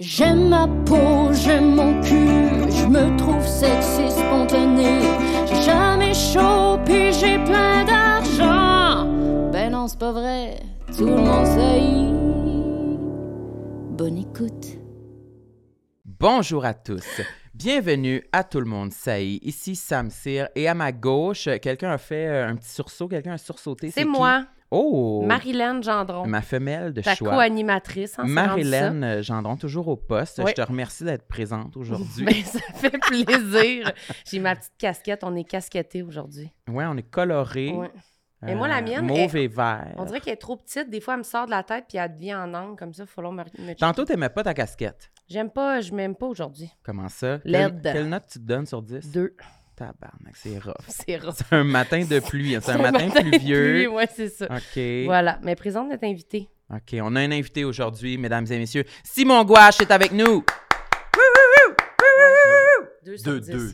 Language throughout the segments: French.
J'aime ma peau, j'aime mon cul, je me trouve sexy spontané. J'ai jamais chaud, puis j'ai plein d'argent. Ben non, c'est pas vrai, tout le monde sait. Bonne écoute. Bonjour à tous. Bienvenue à tout le monde, ça y est. Ici Sam Cyr et à ma gauche, quelqu'un a fait euh, un petit sursaut, quelqu'un a sursauté. C'est qui? Oh! Marilyn Gendron, Ma femelle de ta choix. co-animatrice. hein, ça. Marilyn euh, Gendron, toujours au poste. Oui. Je te remercie d'être présente aujourd'hui. Ben, ça fait plaisir. J'ai ma petite casquette. On est casquettés aujourd'hui. Ouais, on est coloré. Ouais. Et moi, la mienne, Mauve elle- et vert. On dirait qu'elle est trop petite. Des fois, elle me sort de la tête puis elle devient en angle comme ça. Faut falloir me, me Tantôt, t'aimais pas ta casquette. J'aime pas, je m'aime pas aujourd'hui. Comment ça? Laide. Quelle, quelle note tu te donnes sur 10? Deux. Tabarnak, c'est rough. C'est rough. C'est un matin de pluie. hein. C'est un matin, pluvieux. Ouais, c'est ça. OK. Voilà. Mais présente notre invité. OK, on a un invité aujourd'hui, mesdames et messieurs. Simon Gouache est avec nous. Deux sur Deux, dix. deux.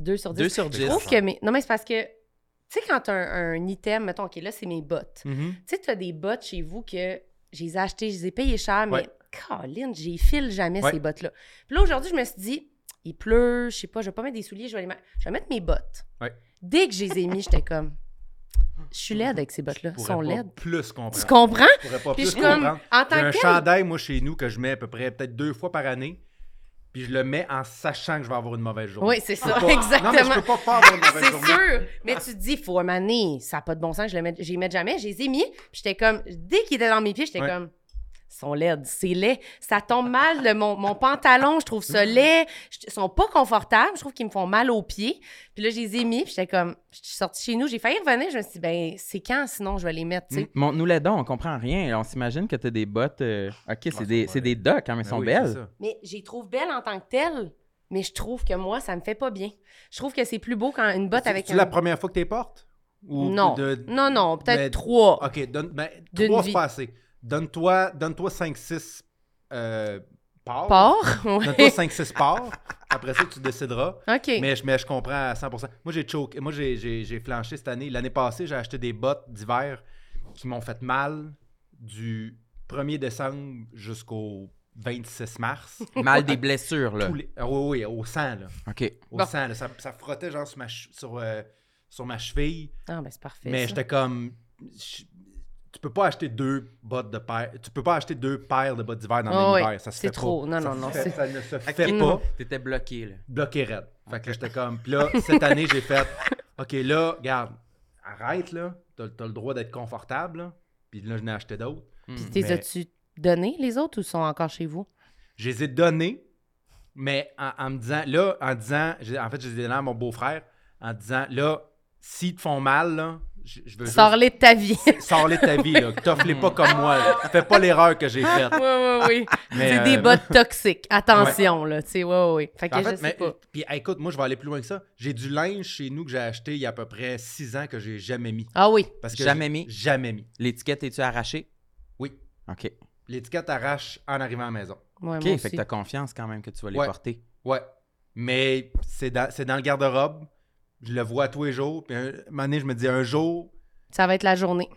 Deux sur dix. Deux sur Je dix. trouve que mes... Non, mais c'est parce que, tu sais, quand un, un item, mettons, OK, là, c'est mes bottes. Mhm. Tu sais, tu as des bottes chez vous que je les ai achetées, je les ai payées cher, mais Ouais. Caroline, j'y file jamais Ouais. ces bottes-là. Puis là, aujourd'hui, je me suis dit, il pleut, je sais pas, je vais pas mettre des souliers, je vais, les mettre... je vais mettre mes bottes. Ouais. Dès que je les ai mis, j'étais comme, je suis laide avec ces bottes-là. Elles sont laides. plus comprendre. Tu comprends? Je pourrais pas Puis plus je comme, comprendre. en tant un que tel, chandail, moi, chez nous, que je mets à peu près peut-être deux fois par année. Puis je le mets en sachant que je vais avoir une mauvaise journée. Oui, c'est ça, pas- exactement. Non, mais je peux pas avoir une mauvaise C'est journée. sûr. Mais tu te dis, faut un année, ça n'a pas de bon sens, je les mets, je les mets jamais. Je les ai mis, puis j'étais comme, dès qu'ils étaient dans mes pieds, j'étais Ouais. comme, sont laides, c'est laid. Ça tombe mal, le- mon, mon pantalon, je trouve ça laid. Je- Ils sont pas confortables, je trouve qu'ils me font mal aux pieds. Puis là, je les ai mis, puis j'étais comme, je suis sortie chez nous, j'ai failli revenir, je me suis dit, ben, c'est quand sinon je vais les mettre, tu sais? Montre-nous les dons, on comprend rien. On s'imagine que t'as des bottes. euh, OK, c'est Ah, des, c'est des docks, hein, mais elles Ben sont oui, belles. Mais j'y trouve belle en tant que telle, mais je trouve que moi, ça me fait pas bien. Je trouve que c'est plus beau quand une botte avec C'est un... la première fois que tu les portes? Ou Non. de- Non, non, peut-être Mais- trois. OK, donne, ben, trois, c'est pas assez. Donne-toi donne 5-6 euh, parts. Port? Donne-toi Ouais. 5-6 parts. Après ça, tu décideras. OK. Mais, je- mais je comprends à 100%. Moi, j'ai choqué. Moi, j'ai- j'ai j'ai flanché cette année. L'année passée, j'ai acheté des bottes d'hiver qui m'ont fait mal du 1er décembre jusqu'au 26 mars. Mal des blessures, là. Tous les- ah oui, oui, au sang, là. OK. Au Bon. sang, là. Ça, ça frottait genre sur ma, che- sur, euh, sur ma cheville. Ah, ben c'est parfait. mais j'étais comme... tu peux pas acheter deux bottes de paire. Tu peux pas acheter deux paires de bottes d'hiver dans le Oh, même oui. hiver. Ça se C'est fait trop. pas. Non, ça non, non, fait- Ça ne se fait pas T'étais bloqué, là. bloqué raide. Fait que là, j'étais comme. Puis là, cette année, j'ai fait OK, là, regarde, arrête, là. T'as t'as le droit d'être confortable, là. Puis là, je n'ai acheté d'autres. Mm. Puis t'es mais- as-tu donné les autres ou sont encore chez vous? Je les ai donnés, mais en, en me disant, là, en disant, j'ai- en fait, je les ai donnés à mon beau-frère, en disant, là, s'ils te font mal, là, je, je veux juste. Sors-les de ta vie. Sors-les de ta vie, là. T'offres-les pas comme moi. là. Fais pas l'erreur que j'ai faite. oui, oui, oui. C'est des euh, bottes toxiques. Attention, là. Tu sais, oui, oui. Fait que En je fait, sais mais, pas. puis écoute, moi, je vais aller plus loin que ça. J'ai du linge chez nous que j'ai acheté il y a à peu près six ans que j'ai jamais mis. Ah oui. Parce que Jamais mis? Jamais mis. L'étiquette, es-tu arrachée? Oui. OK. L'étiquette arrache en arrivant à la maison. Ouais, OK, moi fait que t'as confiance quand même que tu vas les Ouais. porter. Ouais. Mais c'est dans, c'est dans le garde-robe. Je le vois tous les jours. Puis un, un moment donné, je me dis, un jour, Ça va être la journée.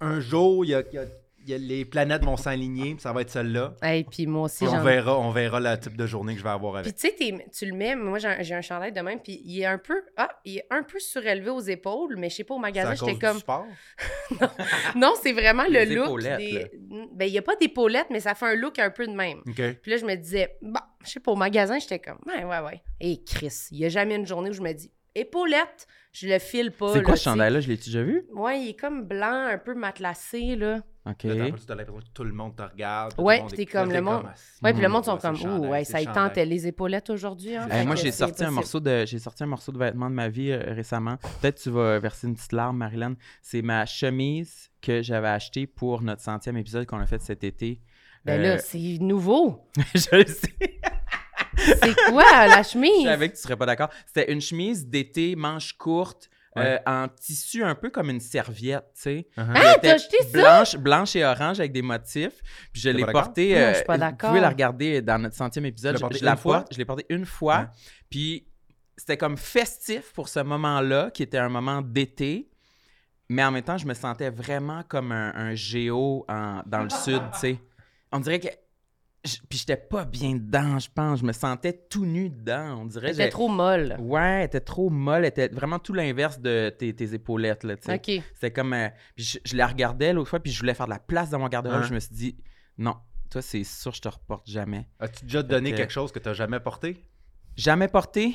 un jour, il y a, il y a- il y a- les planètes vont s'aligner. puis Ça va être celle-là. Et puis moi aussi, Puis on verra, on verra le type de journée que je vais avoir Puis avec. tu sais, tu le mets, moi j'ai un, chandail de même, puis il est un peu, ah, il est un peu surélevé aux épaules, mais je sais pas, au magasin, j'étais comme, du sport? non, c'est vraiment le Les look. des- Ben, il y a pas d'épaulettes, mais ça fait un look un peu de même. Puis là, je me disais, bah, je sais pas, au magasin, j'étais comme, ouais, ouais, ouais. Et Chris, il y a jamais une journée où je me dis, épaulette, je le file pas. C'est quoi ce chandail-là? Je l'ai-tu déjà vu? Ouais, il est comme blanc, un peu matelassé, là. OK. Là, t'as- l'impression que tout le monde te regarde. tout Ouais, le monde puis est- t'es comme le monde- ah, Ouais, puis le monde ouais, sont comme, ouh, ouais, ça y tente les épaulettes aujourd'hui. Hein? Moi, j'ai sorti un morceau de j'ai sorti un morceau de vêtement de ma vie euh, récemment. Peut-être tu vas verser une petite larme, Marilyn. C'est ma chemise que j'avais achetée pour notre centième épisode qu'on a fait cet été. Ben Euh, là, c'est nouveau. je le sais. C'est quoi, la Je chemise? savais que tu serais pas d'accord. C'était une chemise d'été, manche courte, euh, en tissu un peu comme une serviette, tu sais. Uh-huh. Ah, t'as acheté ça? Blanche, blanche et orange avec des motifs. Puis je l'ai portée. Non, euh, je suis pas vous d'accord. pouvez la regarder dans notre centième épisode. Je, portée je la porte. Je l'ai portée une fois. Ouais. Puis c'était comme festif pour ce moment-là, qui était un moment d'été. Mais en même temps, je me sentais vraiment comme un, un géo en- dans le sud, tu sais. On dirait que j- puis j'étais pas bien dedans, je pense. Je me sentais tout nu dedans, on dirait. Trop molle. Ouais, elle était trop molle. Elle était vraiment tout l'inverse de tes, tes épaulettes, là, tu sais. OK. C'était comme. euh, puis je, je la regardais l'autre fois, puis je voulais faire de la place dans mon garde-robe. Hein? Je me suis dit, non, toi, c'est sûr, je te reporte jamais. As-tu déjà donné que- quelque chose que tu n'as jamais porté? Jamais porté,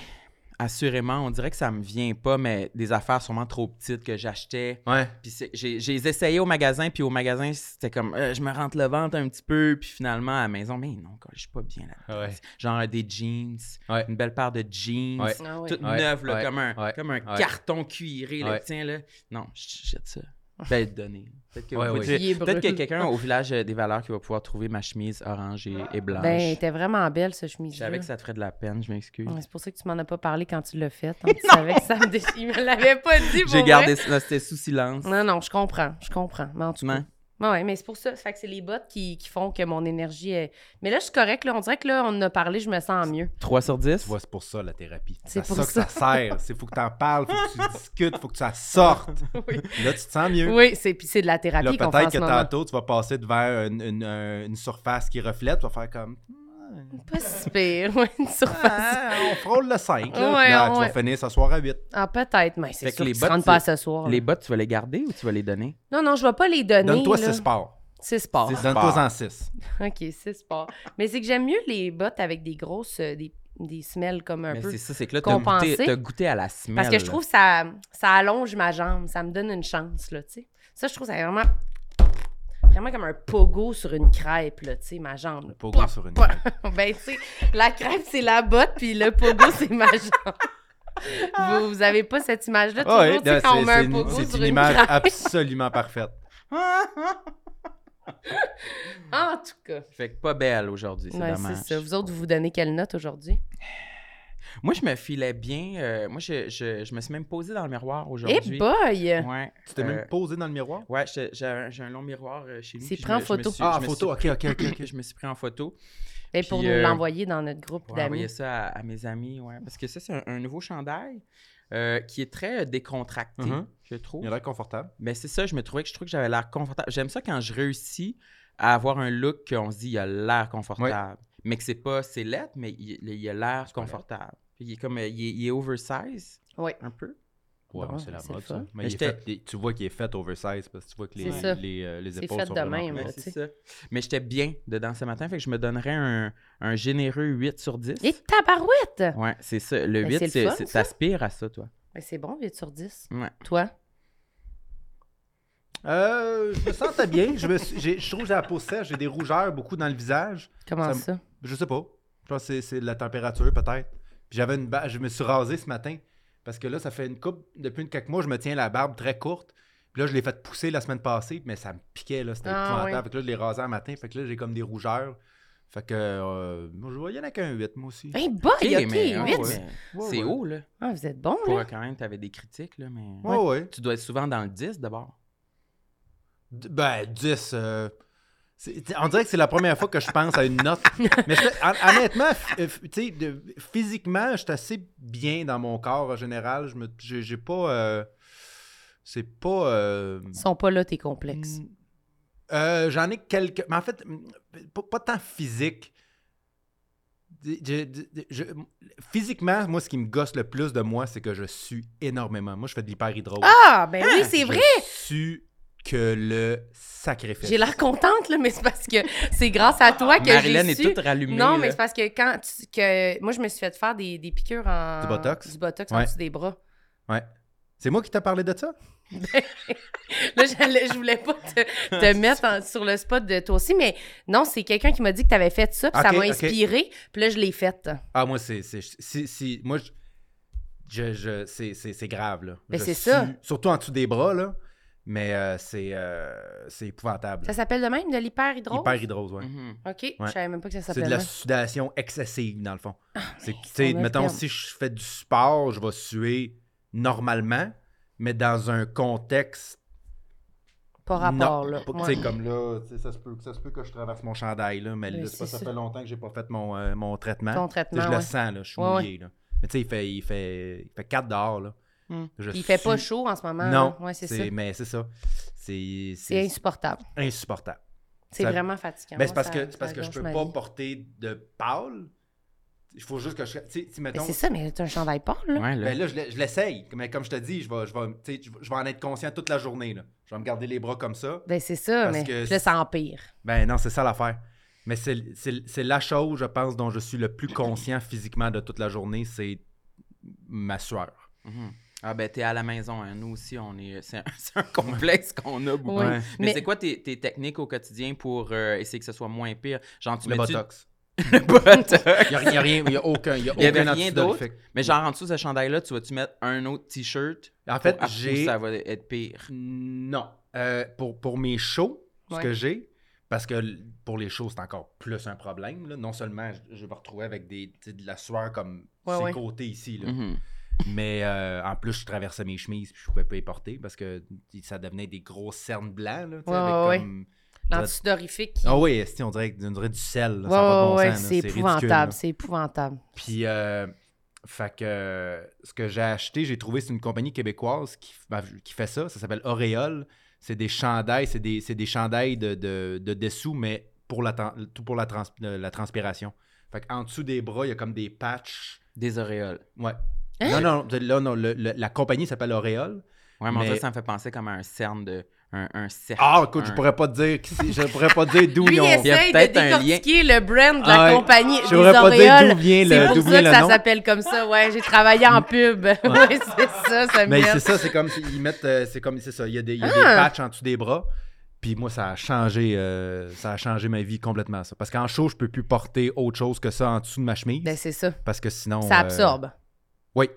assurément. On dirait que ça me vient pas, mais des affaires sûrement trop petites que j'achetais. Ouais. Puis c'est- j'ai j'ai essayé au magasin, puis au magasin, c'était comme, euh, je me rentre le ventre un petit peu, puis finalement, à la maison, mais non, je suis pas bien là Ouais. Genre des jeans, Ouais. une belle paire de jeans, Ouais. Ah toute Ouais, neuve, là, comme un, ouais, comme un ouais. carton cuiré, là, Ouais. tiens, là. Non, je jette ça. Ben, donner. Peut-être que, Ouais, y a brûle. quelqu'un au village euh, des valeurs qui va pouvoir trouver ma chemise orange et, et blanche. Ben, elle était vraiment belle, ce chemise je savais que ça te ferait de la peine, je m'excuse. C'est pour ça que tu m'en as pas parlé quand tu l'as fait. hein. Tu savais que ça me déchire. Il me l'avait pas dit J'ai gardé ça, c'était sous silence. Non, non, je comprends. Je comprends. Mais en tout cas. Ouais. Ouais, mais c'est pour ça. Fait que c'est les bottes qui, qui font que mon énergie est. Mais là, je suis correcte. Là. On dirait que là, on en a parlé, je me sens mieux. 3 sur 10? Tu vois, c'est pour ça la thérapie. C'est pour pour ça que ça sert. C'est faut que tu en parles, faut que tu discutes, faut que ça sorte. Oui. Là, tu te sens mieux. Oui, c'est puis c'est de la thérapie peut-être que tantôt, tu vas passer devant une, une- un- une surface qui reflète, tu vas faire comme. Pas si pire, ouais, une surface. Ah, on frôle le 5. Là, Ouais, Là, tu ouais. vas finir ce soir à 8. Ah, peut-être, mais c'est Fait que sûr les qu'ils se bottes, rendent pas à c'est- ce soir. là. Les bottes, tu vas les garder ou tu vas les donner? Non, non, je vais pas les donner. Donne-toi là. 6 sports. C'est sport. Donne-toi en 6. OK, c'est sport. Mais c'est que j'aime mieux les bottes avec des grosses, euh, des, des semelles comme un Mais peu. c'est ça, c'est que là, t'as goûté, t'as goûté à la semelle. Parce que je trouve que ça, ça allonge ma jambe, ça me donne une chance, là, tu sais. Ça, je trouve que c'est vraiment, vraiment comme un pogo sur une crêpe, là, tu sais, ma jambe. Pogo sur une crêpe. ben, tu sais, la crêpe, c'est la botte, puis le pogo, c'est ma jambe. Vous, vous avez pas cette image-là, toujours, ouais, tu sais, quand on c'est- met un pogo une, sur c'est une, une image crêpe. absolument parfaite. En tout cas. Fait que pas belle aujourd'hui, c'est Ouais, dommage. c'est ça. Vous autres, vous vous donnez quelle note aujourd'hui? Moi, je me filais bien. euh, moi, je, je, je me suis même posé dans le miroir Eh aujourd'hui. boy! Ouais. Tu t'es euh, même posé dans le miroir? Ouais, j'ai j'ai un, j'ai un long miroir euh, chez nous. C'est puis pris en me- je me photo. suis- Ah, je me photo, suis- ok, ok, ok. ok. Je me suis pris en photo. Et pour Puis, nous euh, l'envoyer dans notre groupe Pour d'amis. envoyer ça à, à mes amis, ouais. Parce que ça, c'est un, un nouveau chandail euh, qui est très euh, décontracté, Mhm. je trouve. Il a l'air confortable. Mais c'est ça, je me trouvais que je trouvais que j'avais l'air confortable. J'aime ça quand je réussis à avoir un look qu'on se dit il a l'air confortable. Mais que c'est pas c'est lettre, mais il, il a l'air confortable. Puis il est comme euh, il est, il est oversize Oui. un peu. Ouais, Bon, c'est la mode, ça. Mais il fait- il- tu vois qu'il est fait oversize parce que tu vois que les, les, euh, les épaules fait sont de vraiment même, Ouais, ça. Mais j'étais bien dedans ce matin, fait que je me donnerais un, un généreux 8 sur 10. Et tabarouette! Ouais, c'est ça. Le Ben, 8, c'est le c'est, fun, c'est- ça. t'aspires à ça, toi. Ben, c'est bon, 8 sur 10. Ouais. Toi? Euh, je me sentais bien. Je, me suis- j'ai- je trouve que j'ai la peau sèche, j'ai des rougeurs beaucoup dans le visage. Comment Ça me- Je sais pas. Je pense que c'est- c'est de la température peut-être. Puis j'avais une je me suis rasé ce matin parce que là ça fait une coupe depuis une quelques mois, je me tiens la barbe très courte. Puis là je l'ai fait pousser la semaine passée, mais ça me piquait là, c'était Ah, épouvantable. oui. Fait que là je l'ai rasé un matin, fait que là j'ai comme des rougeurs. Fait que euh, moi, je voyais qu'un 8 moi aussi. Hey boy, OK, mais, 8! ouais, ouais. Ouais, c'est ouais. haut, là. Ah, vous êtes bon, Pour là. quand même, t'avais des critiques, là, mais... Ouais ouais. Tu dois être souvent dans le 10 d'abord. Ben 10 euh, c'est- on dirait que c'est la première fois que je pense à une note. Mais je te- hon- honnêtement, euh, de- physiquement, je suis assez bien dans mon corps en général. Je me, j'ai, pas, euh, c'est pas. euh, Ils sont pas là, tes complexes. mm, j'en ai quelques, mais en fait, mm, pas, pas tant physique. Je- je- je- physiquement, moi, ce qui me gosse le plus de moi, c'est que je sue énormément. Moi, je fais de l'hyperhydrose. Ah, ben oui, c'est Je vrai! sue que le sacrifice. J'ai l'air contente, là, mais c'est parce que c'est grâce à toi que Marilyn j'ai est su... toute rallumée. Non, là. mais c'est parce que quand tu- que moi je me suis fait faire des, des piqûres en Du botox? du botox en dessous des bras. Ouais. C'est moi qui t'ai parlé de ça? Là, j'allais- je voulais pas te, te mettre en- sur le spot de toi aussi, mais non, c'est quelqu'un qui m'a dit que tu avais fait ça, puis ça m'a inspiré, puis là je l'ai faite. Ah, moi, c'est. c'est- Si, si- moi, je. je, je- c'est, c'est, c'est grave, là. Ben, Je c'est ça. Surtout en dessous des bras, là. Mais euh, c'est, euh, c'est épouvantable. Ça s'appelle de même de l'hyperhydrose? Hyperhydrose, ouais. Mhm. OK, je savais même pas que ça C'est de s'appelait la sudation excessive, dans le fond. c'est, tu c'est sais, son mettons, terme. si je fais du sport, je vais suer normalement, mais dans un contexte. Pas rapport non- là. Ouais. sais, comme là, ça se, peut, ça se peut que je traverse mon chandail, là, mais Oui, là, c'est pas- c'est ça ça. fait longtemps que j'ai pas fait mon, euh, mon traitement. Ton traitement. je ouais. le sens, là, je suis Ouais, ouais. mouillé. Là. Mais tu sais, il fait, il, fait, il fait 4 dehors. Là. Hmm. Je Il fait pas chaud en ce moment. Non. Ouais, c'est ça. c'est, mais c'est ça. C'est, C'est insupportable. insupportable. C'est Ça- vraiment fatigant. Mais c'est parce ça- que, c'est parce que je peux pas vie. porter de pâle. Il faut juste que je. Tu sais, mettons. c'est ça, mais t'as un chandail pâle, là. Ouais, là. Ben là, je l'essaye. Mais comme je te dis, je vais, je, vais, tu sais, je vais- en être conscient toute la journée. Là. Je vais me garder les bras comme ça. Ben, c'est ça, Parce mais que là, ça empire. Ben non, c'est ça l'affaire. Mais c'est c'est- c'est la chose, je pense, dont je suis le plus conscient physiquement de toute la journée, c'est ma sueur. Mhm. Ah ben t'es à la maison, hein. nous aussi on est, c'est un, c'est un complexe qu'on a beaucoup. Oui. Mais, Mais- c'est quoi tes, tes techniques au quotidien pour euh, essayer que ce soit moins pire? Genre tu Le mets-tu- botox. le botox. Il n'y a, y a rien, il y a aucun, il y a y aucun rien d'autre? Mais genre en dessous de ce chandail-là, tu vas-tu mettre un autre t-shirt? En fait, j'ai... ça va être pire? Non. Euh, pour, pour mes shows, ce que j'ai, parce que pour les shows, c'est encore plus un problème. là. Non seulement je, je vais me retrouver avec des, de la sueur comme Ouais, ces ouais. côtés ici, là. Mhm. Mais euh, en plus, je traversais mes chemises puis je pouvais pas les porter parce que ça devenait des grosses cernes blancs. Là, Ouais, avec ouais, comme- L'antidorifique. qui- Ah oui, on dirait, on dirait du sel. là, Ouais, bon c'est épouvantable. C'est épouvantable. Puis, euh, fait que ce que j'ai acheté, j'ai trouvé, c'est une compagnie québécoise qui, ben, qui fait ça. Ça s'appelle Auréole. C'est des chandails, c'est des, c'est des chandails de, de, de dessous, mais pour la, tout pour la, trans- euh, la transpiration. Fait qu'en dessous des bras, il y a comme des patchs. Des auréoles. Ouais. Hein? Non, non, de- là, non, le- le- la compagnie s'appelle Auréole. Ouais, mais, Mais- ça me fait penser comme à un cerne de. Un, un cercle. Ah, écoute, je pourrais pas te dire, je pourrais pas te dire d'où ils ont. il y a peut-être un lien. le brand de la Ah compagnie Je des pourrais pas dire d'où vient C'est le, pour ça que ça s'appelle comme ça. Ouais, j'ai travaillé en pub. ouais, c'est ça, ça Mais met. c'est ça, c'est comme s'ils mettent. euh, c'est comme c'est ça. Il y a, des, il y a des Ah! patchs en dessous des bras. Puis moi, ça a changé. euh, ça a changé ma vie complètement, ça. Parce qu'en show, je peux plus porter autre chose que ça en dessous de ma chemise. Ben, c'est ça. parce que sinon. Ça euh, absorbe. Oui.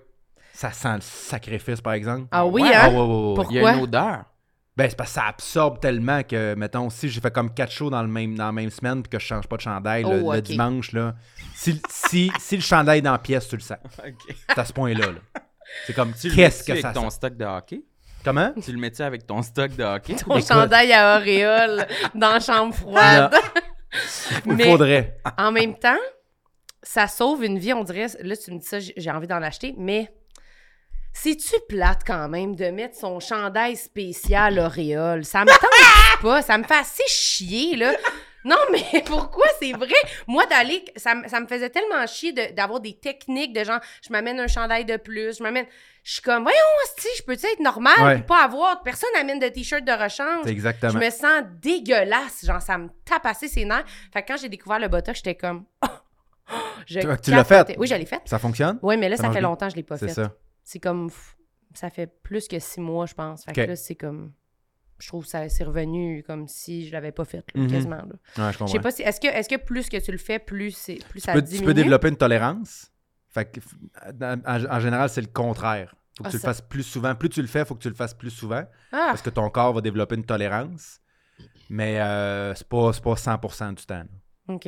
Ça sent le sacrifice, par exemple. Ah oui, ouais, hein? Ah ouais, ouais, ouais, ouais. Pour- Il y a Pourquoi? une odeur. Ben, c'est parce que ça absorbe tellement que, mettons, si j'ai fait comme quatre shows dans, le même, dans la même semaine puis que je change pas de chandail le, Oh, le dimanche, là, si, si, si le chandail est dans la pièce, tu le sens. OK. C'est à ce point-là. là. C'est comme, Tu le qu'est-ce mets-tu que avec ça ton sent? stock de hockey? Comment? Tu le mets-tu avec ton stock de hockey? Ton Écoute. chandail à auréole dans la chambre froide. Il faudrait. En même temps, ça sauve une vie, on dirait. Là, tu me dis ça, j'ai envie d'en acheter, mais c'est-tu plate quand même de mettre son chandail spécial auréole? Ça me tente pas, ça me fait assez chier, là. Non, mais pourquoi c'est vrai? Moi, d'aller, ça, me- ça me faisait tellement chier de- d'avoir des techniques de genre, je m'amène un chandail de plus, je m'amène. Je suis comme, voyons, si je peux-tu être normal Ouais. pas avoir. Personne n'amène de t-shirt de rechange? Exactement. Je me sens dégueulasse. Genre, ça me tape assez ses nerfs. Fait que quand j'ai découvert le botox, j'étais comme. je Tu- l'as fait? Oui, je l'ai fait. Ça fonctionne? Oui, mais là, Ça fait longtemps que je l'ai pas C'est fait. ça. C'est comme. Ça fait plus que six mois, je pense. Fait que là, c'est comme. Je trouve que ça c'est revenu comme si je l'avais pas fait, là, Mhm. quasiment. là. Ouais, je sais pas si. Est-ce que, est que plus que tu le fais, plus, c'est, plus tu, ça peux, diminue? tu peux développer une tolérance? Fait que, en, en général, c'est le contraire. Faut que Ah, tu le fasses plus souvent. Plus tu le fais, faut que tu le fasses plus souvent. Ah, Parce que ton corps va développer une tolérance. Mais euh, c'est pas, c'est pas 100% du temps. là. OK.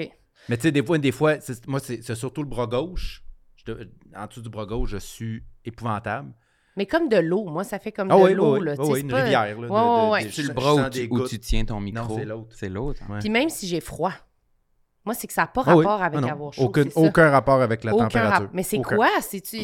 Mais tu sais, des fois, des fois c'est- moi, c'est surtout le bras gauche. Je en dessous du bras gauche, je suis épouvantable. Mais comme de l'eau. Moi, ça fait comme Ah de oui, l'eau. oui, là. oui, Tu une pas- rivière. Là, de- Ouais, de- ouais, de- ouais. je- C'est le bras où tu, où tu tiens ton micro. c'est l'autre. C'est l'autre. hein. Ouais. Puis même si j'ai froid. Moi, c'est que ça n'a pas Ah oui. rapport avec Ah avoir chaud. Aucun, aucun rapport avec la Aucun température. rap- Mais c'est quoi?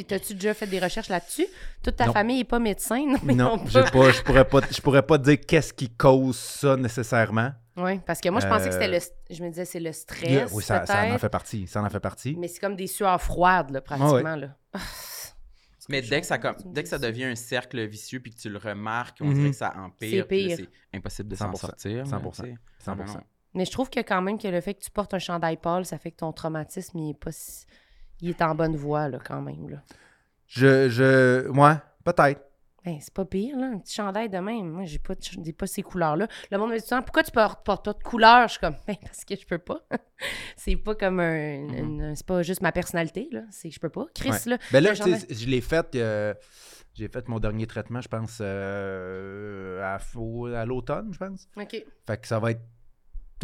T'as-tu déjà fait des recherches là-dessus? Toute ta Non. famille n'est pas médecin? Non, mais Non, pas. je pourrais pas, je pourrais pas te dire qu'est-ce qui cause ça nécessairement. Oui, parce que moi, je pensais que c'était Euh, le... Je me disais, c'est le stress, Yeah, oui, ça, ça en fait partie. Ça en fait partie. Mais c'est comme des sueurs froides, là, pratiquement, Ah là. Ah, Mais dès que, ça, comme, dès que ça devient un cercle vicieux puis que tu le remarques, on Mhm. dirait que ça empire. C'est puis là, pire. C'est impossible de s'en 100%, sortir. là, 100%, tu sais. 100%. Ah, ben non. Mais je trouve que quand même que le fait que tu portes un chandail pâle, ça fait que ton traumatisme, il est pas si... Il est en bonne voie, là, quand même, là. Je, je, ouais, peut-être. Ben, c'est pas pire, là, un petit chandail de même. Moi, j'ai pas, j'ai pas ces couleurs-là. Le monde me dit pourquoi tu portes, portes pas de couleurs? Je suis comme, ben, parce que je peux pas. c'est pas comme un. Mhm. une- c'est pas juste ma personnalité, là. C'est que je peux pas. Chris, Ouais. là. Ben là, je l'ai fait. euh, j'ai fait mon dernier traitement, je pense, euh, à, à l'automne, je pense. OK. Fait que ça va être.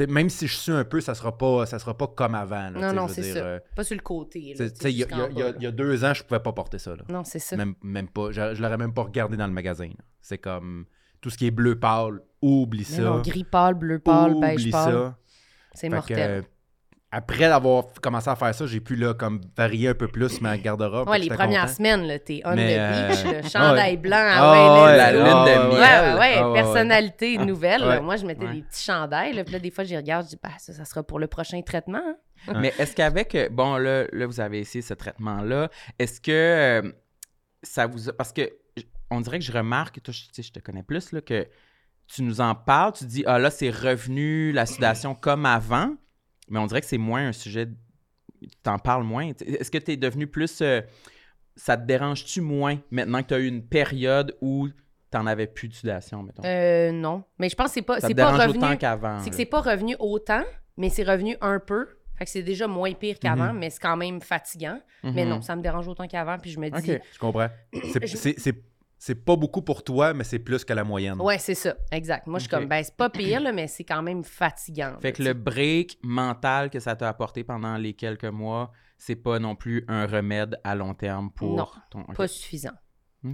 Même si je suis un peu, ça sera pas, ça sera pas comme avant. là, Non, non, c'est ça. euh, Pas sur le côté, il y, y a- y y deux ans, je pouvais pas porter ça. Là. Non, c'est ça. Même, même pas. Je, je l'aurais même pas regardé dans le magasin. C'est comme tout ce qui est bleu pâle, oublie Mais ça. non, gris pâle, bleu pâle, beige pâle. ça. C'est mortel. Après avoir commencé à faire ça, j'ai pu là, comme varier un peu plus ma garde-robe. Ouais, les premières content. semaines, là, t'es on Mais, the euh, beach, chandail blanc, ah, Ah, ouais, la lune de miel. ouais, ouais, Ah, ouais. personnalité nouvelle. là. Ouais. Moi, je mettais Ouais. des petits chandails. Là, puis là, des fois, j'y regarde, je dis, bah, ça, ça sera pour le prochain traitement. hein. Mais est-ce qu'avec, euh, bon, là, là, vous avez essayé ce traitement-là, est-ce que euh, ça vous a... Parce que on dirait que je remarque, toi, je, je te connais plus, là, que tu nous en parles, tu dis, ah là, c'est revenu la sudation comme avant, mais on dirait que c'est moins un sujet, tu t'en parles moins. Est-ce que tu es devenu plus... euh, ça te dérange-tu moins maintenant que tu as eu une période où t'en avais plus de sudation, mettons? Euh, non. Mais je pense que c'est pas, ça te c'est pas dérange revenu. autant qu'avant. C'est que c'est pas revenu autant, mais c'est revenu un peu. Fait que c'est déjà moins pire qu'avant, mais c'est quand même fatigant. Mais Mhm. non, ça me dérange autant qu'avant. Puis je me dis, OK. Je comprends. C'est- C'est pas beaucoup pour toi, mais c'est plus que la moyenne. ouais, c'est ça, exact. Moi, je suis comme, ben, c'est pas pire, là, mais c'est quand même fatigant. Fait là, que le break mental que ça t'a apporté pendant les quelques mois, c'est pas non plus un remède à long terme pour Non, ton. Pas suffisant.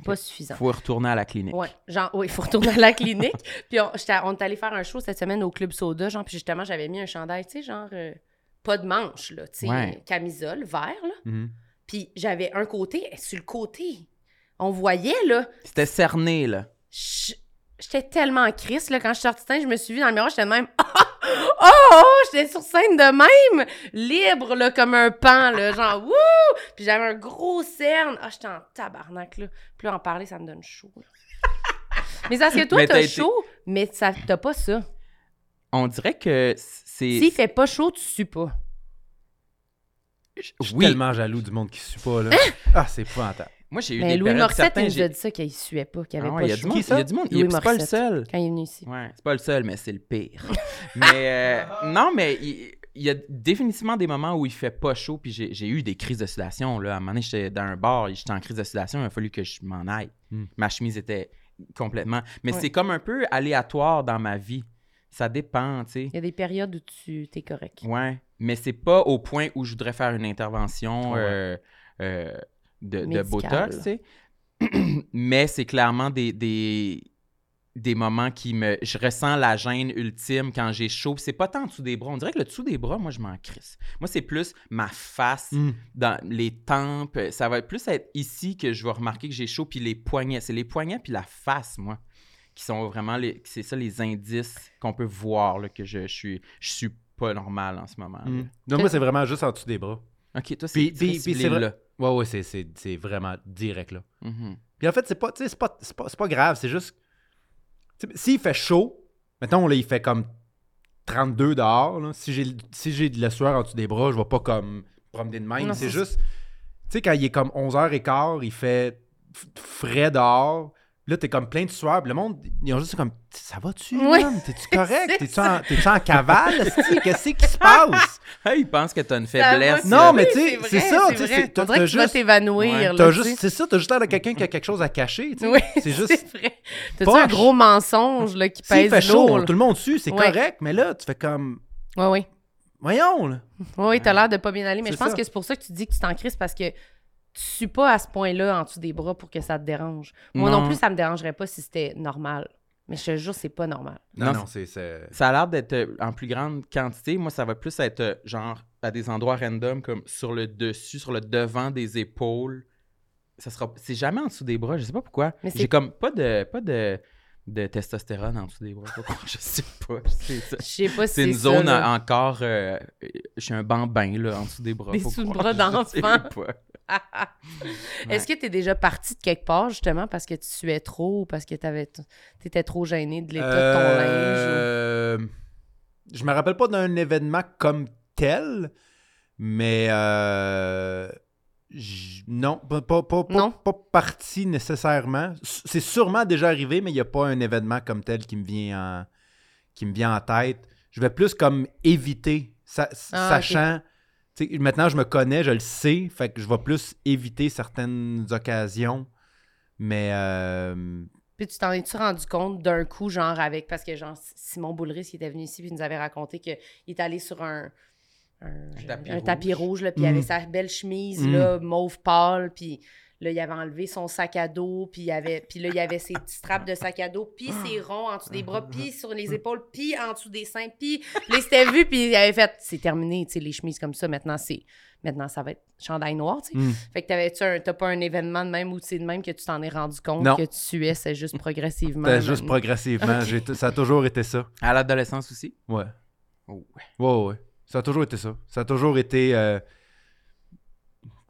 Pas suffisant. Faut retourner à la clinique. Ouais, genre, oui, il faut retourner à la clinique. puis on, est allé faire un show cette semaine au Club Soda, genre, puis justement, j'avais mis un chandail, tu sais, genre, euh, pas de manche, là, tu sais, Ouais. camisole, vert, là. Mhm. Puis j'avais un côté, et sur le côté, on voyait, là, C'était cerné, là. j'étais tellement en crise, là, quand je suis sortie de scène, je me suis vue dans le miroir, j'étais même, oh, oh, oh, j'étais sur scène de même, libre, là, comme un pan, là, genre, wouh! Puis j'avais un gros cerne, ah, j'étais en tabarnak, là. Puis là, en parler, ça me donne chaud, là. Mais c'est parce que toi, Mais t'as chaud, mais ça, t'as pas ça. On dirait que c'est. S'il fait pas chaud, tu sues pas. Je suis Oui. tellement jaloux du monde qui suit pas. Là. Ah, c'est épouvantable. Moi, j'ai eu Mais des Louis périodes, Morissette, certains, il nous a dit ça, qu'il suait pas, qu'il avait Ah ouais, pas il y a du monde. Ça? Il y a du monde. Louis il- C'est pas le seul. Quand il est venu ici. Ouais, c'est pas le seul, mais c'est le pire. mais euh, non, mais il, il y a définitivement des moments où il fait pas chaud, puis j'ai eu des crises. Là. À un moment donné, j'étais dans un bar, j'étais en crise de sudation, il a fallu que je m'en aille. Hmm. Ma chemise était complètement. Mais Ouais. c'est comme un peu aléatoire dans ma vie. Ça dépend, tu sais. Il y a des périodes où tu t'es correct. Ouais. Mais c'est pas au point où je voudrais faire une intervention Ouais. euh, euh, de. Botox, tu sais. Mais c'est clairement des, des, des moments qui me. Je ressens la gêne ultime quand j'ai chaud. C'est pas tant en dessous des bras. On dirait que le dessous des bras, moi, je m'en crisse. Moi, c'est plus ma face, Mm. dans les tempes. Ça va plus être ici que je vais remarquer que j'ai chaud. Puis les poignets. C'est les poignets puis la face, moi, qui sont vraiment les. C'est ça les indices qu'on peut voir là, que je, je suis. Je suis pas normal en ce moment. là. Mm. Non, moi, c'est vraiment juste en dessous des bras. Ok, toi, c'est Puis- c'est vrai- là. Ouais, ouais, c'est- c'est c'est vraiment direct, là. Mhm. Puis en fait, c'est pas, pas, c'est pas, c'est pas grave, c'est juste. S'il fait chaud, mettons, là, il fait comme 32 dehors, là, si j'ai si j'ai de la sueur en dessous des bras, je vais pas comme promener de même. Non, C'est juste. Tu sais, quand il est comme 11h15, il fait frais dehors. Là, t'es comme plein de sueur. Le monde, ils ont juste comme Ça va-tu, Oui. T'es-tu correct? C'est T'es-tu en, t'es-tu en cavale? Qu'est-ce qui se passe? Ah, il pense que t'as une faiblesse. Non, mais oui, tu sais, vrai, c'est ça, tu sais, vrai. c'est- que tu vas juste- t'évanouir. Ouais. juste, c'est ça, t'as juste l'air de quelqu'un qui a quelque chose à cacher. tu sais. Oui, c'est juste. vrai. T'as-tu un gros mensonge là, qui S'il pèse fait chaud, lourd? là? tout le monde suit, c'est Ouais. correct, mais là, tu fais comme. Ouais, oui. Voyons, là. Oui, oui, t'as l'air de pas bien aller, mais C'est je pense que c'est pour ça que tu dis que tu t'en crises parce que tu suis pas à ce point-là en dessous des bras pour que ça te dérange. Moi non, Non. plus, ça me dérangerait pas si c'était normal. Mais je te jure, c'est pas normal. Non, Non, non, c'est. c'est- Ça a l'air d'être euh, en plus grande quantité. Moi, ça va plus être euh, genre à des endroits random, comme sur le dessus, sur le devant des épaules. Ça sera. C'est jamais en dessous des bras, je sais pas pourquoi. Mais c'est- J'ai comme pas de pas de, de testostérone en dessous des bras. Je sais pas. Je sais pas si C'est une ça, zone là. encore. euh, je suis un bambin là, en dessous des bras. Des sous-bras croire. Je sais d'enfant. Est-ce que tu es déjà parti de quelque part, justement, parce que tu suais trop ou parce que tu étais trop gêné de l'état de ton linge? Euh, Je me rappelle pas d'un événement comme tel, mais euh, j- non, pas, pas, pas, pas- Non. pas parti nécessairement. C'est sûrement déjà arrivé, mais il n'y a pas un événement comme tel qui me vient en, qui me vient en tête. Je vais plus comme éviter, sa- Ah, sachant. Sais, Maintenant, je me connais, je le sais, fait que je vais plus éviter certaines occasions. Mais euh, Puis tu t'en es-tu rendu compte d'un coup, genre avec. Parce que, genre, Simon Boulris, qui était venu ici, puis il nous avait raconté qu'il est allé sur un. Un, tapis un rouge. tapis rouge, là, puis il Mm. avait sa belle chemise, Mm. là, mauve pâle, puis Là, il avait enlevé son sac à dos, puis, il avait, puis là, il avait ses petits straps de sac à dos, puis ses ronds en dessous des bras, puis sur les épaules, puis en dessous des seins, puis là, il s'était vu, puis il avait fait, c'est terminé, tu sais, les chemises comme ça, maintenant, c'est, maintenant, ça va être chandail noir, tu sais. Mm. Fait que t'avais-tu un, t'as pas un événement de même où c'est de même que tu t'en es rendu compte Non. que tu suais, c'est juste progressivement? C'était juste progressivement. J'ai t- ça a toujours été ça. À l'adolescence aussi? Ouais. Oh, ouais. Ouais, ouais. Ça a toujours été ça. Ça a toujours été. euh,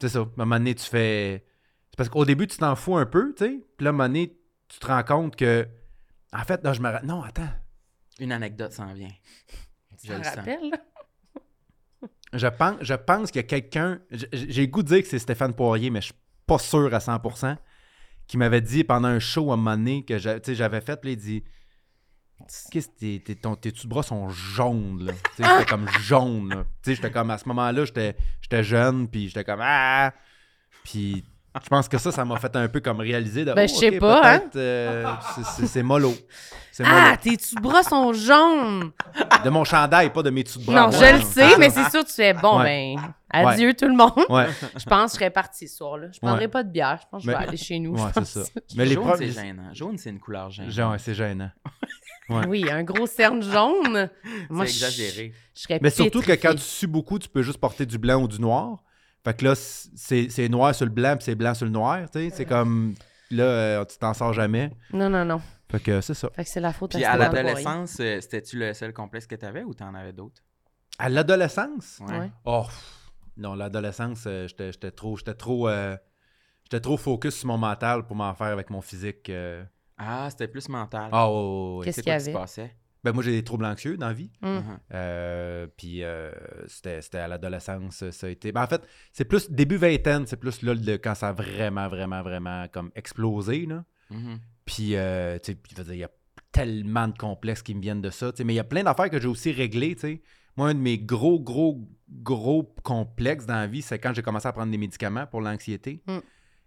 C'est ça. À un moment donné, tu fais. C'est parce qu'au début, tu t'en fous un peu, tu sais. Puis là, à un moment donné, tu te rends compte que. En fait, non, je me. Non, attends. Une anecdote s'en vient. Tu Je le sens. rappelles? Je pense, je pense qu'il y a quelqu'un. J'ai le goût de dire que c'est Stéphane Poirier, mais je suis pas sûr à 100%. Qui m'avait dit pendant un show à un moment donné que j'a- tu sais, j'avais fait, puis il dit. Qu'est-ce que tes, tes, ton- tes de bras sont jaunes, là? Tu sais, j'étais comme jaune, là. Tu sais, j'étais comme, à ce moment-là, j'étais j'étais jeune, puis j'étais comme, ah! Puis je pense que ça, ça m'a fait un peu comme réaliser de, Ben, oh, je sais pas, hein. euh, c'est- mollo. Ah, tes petits bras sont jaunes! De mon chandail, pas de mes dessous de bras. Non, Ouais, je le sais, mais c'est sûr, tu fais bon, Ouais. ben, adieu tout le monde. Ouais, Je pense que je serais partie ce soir-là. Je prendrais Ouais. pas de bière. Je pense que je vais Mais- aller chez nous. ouais c'est ça. Mais les Jaune, c'est gênant. Jaune, c'est une couleur gênante. Genre, c'est gênant. Ouais. Oui, un gros cerne jaune. Moi, c'est je- exagéré. Je serais Mais surtout que quand tu sues beaucoup, tu peux juste porter du blanc ou du noir. Fait que là, c'est c'est noir sur le blanc, puis c'est blanc sur le noir. tu sais. C'est comme. Là, euh, tu t'en sors jamais. Non, non, non. Fait que c'est ça. Fait que c'est la faute Puis à l'adolescence, euh, c'était-tu le seul complexe que tu avais ou t'en avais d'autres? À l'adolescence? Ouais. Oh, pff, non, l'adolescence, euh, j'étais j'étais trop, j'étais trop, euh, j'étais trop focus sur mon mental pour m'en faire avec mon physique. euh. Ah, c'était plus mental. Ah, ouais, ouais, ouais. Qu'est-ce qu'il y qui se passait? Ben, moi, j'ai des troubles anxieux dans la vie. Hum. Mhm. Euh, puis euh, c'était c'était à l'adolescence, ça a été. Ben, en fait, c'est plus début vingtaine, c'est plus là le- quand ça a vraiment, vraiment, vraiment comme explosé. Là. Mhm. Puis, euh, tu sais, il y a tellement de complexes qui me viennent de ça. tu sais, Mais il y a plein d'affaires que j'ai aussi réglées. tu sais. Moi, un de mes gros, gros, gros complexes dans la vie, c'est quand j'ai commencé à prendre des médicaments pour l'anxiété. Mm.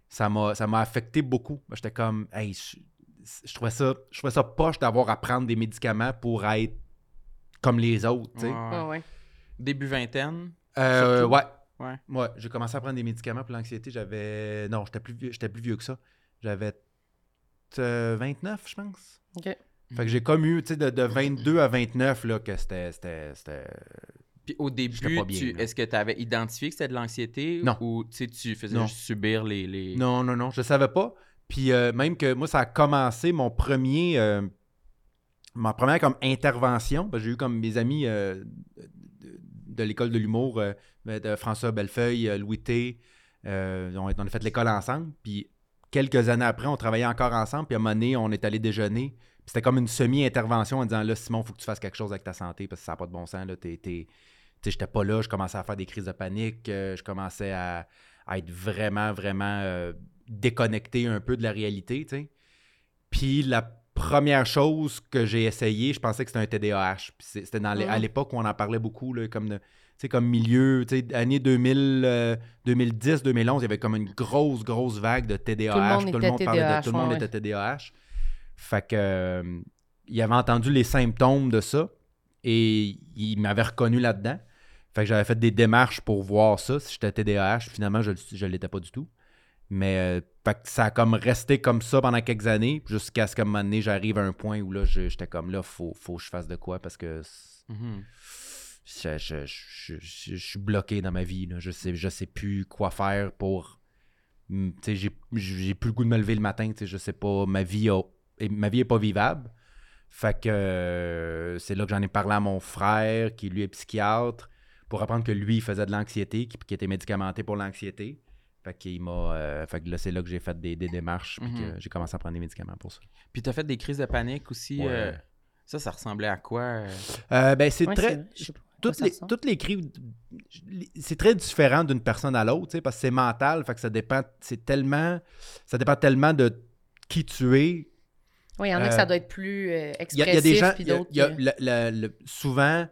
Ça m'a ça m'a affecté beaucoup. J'étais comme, hey, je, trouvais ça, je trouvais ça poche d'avoir à prendre des médicaments pour être comme les autres. tu sais. Ouais, ouais. Ouais, ouais. Début vingtaine. Euh, ouais. Ouais. Ouais, j'ai commencé à prendre des médicaments pour l'anxiété. J'avais. Non, j'étais plus vieux, j'étais plus vieux que ça. J'avais euh, 29, je pense. OK. Fait que j'ai comme eu, tu sais, de, de 22 à 29, là, que c'était. Puis au début, est-ce que tu avais identifié que c'était de l'anxiété Non. ou tu sais, tu faisais Non. juste subir les. les... Non, non, non, je savais pas. Puis euh, même que moi, ça a commencé mon premier. euh, ma première comme intervention. J'ai eu comme mes amis euh, de, l'école de l'humour, François Bellefeuille, Louis T. on, a- fait l'école ensemble. Puis quelques années après, on travaillait encore ensemble. Puis à un on est allé déjeuner. C'était comme une semi-intervention en disant là, Simon, il faut que tu fasses quelque chose avec ta santé parce que ça n'a pas de bon sens. Là, t'es, j'étais pas là, je commençais à faire des crises de panique, je commençais à, être vraiment, vraiment déconnecté un peu de la réalité, tu sais. Puis la première chose que j'ai essayé, je pensais que c'était un TDAH. C'était dans les- à Mhm. l'époque où on en parlait beaucoup, là, comme de- comme milieu, année 2000, euh, 2010, 2011, il y avait comme une grosse, grosse vague de TDAH. Tout le monde était parlait de TDAH, tout le monde ouais, était TDAH. Fait que euh, il avait entendu les symptômes de ça et il m'avait reconnu là-dedans. Fait que j'avais fait des démarches pour voir ça, si j'étais TDAH. Finalement, je ne l'étais pas du tout. Mais euh, ça a comme resté comme ça pendant quelques années, jusqu'à ce qu'à un moment donné, j'arrive à un point où là, je- j'étais comme là, faut, faut que je fasse de quoi parce que Mhm. je, je- je- je- suis bloqué dans ma vie. là. Je sais, je sais plus quoi faire pour. mm, j'ai plus le goût de me lever le matin. Je sais pas. Ma vie, a- ma vie est pas vivable. Fait que euh, c'est là que j'en ai parlé à mon frère, qui lui est psychiatre, pour apprendre que lui, il faisait de l'anxiété, qui, qui était médicamenté pour l'anxiété. Fait qu'il m'a. euh, fait que là, c'est là que j'ai fait des, des démarches, puis Mhm. que j'ai commencé à prendre des médicaments pour ça. Puis tu as fait des crises de panique aussi. Ouais. euh, ça, ça ressemblait à quoi? euh? Euh, ben, c'est Ouais, très. c'est toutes les, toutes les crises, c'est très différent d'une personne à l'autre, tu sais, parce que c'est mental, fait que ça dépend, c'est tellement, ça dépend tellement de qui tu es. Oui, il y en a que ça doit être plus euh, Il y, a- expressif, il y a des gens, puis il y a- d'autres. y a le- souvent,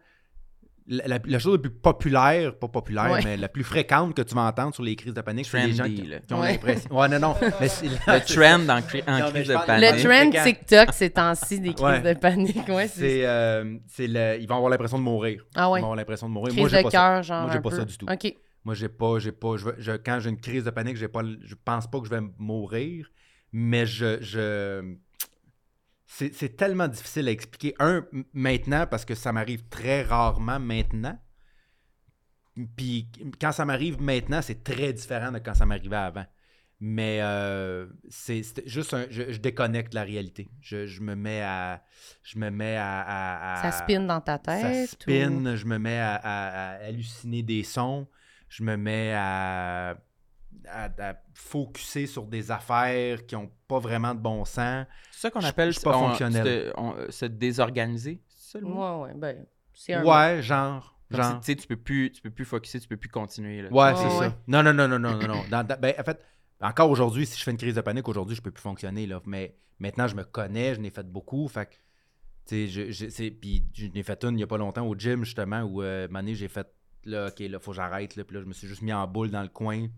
la, la- la chose la plus populaire, pas populaire, Ouais. mais la plus fréquente que tu vas entendre sur les crises de panique, c'est les gens qui, ont Ouais. l'impression. Ouais, non, non. mais c'est- Le c'est trend en, cri- en Non, mais crise de panique. Le trend. TikTok, ces temps-ci, des crises Ouais. de panique. Ouais, c'est... C'est, euh, c'est le, ils vont avoir l'impression de mourir. Ah Ils ouais. vont avoir l'impression de mourir. Crise Moi, j'ai de pas ça. cœur, genre. Moi, j'ai pas peu. ça du tout. OK. Moi, j'ai pas, j'ai pas, je, quand j'ai une crise de panique, j'ai pas, je pense pas que je vais mourir, mais je, je c'est, tellement difficile à expliquer. Un, maintenant, parce que ça m'arrive très rarement maintenant. Puis quand ça m'arrive maintenant, c'est très différent de quand ça m'arrivait avant. Mais euh, c'est juste un. Je, je déconnecte la réalité. Je, je me mets à. Je me mets à. à- à- Ça spinne dans ta tête. ça ou- spin, je me mets à halluciner des sons, je me mets à, à, à focuser sur des affaires qui n'ont pas vraiment de bon sens. C'est ça qu'on appelle je suis pas on- fonctionnel. se, on- se désorganiser. C'est ça le mot? Ouais, ouais, ben, c'est un. Ouais, genre. Genre. tu sais, tu peux plus, tu peux plus focuser, tu peux plus continuer. Là. Ouais, c'est ouais. ça. Non, non, non, non, non, non. non. Dans- dans- ben, en fait, encore aujourd'hui, si je fais une crise de panique, aujourd'hui, je peux plus fonctionner. Là. Mais maintenant, je me connais, je n'ai fait beaucoup. Fait que, tu sais, je, puis je n'ai fait une il n'y a pas longtemps au gym, justement, où, euh, j'ai fait, là, OK, là, faut que j'arrête. Là, puis là, je me suis juste mis en boule dans le coin.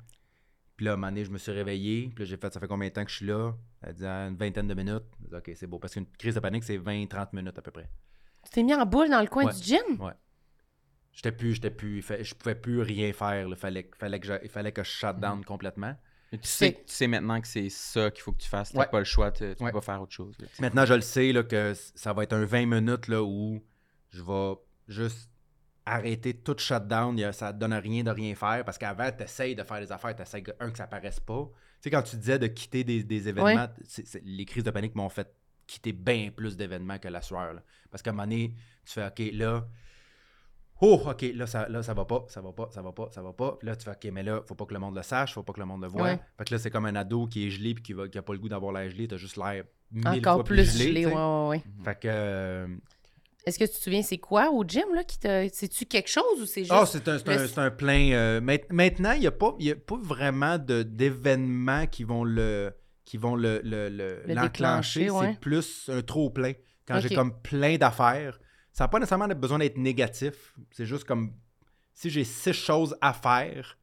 Puis là, un moment donné, je me suis réveillé. Puis là, j'ai fait, ça fait combien de temps que je suis là? Elle dit, Ah, une vingtaine de minutes. Dit, OK, c'est beau. Parce qu'une crise de panique, c'est 20-30 minutes à peu près. Tu t'es mis en boule dans le coin Ouais. du gym? J'étais plus, j'étais plus, je pouvais plus rien faire. Il fallait, fallait, que je, il fallait que je shut down complètement. Et Tu sais, tu sais maintenant que c'est ça qu'il faut que tu fasses. Tu Ouais. pas le choix, tu, Ouais. peux pas faire autre chose. là. Maintenant, je le sais là, que ça va être un 20 minutes là, où je vais juste arrêter tout shutdown. Ça ne donne rien de rien faire parce qu'avant, tu essayes de faire des affaires, tu essayes, un, que ça paraisse pas. Tu sais, quand tu disais de quitter des, des événements, les crises de panique m'ont fait quitter bien plus d'événements que la sueur. là. Parce qu'à un moment donné, tu fais OK, là. Oh, OK, là ça, là, ça va pas, ça va pas, ça va pas, ça va pas. Puis là, tu fais OK, mais là, faut pas que le monde le sache, faut pas que le monde le voie. Ouais. Fait que là, c'est comme un ado qui est gelé puis qui, va, qui a pas le goût d'avoir l'air gelé, t'as juste l'air mille Encore fois plus gelé. gelé, ouais, ouais. Fait que. euh, Est-ce que tu te souviens, c'est quoi au gym, là, qui te. C'est-tu quelque chose ou c'est juste. Ah, c'est un, c'est un- le- c'est un plein. euh, maint- maintenant, il n'y a, pas- y a pas vraiment de- d'événements qui vont le qui vont le, le- le- Le l'enclencher. ouais. C'est plus un trop plein. Quand j'ai comme plein d'affaires, ça n'a pas nécessairement besoin d'être négatif. C'est juste comme si j'ai six choses à faire,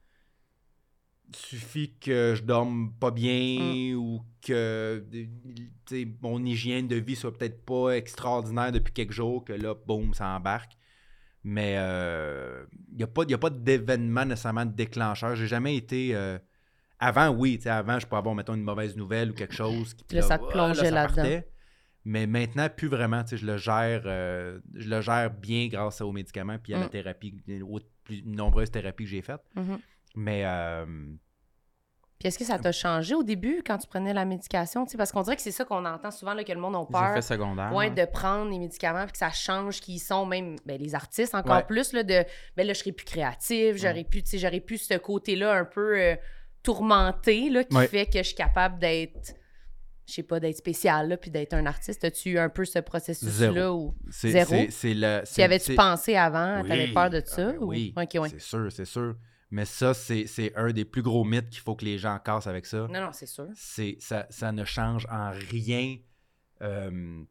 suffit que je dorme pas bien Mm. ou que sais, mon hygiène de vie soit peut-être pas extraordinaire depuis quelques jours, que là, boum, ça embarque. Mais il n'y a pas, y a pas d'événement nécessairement déclencheur. J'ai jamais été. euh, avant, oui, avant, je peux avoir, mettons, une mauvaise nouvelle ou quelque chose. Qui, là, ça te plongeait là-dedans. Mais maintenant, plus vraiment, je le gère, euh, je le gère bien grâce aux médicaments puis à la Mm. thérapie, aux plus nombreuses thérapies que j'ai faites. Mhm. Mais euh, Puis est-ce que ça t'a changé au début quand tu prenais la médication? Parce qu'on dirait que c'est ça qu'on entend souvent, là, que le monde a Les peur. effets secondaires. Ouais, de prendre les médicaments puis que ça change qui ils sont, même ben, les artistes encore Ouais. plus, là, de ben là, je serais plus créative, j'aurais pu, j'aurais pu ce côté-là un peu euh, tourmenté, là, qui Ouais. fait que je suis capable d'être, je sais pas, d'être spécial, là, puis d'être un artiste. As-tu eu un peu ce processus-là ou c'est Zéro? c'est- c'est le. y avais-tu pensé avant? Oui. T'avais peur de ça? ou... Oui, ouais. c'est sûr, c'est sûr. Mais ça, c'est c'est un des plus gros mythes qu'il faut que les gens cassent avec ça. Non, non, c'est sûr. c'est ça, ça ne change en rien euh,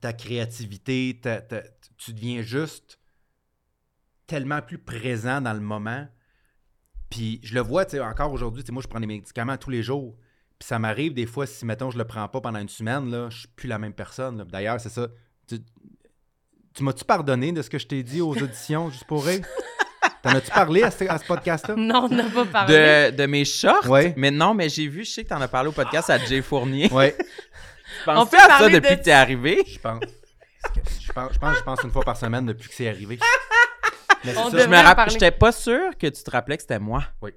ta créativité. ta- ta- tu deviens juste tellement plus présent dans le moment. Puis je le vois, tu sais, encore aujourd'hui, moi je prends des médicaments tous les jours. Puis ça m'arrive des fois, si mettons je le prends pas pendant une semaine, là, je suis plus la même personne. D'ailleurs, c'est ça. Tu, tu m'as-tu pardonné de ce que je t'ai dit aux auditions, juste pour rire? T'en as-tu parlé à ce, à ce podcast-là? Non, on n'a pas parlé. De, de mes shorts? Ouais. Mais non, mais j'ai vu, je sais que t'en as parlé au podcast à Jay Fournier. Penses-tu On peut à ça depuis de- que t'es arrivé? Je pense. Je pense, je pense, je pense une fois par semaine depuis que c'est arrivé. Mais c'est On ça. Je me rappelle, j'étais pas sûr que tu te rappelais que c'était moi. Oui.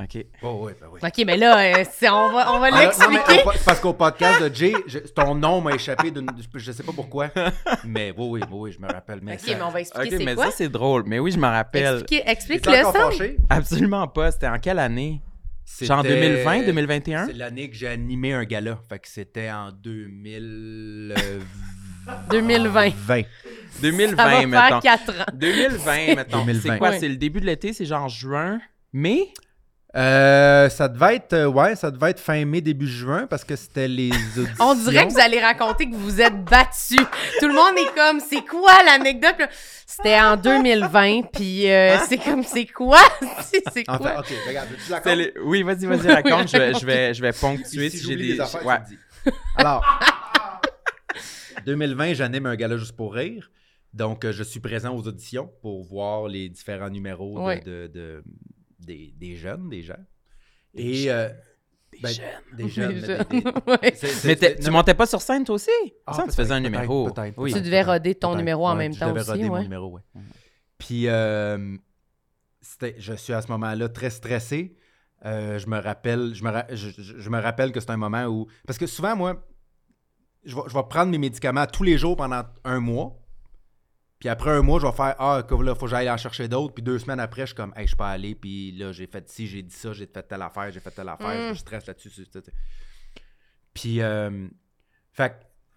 OK. Oh, oui, ben oui. OK, mais là, euh, c'est- on va, on va Ah, non, mais l'expliquer. au po- c'est parce qu'au podcast de Jay, je- ton nom m'a échappé, d'une- je, sais pas pourquoi. Mais oui, oui, oui, oui, je me rappelle. Mais OK, ça- mais on va OK, expliquer mais c'est quoi. ça, c'est drôle. Mais oui, je me rappelle. Expliquez- Explique-le encore ça. fâché? Absolument pas. C'était en quelle année? Genre C'était- 2020, 2021? C'est l'année que j'ai animé un gala. Fait que c'était en 2020. 2020. 2020, Ça va mettons. faire 4 ans. 2020, mettons. 2020. C'est quoi? Ouais. C'est le début de l'été? C'est genre juin? Mai? Euh, ça devait être euh, ouais, ça devait être fin mai début juin parce que c'était les auditions. On dirait que vous allez raconter que vous vous êtes battus. Tout le monde est comme, c'est quoi l'anecdote? C'était en 2020, puis euh, c'est comme, c'est quoi? C'est c'est quoi? En fait, OK, regarde, tu les- Oui, vas-y, vas-y, raconte. je, vais, je, vais, je vais ponctuer si, j'ai des... affaires, ouais. dis. Alors, 2020, j'anime un gala juste pour rire. Donc, je suis présent aux auditions pour voir les différents numéros de- Ouais. de, de, des, des jeunes, des gens. Et. euh, ben, jeunes. Des jeunes. Des mais jeunes. Ouais. Mais tu non, montais pas sur scène, toi aussi? Ah, ça, tu faisais un numéro. peut-être, oui. Tu devais roder ton numéro en Ouais, même je temps devais aussi, roder mon numéro, ouais. Puis, euh, c'était- je suis à ce moment-là très stressé. Euh, je me rappelle, je me, ra- je, je- je me rappelle que c'est un moment où, parce que souvent moi, je vais, je vais prendre mes médicaments tous les jours pendant un mois. Puis après un mois, je vais faire ah que là, faut que j'aille en chercher d'autres. Puis deux semaines après, je suis comme hey, je suis pas allé. Puis là, j'ai fait ci, j'ai dit ça, j'ai fait telle affaire, j'ai fait telle affaire, Mm. je stresse là-dessus. Puis, euh, fait que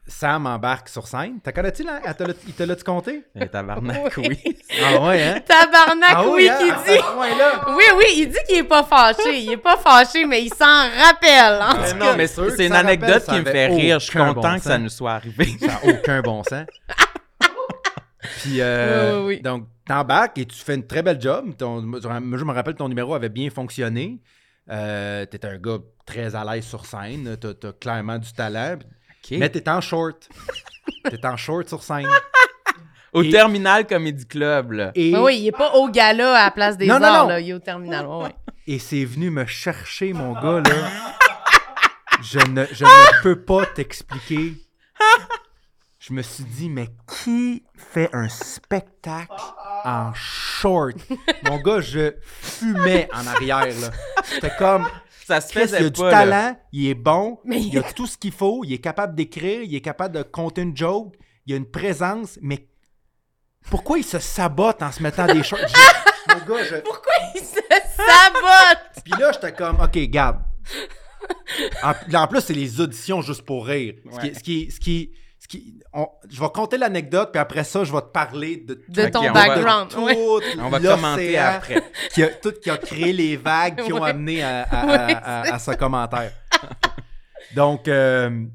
Sam embarque sur scène. T'as connais-tu là? Elle te l'a- Il te l'a-tu compté? Eh, tabarnak, Oui. oui. Ah ouais, hein? Tabarnak, Ah oui, hein? qui dit. point-là. Oui, oui, il dit qu'il est pas fâché. Il est pas fâché, mais il s'en rappelle. Mais non, cas, mais c'est une rappelle, anecdote qui me fait rire. Je suis content bon que ça nous soit arrivé. Ça n'a aucun bon sens. Puis, euh, Oui, oui, oui. donc, t'embarques et tu fais une très belle job. Ton- je me rappelle que ton numéro avait bien fonctionné. Euh, t'es un gars très à l'aise sur scène. T'as, t'as clairement du talent. Mais t'es en short. t'es en short sur scène. Au Et- Terminal Comedy Club, là. Et, Mais oui, il est pas au gala à la place des Non, non, arts, non. là. Il est au terminal. Ouais. et c'est venu me chercher, mon gars, là. Je ne, je ne peux pas t'expliquer. Je me suis dit, mais qui fait un spectacle en short? Mon gars, je fumais en arrière, là. C'était comme, Ça se Chris, il a du pas, là. talent, il est bon, Mais- il a tout ce qu'il faut, il est capable d'écrire, il est capable de compter une joke, il a une présence, mais pourquoi il se sabote en se mettant des shorts? Mon gars, je... Pourquoi il se sabote? Puis là, j'étais comme, OK, garde. En, plus, c'est les auditions juste pour rire. Ce qui, Ouais. ce qui, ce qui, ce qui- on- je vais compter l'anecdote, puis après ça, je vais te parler de, ton on va- background. tout. On va commenter après. Qui a, tout qui a créé les vagues qui ont amené à, à- Ouais, à- à- à ce commentaire. Donc, euh,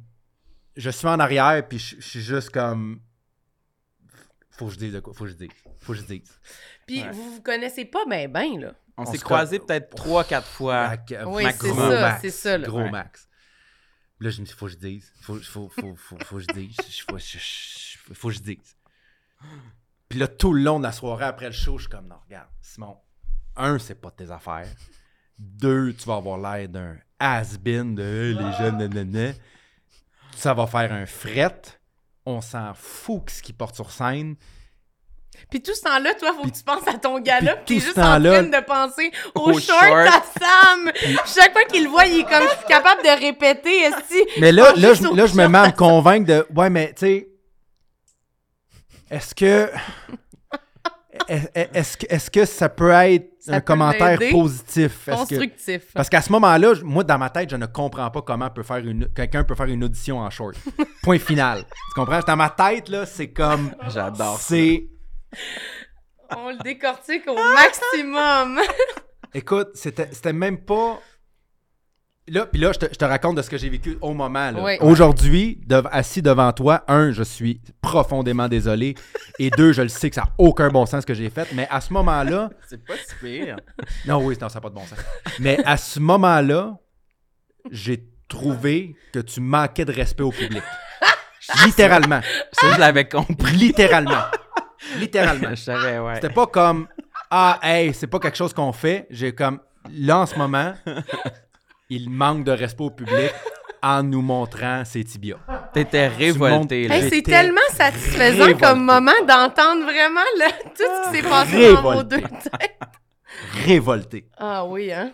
je suis en arrière, puis je, je suis juste comme. Faut que je dise de quoi? Faut que je dise. Faut que je dise. Puis Ouais. vous vous connaissez pas ben ben, là. On, On s'est se croisés peut-être trois, quatre fois. Oui, c'est gros ça, max, c'est ça, là. Gros Ouais. max. Là, je me dit, faut que je dise. Faut, faut, faut, faut, faut que je dise. Faut, je- faut que je dise. Puis là, tout le long de la soirée après le show, je suis comme, non, regarde, Simon, un, c'est pas tes affaires. Deux, tu vas avoir l'air d'un has-been de Hey, les jeunes, nanana. Ça va faire un fret. On s'en fout que ce qu'il porte sur scène. Puis tout ce temps-là, toi, faut que tu penses à ton gala, puis puis t'es juste en train de penser au, Au short, short. à Sam. Chaque fois qu'il le voit, il est comme, je suis capable de répéter, est Mais là, là, je, là, je me mets à me convaincre de. Ouais, mais tu sais. Est-ce que. est- Est-ce que, est-ce que ça peut être Ça un peut commentaire positif? Est-ce que- constructif. Parce qu'à ce moment-là, moi, dans ma tête, je ne comprends pas comment peut faire une, quelqu'un peut faire une audition en short. Point final. Tu comprends? Dans ma tête, là, c'est comme. J'adore ça. On le décortique au maximum. Écoute, c'était même pas. Là, puis là, je te, je te raconte de ce que j'ai vécu au moment. Oui. Aujourd'hui, assis devant toi, un, je suis profondément désolé. Et deux, je le sais que ça n'a aucun bon sens ce que j'ai fait. Mais à ce moment-là. C'est pas si pire. Non, oui, non, ça n'a pas de bon sens. Mais à ce moment-là, j'ai trouvé que tu manquais de respect au public. Littéralement. Ça, je l'avais compris. Littéralement. Littéralement. Je savais, ouais. C'était pas comme Ah, hey, c'est pas quelque chose qu'on fait. J'ai comme là en ce moment, il manque de respect au public en nous montrant ses tibias. T'étais révolté, là. Hey, c'est tellement satisfaisant révolté. comme moment d'entendre vraiment là, tout ce qui s'est passé dans vos Révolté. deux têtes. Révolté. Ah oui, hein?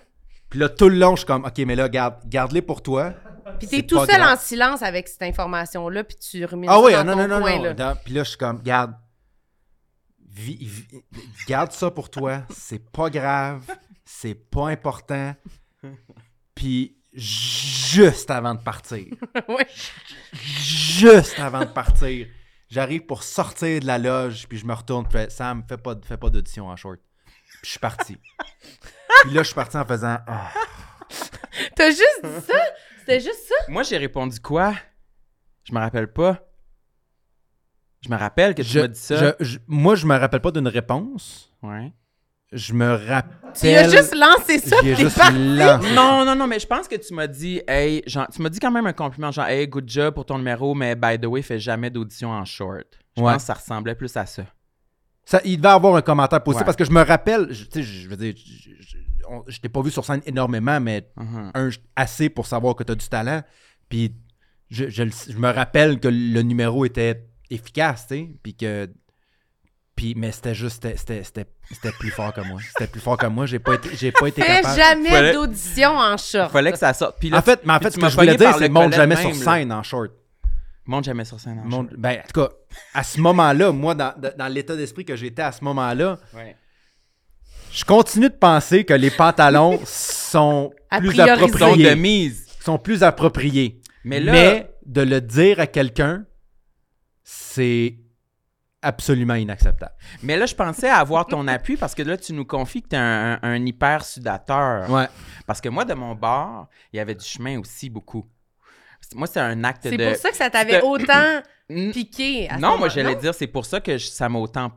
Puis là, tout le long, je suis comme OK, mais là, garde, garde-les pour toi. Puis t'es C'est tout seul grave. en silence avec cette information-là, puis tu rumines Ah ça oui, dans non, ton non, non, coin, non. là. Dans- Puis là, je suis comme, garde, vi- vi- garde ça pour toi. C'est pas grave. C'est pas important. Puis juste avant de partir, Ouais. juste avant de partir, j'arrive pour sortir de la loge, puis je me retourne, puis je fais, Sam, fais pas, fais pas d'audition en short. Puis je suis parti. puis là, je suis parti en faisant, Ah. T'as juste dit ça? C'était juste ça? Moi, j'ai répondu quoi? Je me rappelle pas. Je me rappelle que tu Je- m'as dit ça. je- je- moi, je me rappelle pas d'une réponse. Ouais. Je me rappelle. Tu as juste lancé ça, puis juste parti. lancé. Non, non, non, mais je pense que tu m'as dit, hey, genre, tu m'as dit quand même un compliment, genre, hey, good job pour ton numéro, mais by the way, fais jamais d'audition en short. Je Ouais. pense que ça ressemblait plus à ça. Ça, il devait avoir un commentaire positif Ouais. parce que je me rappelle, je, tu sais, je veux dire, je, t'ai pas vu sur scène énormément, mais Mhm. un, assez pour savoir que tu as du talent. Puis je, je me rappelle que le numéro était efficace, tu sais, puis que. Puis, mais c'était juste, c'était- c'était c'était- c'était plus fort que moi. C'était plus fort que moi. J'ai pas été, j'ai pas été Fais capable. jamais Fallait- d'audition en short. Fallait que ça sorte. Puis là, En fait, mais en fait, ce que je voulais dire, c'est monte jamais sur là. scène en short. Monte jamais sur scène en Monte- short. ben, en tout cas, à ce moment-là, moi, dans, dans- l'état d'esprit que j'étais à ce moment-là, Ouais. je continue de penser que les pantalons sont plus priori, Ils sont de appropriés. mise. Sont plus appropriés. Mais là, Mais de le dire à quelqu'un, c'est absolument inacceptable. mais là, je pensais avoir ton appui parce que là, tu nous confies que tu es un, un- un hyper sudateur. Ouais. Parce que moi, de mon bord, il y avait du chemin aussi beaucoup. Moi, c'est un acte C'est de. pour ça que ça t'avait de- autant piqué. à Non, moi, j'allais dire, c'est pour ça que je- ça m'a autant.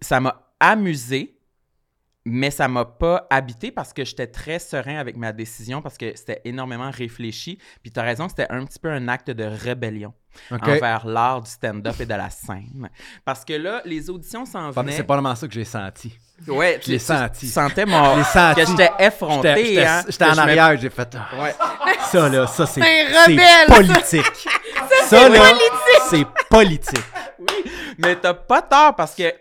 Ça m'a amusé, mais ça m'a pas habité parce que j'étais très serein avec ma décision parce que c'était énormément réfléchi. Puis tu as raison, c'était un petit peu un acte de rébellion OK. envers l'art du stand-up et de la scène. Parce que là, les auditions s'en venaient. C'est pas vraiment ça que j'ai senti. Ouais, Je l'ai senti. Tu sentais mon... Je l'ai senti. que j'étais effronté. J'étais hein, j'étais en arrière, j'ai fait. ah, Ouais. Ça, là, ça, c'est politique. Ça, là, c'est politique. Mais t'as pas tort parce que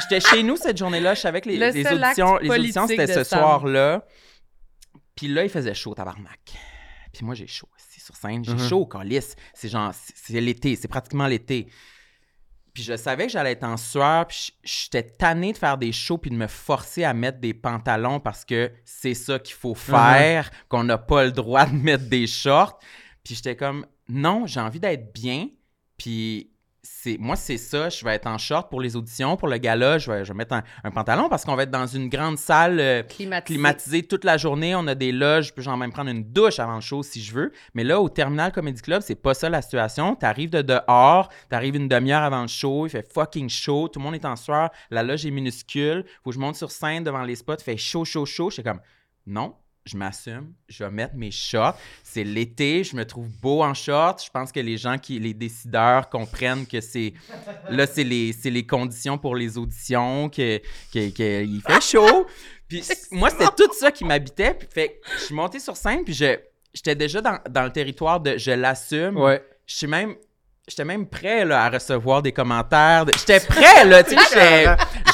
j'étais chez nous cette journée-là, je savais que les, Le les auditions, les auditions politique c'était ce soir-là. Puis là, il faisait chaud, tabarnak. Puis moi, j'ai chaud sur scène. J'ai Mhm. chaud au calice. C'est genre, c'est l'été, c'est pratiquement l'été. Puis je savais que j'allais être en sueur, puis j'étais tanné de faire des shows puis de me forcer à mettre des pantalons parce que c'est ça qu'il faut faire, qu'on n'a pas le droit de mettre des shorts. Puis j'étais comme, non, j'ai envie d'être bien, puis c'est moi, c'est ça, je vais être en short pour les auditions, pour le gala, je vais, je vais mettre un, un pantalon parce qu'on va être dans une grande salle euh, Climatisé. climatisée toute la journée, on a des loges, je peux genre même prendre une douche avant le show si je veux. Mais là, au Terminal Comedy Club, c'est pas ça la situation. T'arrives de dehors, t'arrives une demi-heure avant le show, il fait fucking chaud, tout le monde est en sueur, la loge est minuscule, faut que je monte sur scène devant les spots, il fait chaud, chaud, chaud. J'étais comme, non, je m'assume, je vais mettre mes shorts. C'est l'été, je me trouve beau en shorts. Je pense que les gens qui, les décideurs comprennent que c'est, là, c'est les, c'est les conditions pour les auditions, que, que, que il fait chaud. Puis moi, c'était tout ça qui m'habitait. Puis fait, je suis monté sur scène, puis je, j'étais déjà dans, dans le territoire de je l'assume. Ouais. Je suis même. J'étais même prêt là, à recevoir des commentaires. de- J'étais prêt, là, tu sais.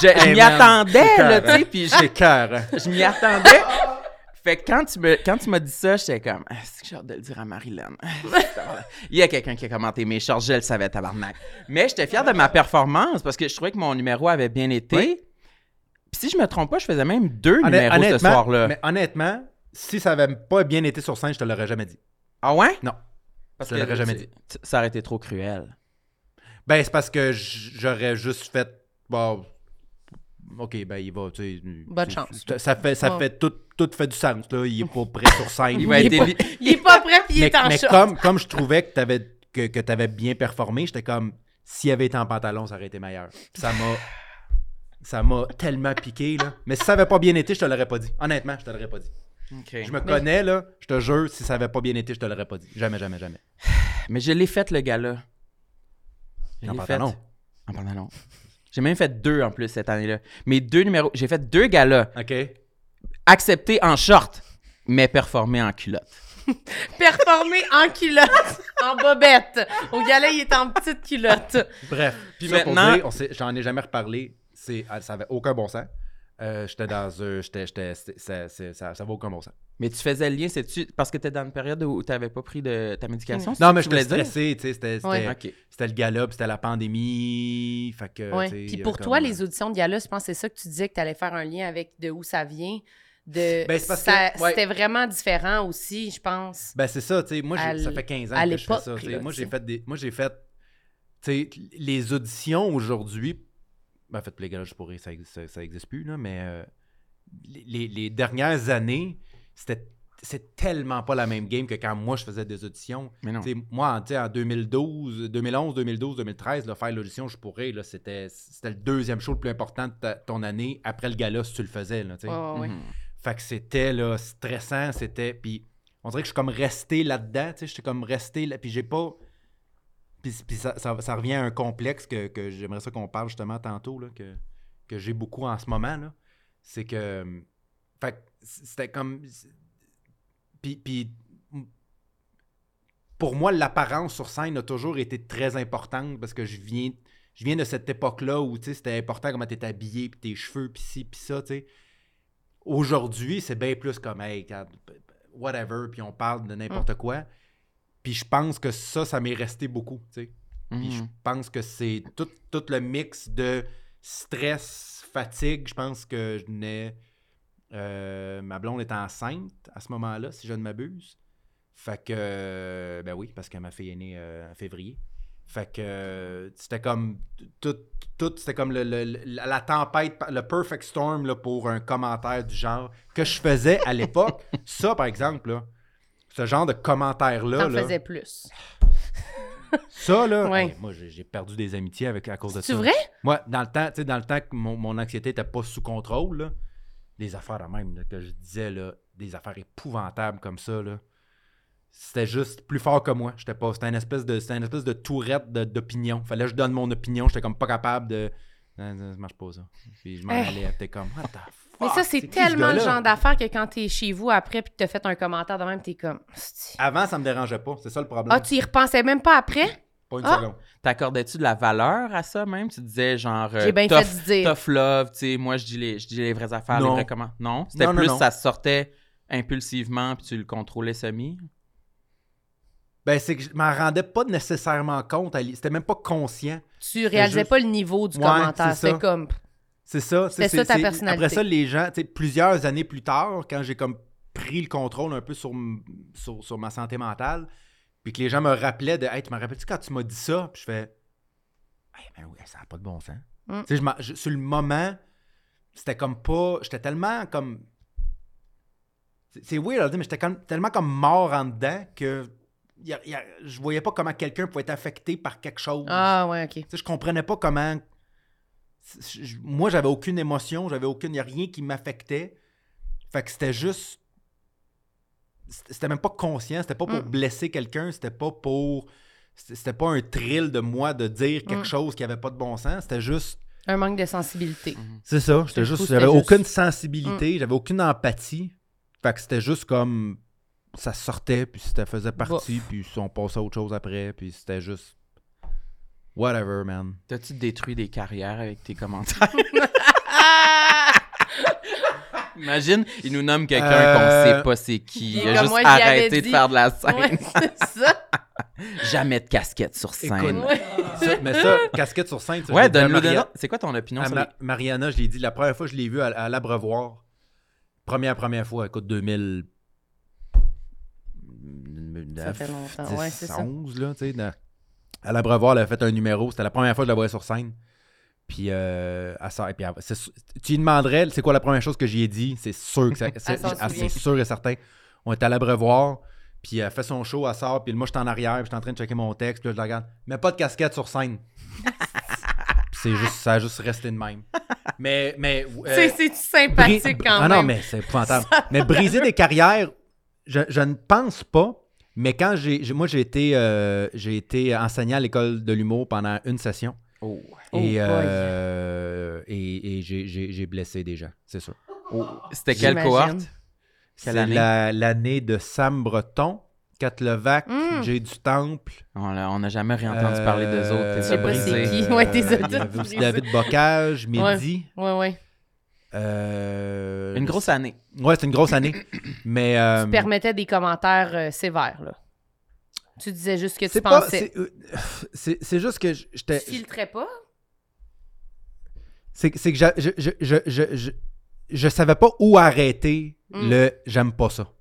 Je, je Hey, m'y attendais, là, tu sais. Puis je- hein. je m'y attendais. Fait que quand tu me, quand tu m'as dit ça, j'étais comme, ah, c'est que j'ai hâte de le dire à Marilyn. Il y a quelqu'un qui a commenté mes shorts, je le savais, tabarnak. Mais j'étais fier de ma performance parce que je trouvais que mon numéro avait bien été. Oui. Puis si je me trompe pas, je faisais même deux numéros ce soir-là. Mais honnêtement, si ça avait pas bien été sur scène, je te l'aurais jamais dit. Ah ouais? Non. Parce Je l'aurais jamais dit. Ça aurait été trop cruel. Ben, c'est parce que j- j'aurais juste fait. Bon. Ok, ben, il va. Tu sais, Bonne chance. Ça, ça fait, ça Ouais. fait tout, tout fait du sens, là. Il est pas prêt sur scène. Il va Il être est pas- éli- Il est pas prêt, puis il mais est en mais short. comme, comme je trouvais que t'avais que, que t'avais bien performé, j'étais comme s'il avait été en pantalon, ça aurait été meilleur. Puis Ça m'a ça m'a tellement piqué là. Mais si ça avait pas bien été, je te l'aurais pas dit. Honnêtement, je te l'aurais pas dit. Je me connais là, je te jure, si ça avait pas bien été, je te l'aurais pas dit. Jamais, jamais, jamais. Mais je l'ai fait, le gars-là. Je En pantalon. fait. En pantalon. J'ai même fait deux en plus cette année-là. Mes deux numéros. J'ai fait deux galas Ok. acceptés en short, mais performés en culotte. Performé en culotte, en bobette. Au gala, il est en petite culotte. Bref. Puis ça pour maintenant- dire, on s'est- j'en ai jamais reparlé. C'est, ah, ça avait aucun bon sens. Euh, j'étais dans un. J'étais, j'étais, ça, ça, ça va aucun bon sens. Mais tu faisais le lien, c'est-tu parce que tu dans une période où tu n'avais pas pris de ta médication? Non, mais je voulais stressé, tu sais. C'était, c'était, Ouais. Ok. c'était le gala, puis c'était la pandémie. Fait que. Ouais. Puis pour comme, toi, les auditions de gala, je pense que c'est ça que tu disais que tu allais faire un lien avec de où ça vient. De... Ben, c'est parce ça- que- ouais. C'était vraiment différent aussi, je pense. Ben, c'est ça, tu sais. Moi, ça fait 15 ans que je fais ça. tu sais. là, Moi, j'ai fait des. Moi, j'ai fait. Tu sais, les auditions aujourd'hui. Ben, en fait, les galas, je pourrais, ça, existe- ça, ça existe plus, là, mais. euh, les, les- les dernières années, c'était. C'est tellement pas la même game que quand moi je faisais des auditions. Mais non. Moi, en, tu sais, en 2012, 2011, 2012, 2013, là, faire l'audition, je pourrais, là, c'était, c'était le deuxième show le plus important de ta- ton année après le gala si tu le faisais. Là. Mhm. Fait que c'était là, stressant, c'était. Puis on dirait que je suis comme resté là-dedans, tu sais, j'étais comme resté là. Puis j'ai pas. Puis, puis ça, ça, ça revient à un complexe que, que j'aimerais ça qu'on parle justement tantôt, là, que que j'ai beaucoup en ce moment, là, c'est que. Fait que c'était comme. Puis, puis, pour moi, l'apparence sur scène a toujours été très importante parce que je viens, je viens de cette époque-là où tu sais, c'était important comment tu étais habillé, puis tes cheveux, puis ci, puis ça. tu sais. Aujourd'hui, c'est bien plus comme, hey, whatever, puis on parle de n'importe quoi. Puis je pense que ça, ça m'est resté beaucoup. tu sais. Puis je Mhm. pense que c'est tout, tout le mix de stress, fatigue. Je pense que je venais. Euh, ma blonde était enceinte à ce moment-là, si je ne m'abuse. Fait que. euh, ben oui, parce que ma fille est née euh, en février. Fait que c'était comme. Tout, tout c'était comme le, le- le- la tempête, le perfect storm là, pour un commentaire du genre que je faisais à l'époque. ça, par exemple, là, ce genre de commentaire-là. T'en là, faisais plus. ça, là, Ouais. hey, moi, j'ai perdu des amitiés avec, à cause de C'est ça. vrai? Moi, dans le temps, dans le temps que mon, mon anxiété était pas sous contrôle, là, des affaires de même, là, que je disais, là, des affaires épouvantables comme ça, là, c'était juste plus fort que moi. J'étais pas, c'était une espèce de, c'était une espèce de tourette de- d'opinion. Fallait que je donne mon opinion. J'étais comme pas capable de, non, non, ça marche pas ça. Puis je m'en Eh. allais, t'es comme, what the Mais fuck, ça, c'est tellement le genre d'affaire que quand t'es chez vous après puis que t'as fait un commentaire de même, t'es comme. Avant, ça me dérangeait pas. C'est ça le problème. Ah, tu y repensais même pas après? Pas une Ah. seconde. T'accordais-tu de la valeur à ça même? Tu disais genre euh, J'ai bien tough, fait dire. tough love, tu sais, moi je dis les, je dis les vraies affaires, Non. les vrais comment. Non? C'était Non, plus non. ça sortait impulsivement puis tu le contrôlais semi? Ben, c'est que je m'en rendais pas nécessairement compte. C'était même pas conscient. Tu réalisais juste- pas le niveau du Ouais, commentaire. c'est comme. C'est ça. C'est- ça ta c'est- personnalité. Après ça, les gens, tu sais, plusieurs années plus tard, quand j'ai comme pris le contrôle un peu sur, m- sur, sur ma santé mentale, puis que les gens me rappelaient de Hey, tu me rappelles-tu quand tu m'as dit ça? Puis je fais Hey, ben oui, ça n'a pas de bon sens. Mm. Tu sais, je sur le moment, c'était comme pas. J'étais tellement comme. C'est- weird mais j'étais comme- tellement comme mort en dedans que y a- y a- je voyais pas comment quelqu'un pouvait être affecté par quelque chose. Ah, ouais, ok. Tu sais, je comprenais pas comment. je- Moi, j'avais aucune émotion, j'avais aucune. Il n'y a rien qui m'affectait. Fait que c'était juste. C'était même pas conscient, c'était pas pour Mm. blesser quelqu'un, c'était pas pour. C'était pas un thrill de moi de dire quelque Mm. chose qui avait pas de bon sens, c'était juste. Un manque de sensibilité. C'est ça, j'étais juste. J'avais juste- aucune sensibilité, j'avais aucune empathie. Fait que c'était juste comme. Ça sortait, puis ça faisait partie, puis on passait à autre chose après, puis c'était juste. Whatever, man. T'as-tu détruit des carrières avec tes commentaires? Imagine, il nous nomme quelqu'un Euh, qu'on sait pas c'est qui. Il a juste moi, arrêté de faire de la scène. Ouais, c'est ça. Jamais de casquette sur scène. Écoute, Ouais. Ça, mais ça, casquette sur scène, ça, Ouais, Maria- de C'est quoi ton opinion sur Ma- les... Mariana, je l'ai dit, la première fois que je l'ai vu à, à l'Abreuvoir, première, première fois, écoute, 2000. Ça fait longtemps, ouais, c'est ça. 11, là, tu sais. dans- À l'Abreuvoir, elle a fait un numéro, c'était la première fois que je la voyais sur scène. Puis, euh, elle sort- et puis elle- tu lui demanderais, c'est quoi la première chose que j'y ai dit, c'est sûr que c'est ah, sûr et certain. On est à l'Abreuvoir, puis elle fait son show, elle sort, puis moi, je suis en arrière, puis je suis en train de checker mon texte, puis là, je la regarde. Mais pas de casquette sur scène. C'est juste, ça a juste resté de même. Mais, mais. euh, C'est- sympathique quand ah même. non, mais c'est épouvantable. mais briser des carrières, je, je ne pense pas. Mais quand j'ai. j'ai- Moi, j'ai été, euh, j'ai été enseignant à l'école de l'humour pendant une session. Oh. Oh et, boy. euh, et, et j'ai, j'ai- j'ai blessé des gens, c'est sûr. C'était quelle J'imagine. cohorte? C'est année? la- l'année de Sam Breton, Kat Levac, Mm. Jay du Temple. On n'a jamais rien entendu parler d'eux autres. Euh, Je sais pas brisé. c'est qui. Ouais, t'es euh. David Bocage, Mehdi. Ouais, ouais. euh, Une grosse année. Ouais, c'est une grosse année. mais. euh, Tu permettais des commentaires euh, sévères, là. Tu disais juste ce que tu pas. pensais. C'est, euh, c'est, juste que j'étais. Tu filtrais pas? C'est, c'est que je, je, je, je, je, je savais pas où arrêter Mm. le j'aime pas ça.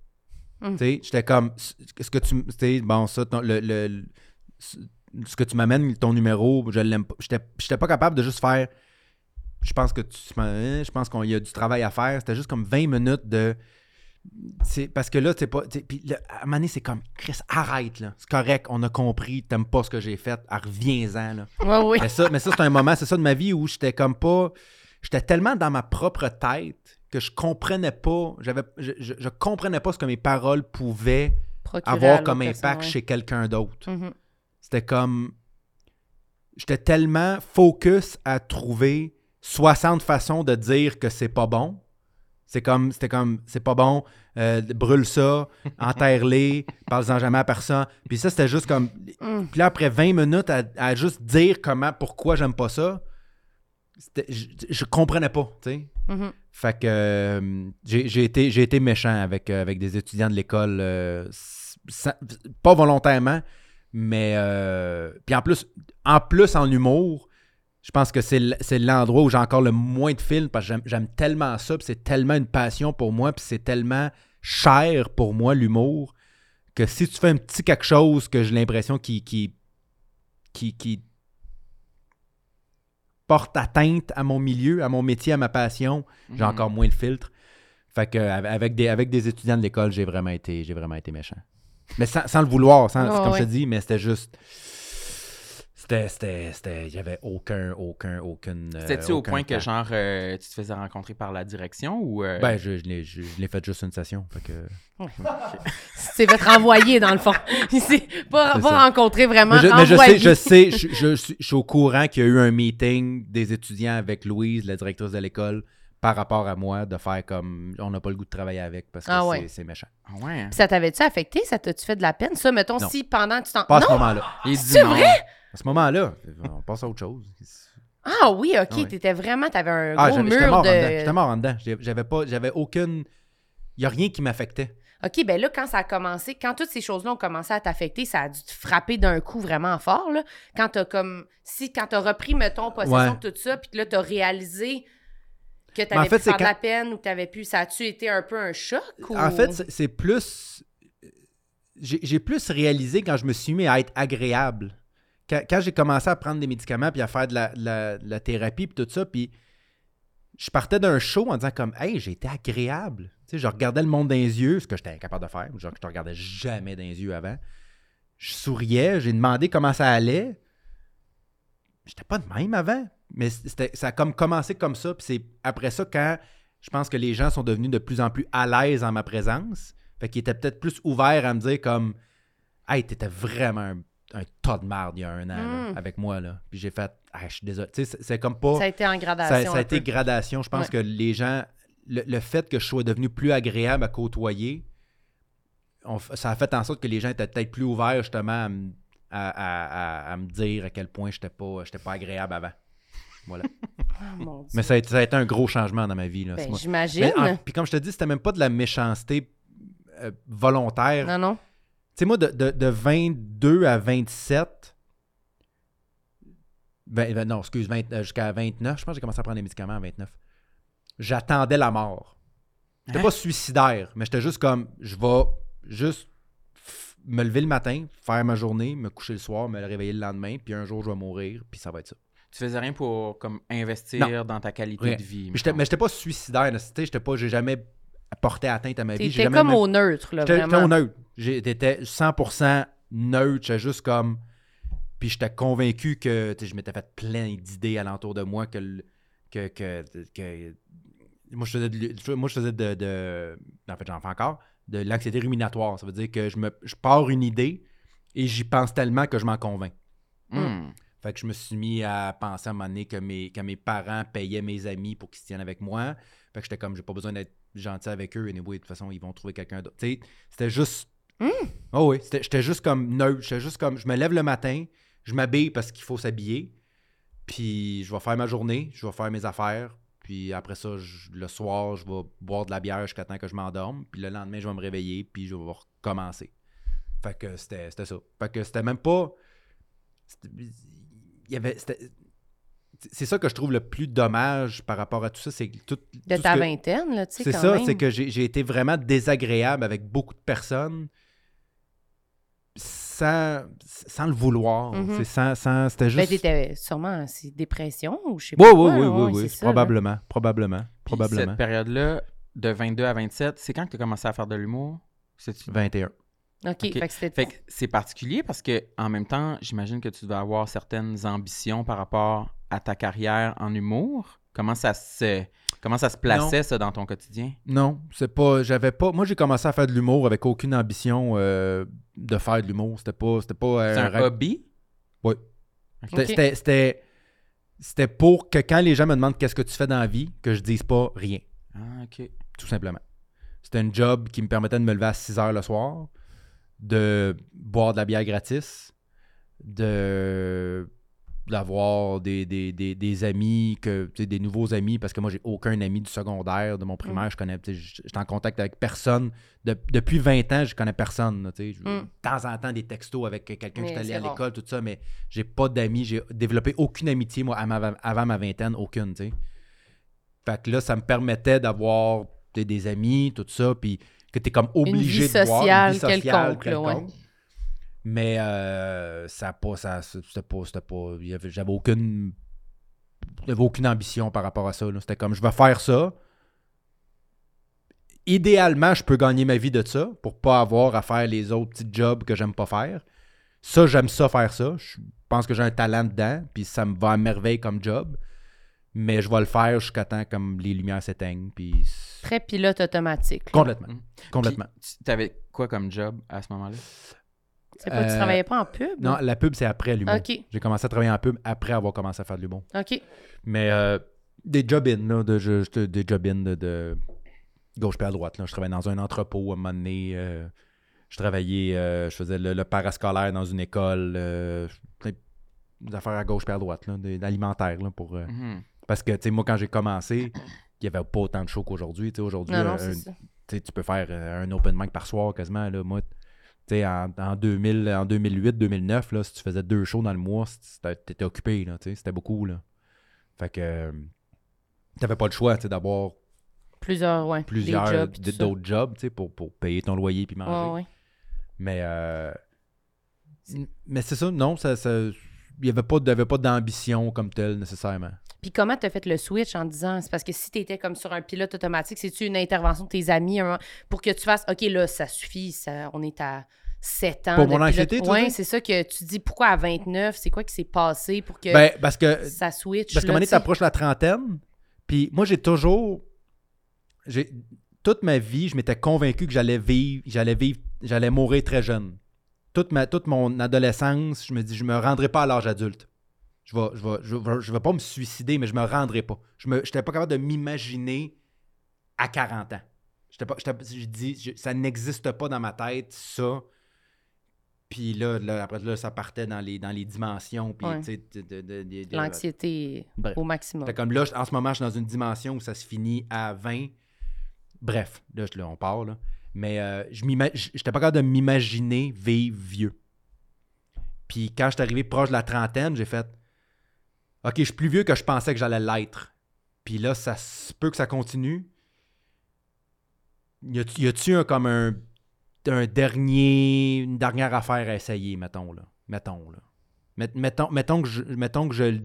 Mm. Tu sais, j'étais comme. Ce que tu. Bon, ça, ton- le, le- le- ce que tu m'amènes, ton numéro, je l'aime pas. J'étais, j'étais pas capable de juste faire. Je pense que tu. Je pense qu'il y a du travail à faire. C'était juste comme 20 minutes de. C'est parce que là, c'est pas. tu sais, Puis là, à un moment donné, c'est comme Chris, arrête là. C'est correct, on a compris, t'aimes pas ce que j'ai fait. Ah, Reviens-en là. Ouais, oui. Mais ça, mais ça c'est un moment, c'est ça de ma vie où j'étais comme pas. J'étais tellement dans ma propre tête que je comprenais pas. J'avais, je, je- je comprenais pas ce que mes paroles pouvaient Procurer avoir comme personne, impact ouais. chez quelqu'un d'autre. Mhm. C'était comme. J'étais tellement focus à trouver 60 façons de dire que c'est pas bon. C'est comme, c'était comme, c'est pas bon, euh, brûle ça, enterre-les, parle-en jamais à personne. Puis ça, c'était juste comme. Mm. Puis là, après 20 minutes à, à juste dire comment, pourquoi j'aime pas ça, je, je comprenais pas, tu sais. Mhm. Fait que euh, j'ai j'ai été, j'ai été méchant avec, euh, avec des étudiants de l'école, euh, sans- pas volontairement, mais euh, puis en plus, en plus en humour, je pense que c'est l'endroit où j'ai encore le moins de films parce que j'aime- tellement ça, puis c'est tellement une passion pour moi, puis c'est tellement cher pour moi l'humour que si tu fais un petit quelque chose que j'ai l'impression qui, qui, qui, qui porte atteinte à mon milieu, à mon métier, à ma passion, j'ai Mhm. encore moins de filtres. Fait que av- avec des, avec des étudiants de l'école, j'ai vraiment été, j'ai vraiment été méchant. Mais sans, sans le vouloir, sans, Ouais, comme je te dis, mais c'était juste. C'était. C'était. c'était- Il n'y avait aucun. Aucun. Aucune. euh, C'était-tu au point que, genre, euh, tu te faisais rencontrer par la direction ou. euh, Ben, je, je l'ai je- je l'ai fait juste une session. Fait que... Tu t'es fait renvoyer, dans le fond. Il s'est pas, C'est pas ça. rencontré vraiment. Mais je, mais je sais, je sais, je, je suis- je suis au courant qu'il y a eu un meeting des étudiants avec Louise, la directrice de l'école, par rapport à moi, de faire comme on n'a pas le goût de travailler avec parce que Ah c'est- ouais. c'est méchant. Ah ouais. Puis ça t'avait-tu affecté? Ça t'a-tu fait de la peine? Ça, mettons, Non. si pendant que tu t'en. Pas à ce moment-là. C'est non. vrai? À ce moment-là, on passe à autre chose. Ah oui, OK. Ouais. T'étais vraiment. T'avais un Ah, gros mur mort en dedans. de. J'étais mort en dedans. J'avais pas, j'avais aucune. Il n'y a rien qui m'affectait. OK, ben là, quand ça a commencé, quand toutes ces choses-là ont commencé à t'affecter, ça a dû te frapper d'un coup vraiment fort, là. Quand t'as comme... Si, quand t'as repris, mettons, possession Ouais. de tout ça, puis que là, t'as réalisé que t'avais en fait, pu faire de la peine ou que t'avais pu... Ça a-tu été un peu un choc ou... En fait, c'est- plus. J'ai plus réalisé quand je me suis mis à être agréable. Quand, j'ai commencé à prendre des médicaments puis à faire de la, thérapie puis tout ça, puis je partais d'un show en disant comme Hey, j'ai été agréable. Tu sais, je regardais le monde dans les yeux, ce que j'étais incapable de faire. Genre, je te regardais jamais dans les yeux avant. Je souriais, j'ai demandé comment ça allait. J'étais pas de même avant. Mais ça a comme commencé comme ça. Puis c'est après ça quand je pense que les gens sont devenus de plus en plus à l'aise en ma présence. Fait qu'ils étaient peut-être plus ouverts à me dire comme Hey, t'étais vraiment un, un tas de marde il y a un an là, Mm. avec moi. Là. Puis j'ai fait Ah, je suis désolé. Tu sais, c'est, comme pas. Ça a été en gradation ça a été peu. gradation. Je pense Ouais. que les gens, le, le fait que je sois devenu plus agréable à côtoyer, on ça a fait en sorte que les gens étaient peut-être plus ouverts justement à, me- à- à- à- à me dire à quel point j'étais pas, j'étais pas agréable avant. Voilà. Dieu. Mais ça a, été, ça a été un gros changement dans ma vie. Là, Ben, j'imagine. Puis comme je te dis, c'était même pas de la méchanceté euh, volontaire. Non, non. Tu sais, moi, de, de- de 22 à 27, vingt- vingt- non, excuse, 20, euh, jusqu'à 29, je pense que j'ai commencé à prendre des médicaments à 29. J'attendais la mort. J'étais Hein? pas suicidaire, mais j'étais juste comme, je vais juste me lever le matin, faire ma journée, me coucher le soir, me réveiller le lendemain, puis un jour, je vais mourir, puis ça va être ça. Tu faisais rien pour comme investir dans ta qualité Rien. de vie. Mais j'étais- j'étais pas suicidaire, j'étais pas, j'ai jamais porté atteinte à ma vie. jamais comme même- au neutre, là, J'étais j'étais au neutre. J'étais 100% neutre. J'étais juste comme. Puis j'étais convaincu que je m'étais fait plein d'idées alentour de moi que. que, que, que- moi, je faisais de, moi, je faisais de, de- En fait, j'en fais encore. De l'anxiété ruminatoire. Ça veut dire que je, me, je pars une idée et j'y pense tellement que je m'en convainc. Hmm. Fait que je me suis mis à penser à un moment donné que mes, que mes parents payaient mes amis pour qu'ils se tiennent avec moi. Fait que j'étais comme, j'ai pas besoin d'être gentil avec eux. Et de toute façon, ils vont trouver quelqu'un d'autre. C'était juste. Oh oui, j'étais juste comme neutre. J'étais juste comme, je me lève le matin, je m'habille parce qu'il faut s'habiller. Puis je vais faire ma journée, je vais faire mes affaires. Puis après ça, je- le soir, je vais boire de la bière jusqu'à temps que je m'endorme. Puis le lendemain, je vais me réveiller, puis je vais recommencer. Fait que c'était ça. Fait que c'était même pas. Il y avait. C'est ça que je trouve le plus dommage par rapport à tout ça. C'est que tout. De tout ta ce que- vingtaine, là, tu sais, C'est ça, c'est que j'ai été vraiment désagréable avec beaucoup de personnes sans, sans le vouloir. Mhm. C'est sans, sans- C'était Ben, juste. t'étais sûrement c'est dépression ou je sais Oui, pas. oui, quoi, oui, oui, oui, là. probablement, probablement, Puis probablement. Cette période-là, de 22 à 27, c'est quand que tu as commencé à faire de l'humour? C'est-tu- 21. OK, Ok. fait que c'était... Fait que c'est particulier parce que en même temps, j'imagine que tu devais avoir certaines ambitions par rapport à ta carrière en humour. Comment ça se comment ça se plaçait ça dans ton quotidien? Non, c'est pas. J'avais pas. Moi, j'ai commencé à faire de l'humour avec aucune ambition euh, de faire de l'humour. C'était pas. C'était pas. C'est un hobby? Oui. C'était. c'était- C'était pour que quand les gens me demandent qu'est-ce que tu fais dans la vie, que je dise pas rien, Ah, OK. tout simplement. C'était un job qui me permettait de me lever à 6 heures le soir, de boire de la bière gratis, de d'avoir des, des, des, des amis, que, des nouveaux amis, parce que moi, j'ai aucun ami du secondaire, de mon primaire, je connais, j'étais en contact avec personne. De- depuis 20 ans, je connais personne. là. Je- Mm. De temps en temps, des textos avec quelqu'un que Mais j'étais allé à l'école, tout ça, mais j'ai pas d'amis, j'ai développé aucune amitié, moi, avant ma vingtaine, aucune. Fait que là, ça me permettait d'avoir des amis, tout ça, puis que tu es comme obligé de voir une vie sociale quelconque, là, ouais. Mais euh, ça pas, ça, c'était pas, c'était pas, il y avait- j'avais aucune, j'avais aucune ambition par rapport à ça. là. C'était comme, je vais faire ça. Idéalement, je peux gagner ma vie de ça pour pas avoir à faire les autres petits jobs que j'aime pas faire. Ça, j'aime ça faire ça. Je pense que j'ai un talent dedans, puis ça me va à merveille comme job. Mais je vais le faire jusqu'à temps comme les lumières s'éteignent, puis Très pilote automatique. complètement, Mhm. complètement. Tu avais quoi comme job à ce moment-là? C'est pas, tu Euh, travaillais pas en pub? Non, la pub c'est après l'humour. J'ai commencé à travailler en pub après avoir commencé à faire de l'humour. OK. Mais euh, des job-in, là, de, je- je- des job-in de, de gauche puis à droite. Là. Je travaillais dans un entrepôt à un moment donné. euh, je travaillais, euh, je faisais le, le parascolaire dans une école. euh, des affaires à gauche puis à droite, là, des, alimentaires. Là, pour, euh, Mhm. Parce que, tu sais, moi, quand j'ai commencé, il n'y avait pas autant de shows qu'aujourd'hui. Tu sais, Aujourd'hui, Non, non, un- c'est ça. tu peux faire un open mic par soir quasiment. Là. Moi, en, en 2000, en 2008, 2009, là, si tu faisais deux shows dans le mois, t'étais occupé. là, tu sais, C'était beaucoup. Là. Fait que euh, t'avais pas le choix tu sais, d'avoir Plusieurs, ouais. plusieurs jobs, d'autres jobs tu sais, pour, pour payer ton loyer puis manger. Ouais, ouais. Mais, euh, mais c'est ça, non, ça, ça, il n'y avait pas, d'avait pas d'ambition comme telle nécessairement. Puis comment t'as fait le switch en disant, c'est parce que si t'étais comme sur un pilote automatique, c'est-tu une intervention de tes amis pour que tu fasses, OK, là, ça suffit, ça, on est à 7 ans. Pour de mon anxiété, tu dis? c'est ça que tu dis, pourquoi à 29, c'est quoi qui s'est passé pour que Ben, parce que ça switch? Parce donné, tu sais? t'approches la trentaine, puis moi, j'ai toujours... j'ai Toute ma vie, je m'étais convaincu que j'allais vivre, j'allais vivre, j'allais mourir très jeune. Toute, ma, toute mon adolescence, je me dis, je me rendrai pas à l'âge adulte. Je vais, je, vais, je, vais, je vais pas me suicider, mais je me rendrai pas. Je n'étais pas capable de m'imaginer à 40 ans. J'étais pas, j'étais- je dis, je- ça n'existe pas dans ma tête, ça. Puis là, là, après, là, ça partait dans les, dans les dimensions. Puis, Ouais. de- de- de- L'anxiété Bref. au maximum. comme là, en ce moment, je suis dans une dimension où ça se finit à 20. Bref, là, je- là, on part, là. Mais euh, je j'étais pas capable de m'imaginer vivre vieux. Puis quand je suis arrivé proche de la trentaine, j'ai fait OK, je suis plus vieux que je pensais que j'allais l'être. Puis là, ça se peut que ça continue. Y a-tu un, comme un, un dernier, une dernière affaire à essayer, mettons, là? Mettons, là. Met- mettons, mettons, que je, mettons que je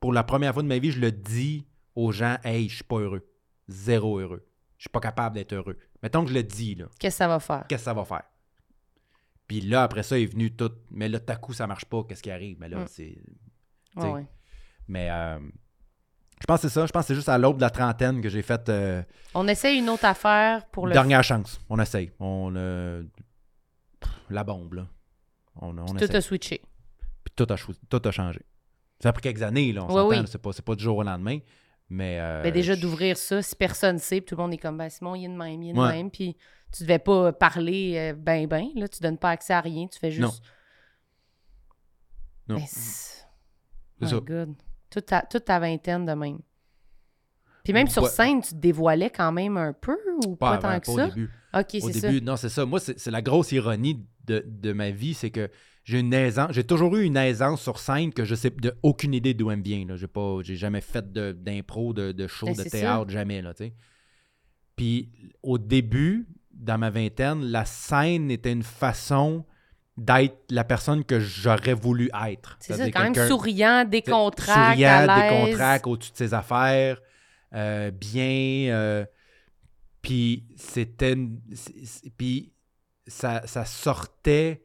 pour la première fois de ma vie, je le dis aux gens, hey, je suis pas heureux. Zéro heureux. Je suis pas capable d'être heureux. Mettons que je le dis, là. Qu'est-ce que ça va faire? Qu'est-ce que ça va faire? Puis là, après ça, est venu tout. Mais là, tout à coup, ça marche pas. Qu'est-ce qui arrive? Mais là, Mm. c'est. Ouais, sais, ouais. Mais euh, je pense que c'est ça. Je pense que c'est juste à l'aube de la trentaine que j'ai fait euh, On essaie une autre affaire pour le. dernière chance. On essaye. On euh, la bombe, là. On, on Tout essaye. a switché. Puis tout a, tout a changé. Ça a pris quelques années, là. On Oui, s'entend, oui. C'est pas, pas du jour au lendemain. Mais. euh, Ben déjà je- d'ouvrir ça, si personne sait, puis tout le monde est comme ben Simon, il est de même, il est de Ouais. même, puis tu devais pas parler ben ben, là, tu donnes pas accès à rien, tu fais juste. Non. Non. Ben, c'est ça. God. Toute ta, toute ta vingtaine de même. Puis même sur scène, tu te dévoilais quand même un peu ou pas, Pas, tant avant, que pas ça? au début. Ok, Au c'est ça. début, non, c'est ça. Moi, c'est c'est la grosse ironie de, de ma vie, c'est que j'ai une aisance, j'ai toujours eu une aisance sur scène que je sais de aucune idée d'où elle me vient. là. J'ai pas, j'ai jamais fait d'impro, de, de show, Ben, de théâtre, jamais là, tu sais. Puis au début, dans ma vingtaine, la scène était une façon d'être la personne que j'aurais voulu être. C'est ça, quand même souriant, décontracté, souriant, décontracté au-dessus de ses affaires, euh, bien. euh, puis c'était. Puis ça, ça sortait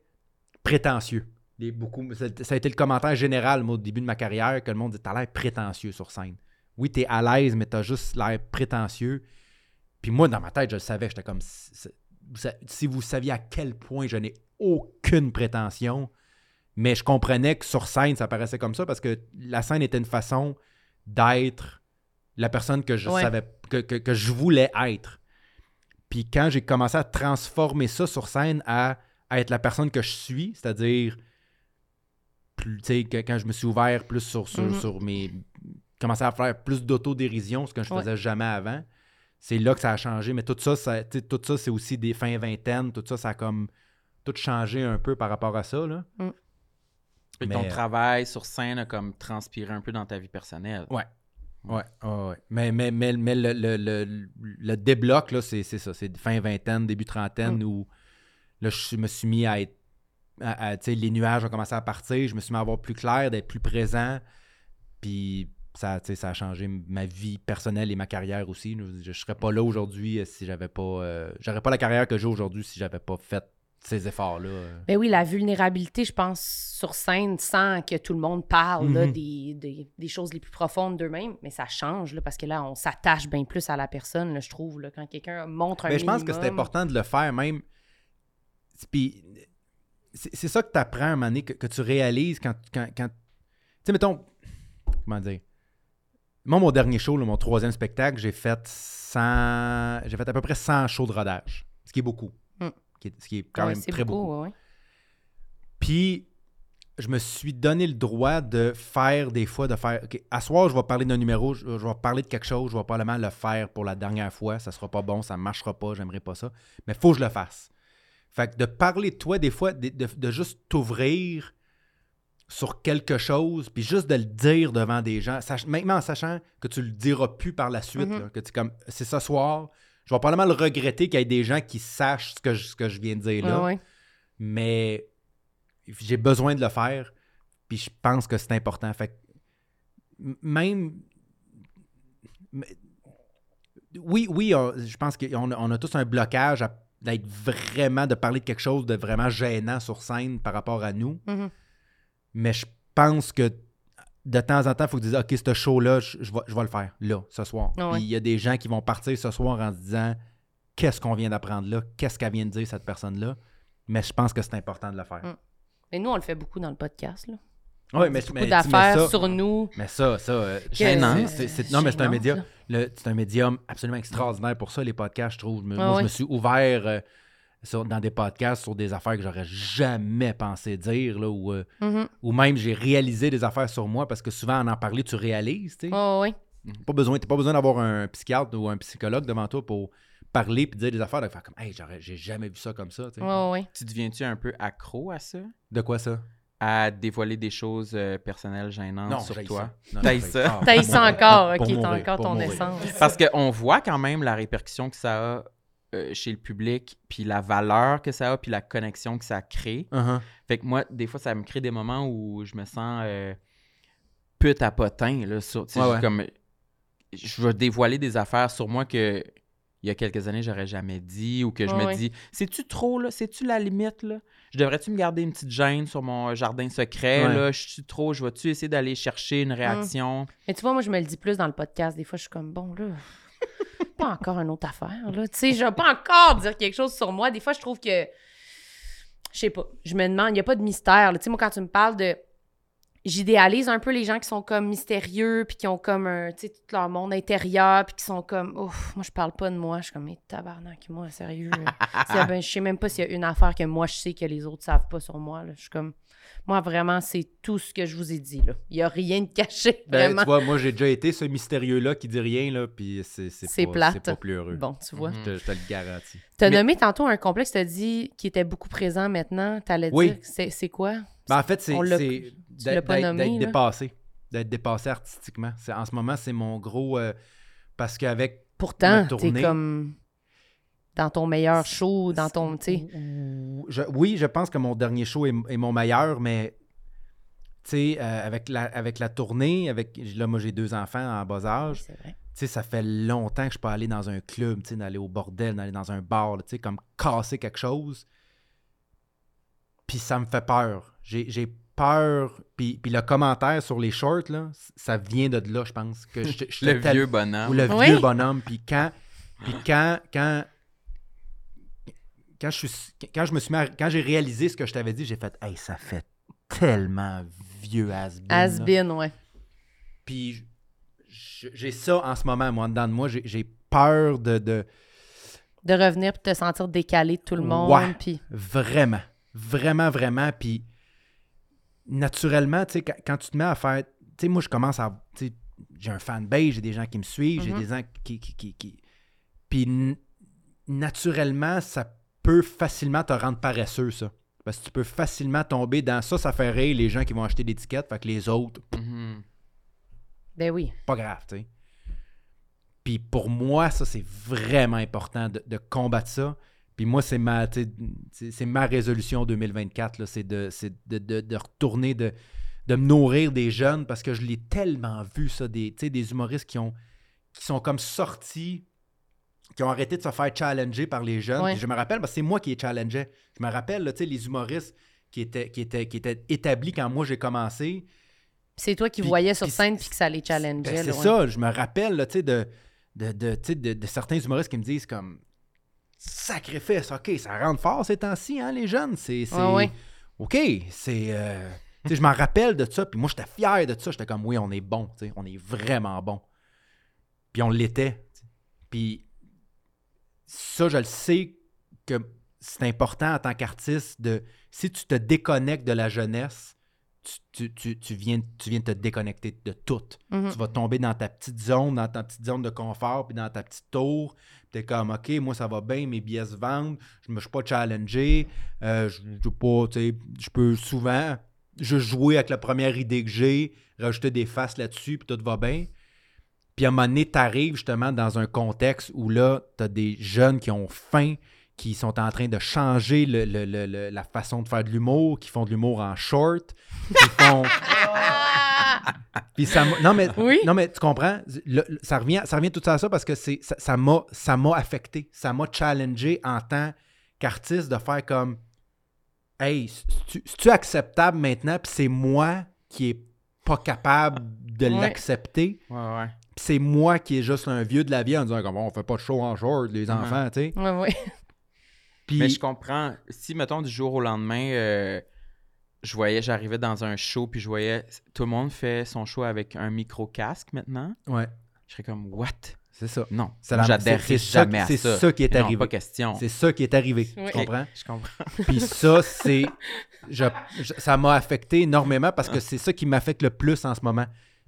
prétentieux. Beaucoup, ça, ça a été le commentaire général, moi, au début de ma carrière, que le monde dit T'as l'air prétentieux sur scène. Oui, t'es à l'aise, mais t'as juste l'air prétentieux. Puis moi, dans ma tête, je le savais. J'étais comme Si vous saviez à quel point je n'ai aucune prétention, Mais je comprenais que sur scène, ça paraissait comme ça parce que la scène était une façon d'être la personne que je Ouais. savais que, que- que je voulais être. Puis quand j'ai commencé à transformer ça sur scène à, à être la personne que je suis, c'est-à-dire plus- tu sais, que- quand je me suis ouvert plus sur, sur, Mhm. sur mes. commencé à faire plus d'autodérision, ce que je Ouais. faisais jamais avant. C'est là que ça a changé. Mais tout ça, ça tout ça, c'est aussi des fins vingtaines. Tout ça, ça a comme tout changé un peu par rapport à ça. Là. Et ton travail sur scène a comme transpiré un peu dans ta vie personnelle. Ouais. Ouais, ouais, ouais. Mais, mais, mais, mais le, le, le, le débloc, là, c'est c'est ça. C'est fin vingtaine, début trentaine, où là, je me suis mis à être. à- à- tu sais, les nuages ont commencé à partir. Je me suis mis à avoir plus clair, d'être plus présent. Puis ça, tu sais, ça a changé ma vie personnelle et ma carrière aussi. Je, je serais pas là aujourd'hui euh, si j'avais pas. euh, J'aurais pas la carrière que j'ai aujourd'hui si j'avais pas fait ces efforts-là. Ben oui, la vulnérabilité, je pense, sur scène, sans que tout le monde parle là, Mhm. des, des- des choses les plus profondes d'eux-mêmes, mais ça change, là, parce que là, on s'attache bien plus à la personne, là, je trouve, là, quand quelqu'un montre un Mais Ben, je pense que c'est important de le faire même. Puis c'est c'est ça que tu apprends à un moment donné, que, que tu réalises quand. quand, quand- tu sais, mettons. Comment dire? Moi, mon dernier show, là, mon troisième spectacle, j'ai fait 100. J'ai fait à peu près 100 shows de rodage. Ce qui est beaucoup. Mm. Qui est- ce qui est quand Ouais, même très beau, beaucoup. ouais. Puis, je me suis donné le droit de faire des fois, de faire. OK, à soir, je vais parler d'un numéro, je, je vais parler de quelque chose, je vais probablement le faire pour la dernière fois. Ça sera pas bon, ça ne marchera pas, j'aimerais pas ça. Mais il faut que je le fasse. Fait que de parler de toi, des fois, de, de- de juste t'ouvrir sur quelque chose, puis juste de le dire devant des gens, même en sachant que tu le diras plus par la suite, Mhm. là, que tu comme, c'est ce soir, je vais probablement le regretter qu'il y ait des gens qui sachent ce que je, ce que je viens de dire là ouais. mais j'ai besoin de le faire, puis je pense que c'est important. Fait que même. Oui, oui, on- je pense qu'on a, on a tous un blocage à- d'être vraiment, de parler de quelque chose de vraiment gênant sur scène par rapport à nous, Mhm. Mais je pense que de temps en temps, il faut que tu dises OK, ce show-là, je, je vais, je vais le faire, là, ce soir. Puis il y a des gens qui vont partir ce soir en se disant Qu'est-ce qu'on vient d'apprendre là? Qu'est-ce qu'elle vient de dire, cette personne-là? Mais je pense que c'est important de le faire. Mm. Mais nous, on le fait beaucoup dans le podcast. Là. Oui, mais, beaucoup d'affaires sur nous. Mais ça, ça. euh, Gênant. c'est- non, mais c'est un média. C'est un médium absolument extraordinaire pour ça, les podcasts, je trouve. Moi, Ah je me suis ouvert euh, sur- dans des podcasts sur des affaires que j'aurais jamais pensé dire, là, ou, euh, Mhm. ou même j'ai réalisé des affaires sur moi parce que souvent, en en parler, tu réalises. tu sais. Ouais, ouais. Pas besoin, t'as pas besoin d'avoir un psychiatre ou un psychologue devant toi pour parler et dire des affaires, de faire comme, hey, j'aurais- j'ai jamais vu ça comme ça. tu sais. Ouais, ouais. Tu deviens-tu un peu accro à ça? De quoi ça? À dévoiler des choses euh, personnelles gênantes sur j'haïs toi? ça. Non, T'haïs j'haïs ça? Ah, T'as pour ça mourir. encore, t'as mourir, encore ton mourir. essence. Parce qu'on voit quand même la répercussion que ça a euh, chez le public, puis la valeur que ça a, puis la connexion que ça crée. Uh-huh. Fait que moi, des fois, ça me crée des moments où je me sens euh, pute à potin. Là, sur, Ouais, ouais. comme, je vais dévoiler des affaires sur moi que il y a quelques années, j'aurais jamais dit, ou que je Ouais, me ouais. dis, c'est-tu trop, là? C'est-tu la limite, là? Je devrais-tu me garder une petite gêne sur mon jardin secret, Ouais. là? Je suis trop, je vais-tu essayer d'aller chercher une réaction? Mais tu vois, moi, je me le dis plus dans le podcast. Des fois, je suis comme, bon, là, pas encore une autre affaire, là. Tu sais, je vais pas encore dire quelque chose sur moi. Des fois, je trouve que, je sais pas, je me demande, il n'y a pas de mystère. là. Tu sais, moi, quand tu me parles de. J'idéalise un peu les gens qui sont comme mystérieux, puis qui ont comme un, tu sais, tout leur monde intérieur, puis qui sont comme, ouf, moi, je parle pas de moi. Je suis comme, mais tabarnak, moi, sérieux. ben, je sais même pas s'il y a une affaire que moi, je sais que les autres savent pas sur moi. là. Je suis comme, moi, vraiment, c'est tout ce que je vous ai dit, là. Il y a rien de caché, Ben, vraiment. tu vois, moi, j'ai déjà été ce mystérieux-là qui dit rien, là, puis c'est c'est C'est pas, plate. c'est pas plus heureux. Bon, tu vois. Mhm. Je, te, je te le garantis. T'as Mais- nommé tantôt un complexe, t'as dit qui était beaucoup présent maintenant. T'allais Oui. dire, c'est c'est quoi? Ben, en fait, c'est On l'a- c'est tu l'as d'être pas d'être- nommé, d'être là? dépassé. D'être dépassé artistiquement. C'est- En ce moment, c'est mon gros... euh, parce qu'avec... Pourtant, t'es comme dans ton meilleur show, dans ton, je- oui, je pense que mon dernier show est, est mon meilleur, mais... Tu sais, euh, avec, la, avec la tournée, avec là, moi, j'ai deux enfants en bas âge. C'est vrai. Tu sais, ça fait longtemps que je peux aller dans un club, tu sais, d'aller au bordel, d'aller dans un bar, là, tu sais, comme casser quelque chose. Puis ça me fait peur. J'ai j'ai peur. Puis, puis le commentaire sur les shorts, là, ça vient de là, je pense. Que je, je- Le vieux bonhomme. Ou le Oui. vieux bonhomme. Puis quand, puis quand, quand, quand je suis, quand je me suis quand j'ai réalisé ce que je t'avais dit, j'ai fait, hey, ça fait tellement vieux has Has been, ouais. Puis j'ai ça en ce moment, moi, en dedans de moi. J'ai- peur de, de- De revenir puis te sentir décalé de tout le monde. Ouais. Puis Vraiment. Vraiment, vraiment. Puis naturellement, tu sais, quand, quand tu te mets à faire. Tu sais, moi, je commence à. tu sais, J'ai un fanbase, j'ai des gens qui me suivent, j'ai Mhm. des gens qui. qui, qui, qui- Puis naturellement, ça peut facilement te rendre paresseux, ça. Parce que tu peux facilement tomber dans ça, ça fait rire les gens qui vont acheter l'étiquette, fait que les autres, Mhm. ben oui. pas grave, tu sais. Puis pour moi, ça, c'est vraiment important de, de combattre ça. Puis moi, c'est ma, c'est ma résolution 2024, là, c'est de, c'est de, de- de retourner, de, de me nourrir des jeunes, parce que je l'ai tellement vu, ça, des, tu sais, des humoristes qui, ont, qui sont comme sortis, qui ont arrêté de se faire challenger par les jeunes. Ouais. Je me rappelle, parce que c'est moi qui les challengeais. Je me rappelle, là, tu sais, les humoristes qui étaient, qui, étaient, qui étaient établis quand moi j'ai commencé. C'est toi qui voyais sur scène puis que ça les challengeait. Ben, c'est ça, je me rappelle, là, tu sais, de, de, de, de- de certains humoristes qui me disent comme sacrifice, ok, ça rentre fort ces temps-ci, hein, les jeunes. C'est. c'est- Ouais, ouais. Ok, c'est. euh, tu sais, je m'en rappelle de ça, puis moi, j'étais fier de ça. J'étais comme, oui, on est bon, tu sais, on est vraiment bon. Puis on l'était. Puis ça, je le sais que c'est important en tant qu'artiste de. Si tu te déconnectes de la jeunesse, tu, tu- tu- tu viens, tu viens te déconnecter de tout. Mhm. Tu vas tomber dans ta petite zone, dans ta petite zone de confort, puis dans ta petite tour. Tu es comme, OK, moi, ça va bien, mes billets se vendent, je me suis pas challengé, euh, je, je, pas, je peux souvent juste jouer avec la première idée que j'ai, rajouter des faces là-dessus, puis tout va bien. Puis à un moment donné, tu arrives justement dans un contexte où là, tu as des jeunes qui ont faim, qui sont en train de changer le- le- le- le- la façon de faire de l'humour, qui font de l'humour en short, qui font... Puis ça m'a- non mais Oui. non mais tu comprends? Le- le- ça revient ça revient tout ça à ça parce que c'est ça m'a ça m'a affecté ça m'a challengé en tant qu'artiste de faire comme hey c'est tu acceptable maintenant puis c'est moi qui est pas capable de Ouais. l'accepter? Ouais, ouais. C'est moi qui est juste un vieux de la vie en disant comme on fait pas de show en short les enfants tu sais Ouais, ouais. puis Mais je comprends. Si, mettons, du jour au lendemain, euh, je voyais, j'arrivais dans un show, puis je voyais, tout le monde fait son show avec un micro-casque maintenant. ouais Je serais comme, what? c'est ça Non, C'est moi, la- j'adhérerai c'est- c'est ça- jamais à c'est ça. ça qui est Non, arrivé. pas question. c'est ça qui est arrivé Oui. tu comprends? Je comprends. Puis ça, c'est. je- je- ça m'a affecté énormément parce que c'est ça qui m'affecte le plus en ce moment.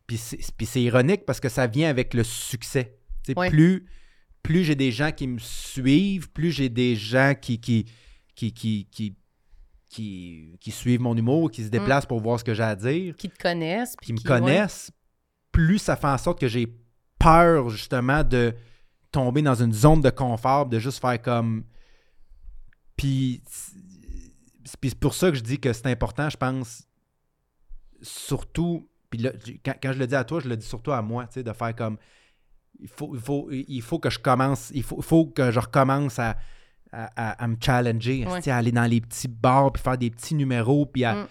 Puis c'est, puis c'est ironique parce que ça vient avec le succès. Ouais. Plus, plus j'ai des gens qui me suivent, plus j'ai des gens qui, qui, qui, qui, qui, qui, qui suivent mon humour, qui se déplacent pour voir ce que j'ai à dire, Qui te connaissent. qui me ouais. connaissent, plus ça fait en sorte que j'ai peur justement de tomber dans une zone de confort, de juste faire comme. Puis c'est pour ça que je dis que c'est important, je pense, surtout. Puis là, quand, quand je le dis à toi, je le dis surtout à moi, tu sais, de faire comme. Il faut, il faut, il faut que je commence, il faut, faut que je recommence à, à, à- à me challenger, Ouais. à aller dans les petits bars, puis faire des petits numéros, puis à, Mm.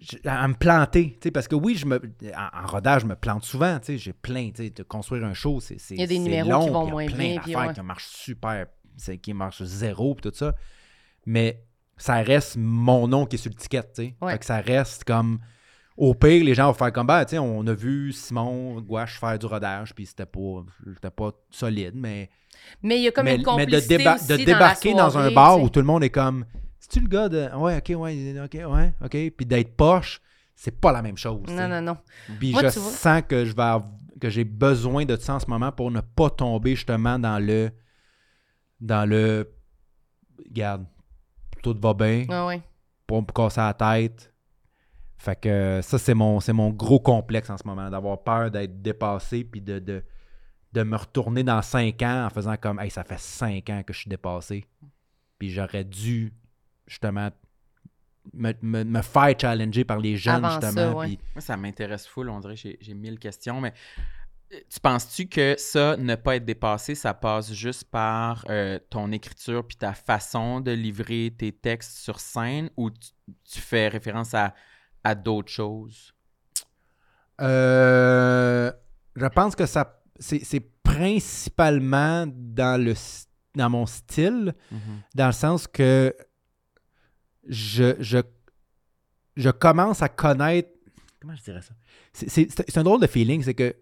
je- à me planter, tu sais, parce que oui, je me, en, en rodage, je me plante souvent, tu sais, j'ai plein, tu sais, de construire un show, c'est c'est Il y a des numéros long, qui vont puis il y a moins plein bien, d'affaires ouais. qui marchent super, c'est- qui marchent zéro, puis tout ça, mais ça reste mon nom qui est sur sais, Ouais. Fait que ça reste comme, au pire, les gens vont faire comme, bah, tu sais, on a vu Simon Gouache faire du rodage, puis c'était pas, c'était pas solide, mais Mais il y a comme mais, une mais de, complicité déba- aussi de dans la débarquer dans, un bar où tout le monde est comme C'est-tu le gars de Ouais, ok, ouais, ok, ouais, ok. Puis d'être poche, c'est pas la même chose. Non, non, non. Puis je sens que je vais que j'ai besoin de ça en ce moment pour ne pas tomber justement dans le dans le regarde, tout va bien, Ouais, ouais. pas me casser la tête. Fait que ça, c'est mon, c'est mon gros complexe en ce moment, d'avoir peur d'être dépassé puis de, de, de me retourner dans cinq ans en faisant comme Hey, ça fait cinq ans que je suis dépassé. Puis j'aurais dû justement me, me- me faire challenger par les jeunes, Avant ça, justement. ouais. puis- Moi, ça m'intéresse full. On dirait que j'ai- j'ai mille questions, mais euh, tu penses-tu que ça, ne pas être dépassé, ça passe juste par euh, ton écriture puis ta façon de livrer tes textes sur scène ou tu, tu fais référence à, à d'autres choses? Euh, je pense que ça c'est principalement dans le dans mon style, Mhm. dans le sens que je, je je commence à connaître. Comment je dirais ça? C'est- un drôle de feeling, c'est que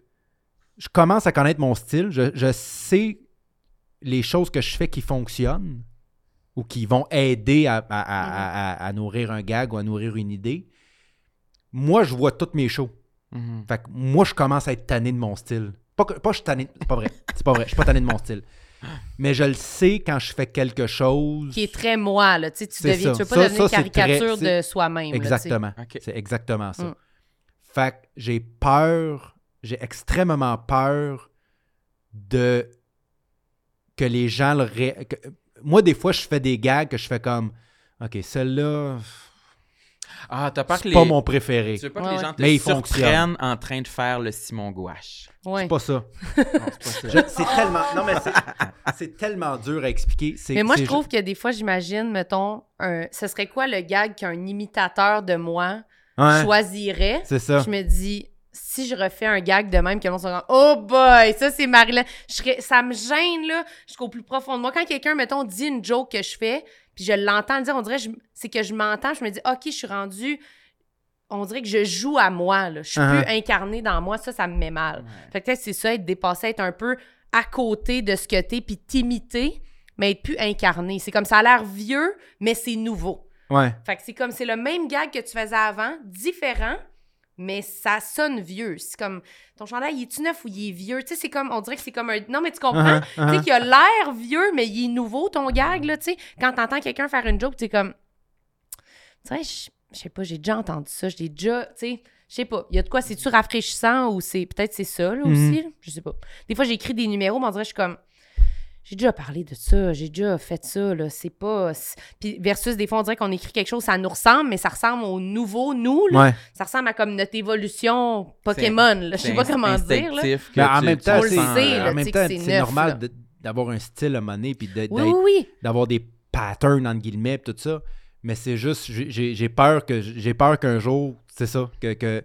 je commence à connaître mon style. Je, je sais les choses que je fais qui fonctionnent ou qui vont aider à- à- à nourrir un gag ou à nourrir une idée. Moi, je vois toutes mes shows. Mhm. Fait que moi, je commence à être tanné de mon style. Pas que pas je suis tanné. C'est pas vrai. C'est pas vrai. Je suis pas tanné de mon style. Mais je le sais quand je fais quelque chose. Qui est très moi, là. Tu sais, tu deviens, ça. tu veux pas Ça- devenir ça, caricature très- de soi-même. là, tu sais. Exactement. C'est exactement ça. Mm. Fait que j'ai peur, j'ai extrêmement peur de que les gens le ré- que- Moi, des fois, je fais des gags que je fais comme OK, celle-là, Ah, t'as peur que c'est les... pas mon préféré. Tu veux pas que Ouais, les ouais. gens te Mais il surprennent fonctionne. en train de faire le Simon Gouache? Ouais. C'est pas ça. Non, c'est pas ça. Je- C'est tellement. Non, mais c'est- c'est tellement dur à expliquer. C'est- Mais moi, c'est je trouve que des fois, j'imagine, mettons, un... ce serait quoi le gag qu'un imitateur de moi Ouais, choisirait? C'est ça. Je me dis, si je refais un gag de même, que le monde sera comme, oh boy, ça c'est Marilyn. Je serais... Ça me gêne, là, jusqu'au plus profond de moi. Quand quelqu'un, mettons, dit une joke que je fais, puis je l'entends le dire, on dirait, c'est que je m'entends, je me dis, OK, je suis rendue. On dirait que je joue à moi, là. Je suis Uh-huh. plus incarnée dans moi. Ça, ça me met mal. Fait que peut-être c'est ça, être dépassé, être un peu à côté de ce que t'es, puis t'imiter, mais être plus incarné. C'est comme ça a l'air vieux, mais c'est nouveau. Ouais. Fait que c'est comme, c'est le même gag que tu faisais avant, différent, mais ça sonne vieux. C'est comme, ton chandail, il est-tu neuf ou il est vieux? Tu sais, c'est comme, on dirait que c'est comme un... Non, mais tu comprends? Uh-huh, Tu sais, uh-huh. qu'il a l'air vieux, mais il est nouveau, ton gag, là, tu sais. Quand t'entends quelqu'un faire une joke, tu comme... Tu sais, je sais pas, j'ai déjà entendu ça, j'ai déjà, tu sais... Je sais pas, il y a de quoi, c'est-tu rafraîchissant ou c'est... Peut-être c'est ça, là, Mhm. aussi, là? je sais pas. Des fois, j'écris des numéros, mais on dirait que je suis comme... J'ai déjà parlé de ça, j'ai déjà fait ça, là, c'est pas... Puis versus, des fois, on dirait qu'on écrit quelque chose, ça nous ressemble, mais ça ressemble au nouveau nous, là. Ouais. Ça ressemble à comme notre évolution Pokémon, là. Je sais pas comment dire, là. Mais en tu- même temps, c'est sait, là, en même temps, normal d'avoir un style à un moment donné, puis de- Oui, d'être- oui, oui. d'avoir des patterns entre guillemets tout ça mais c'est juste j'ai- peur que j'ai peur qu'un jour c'est ça que, que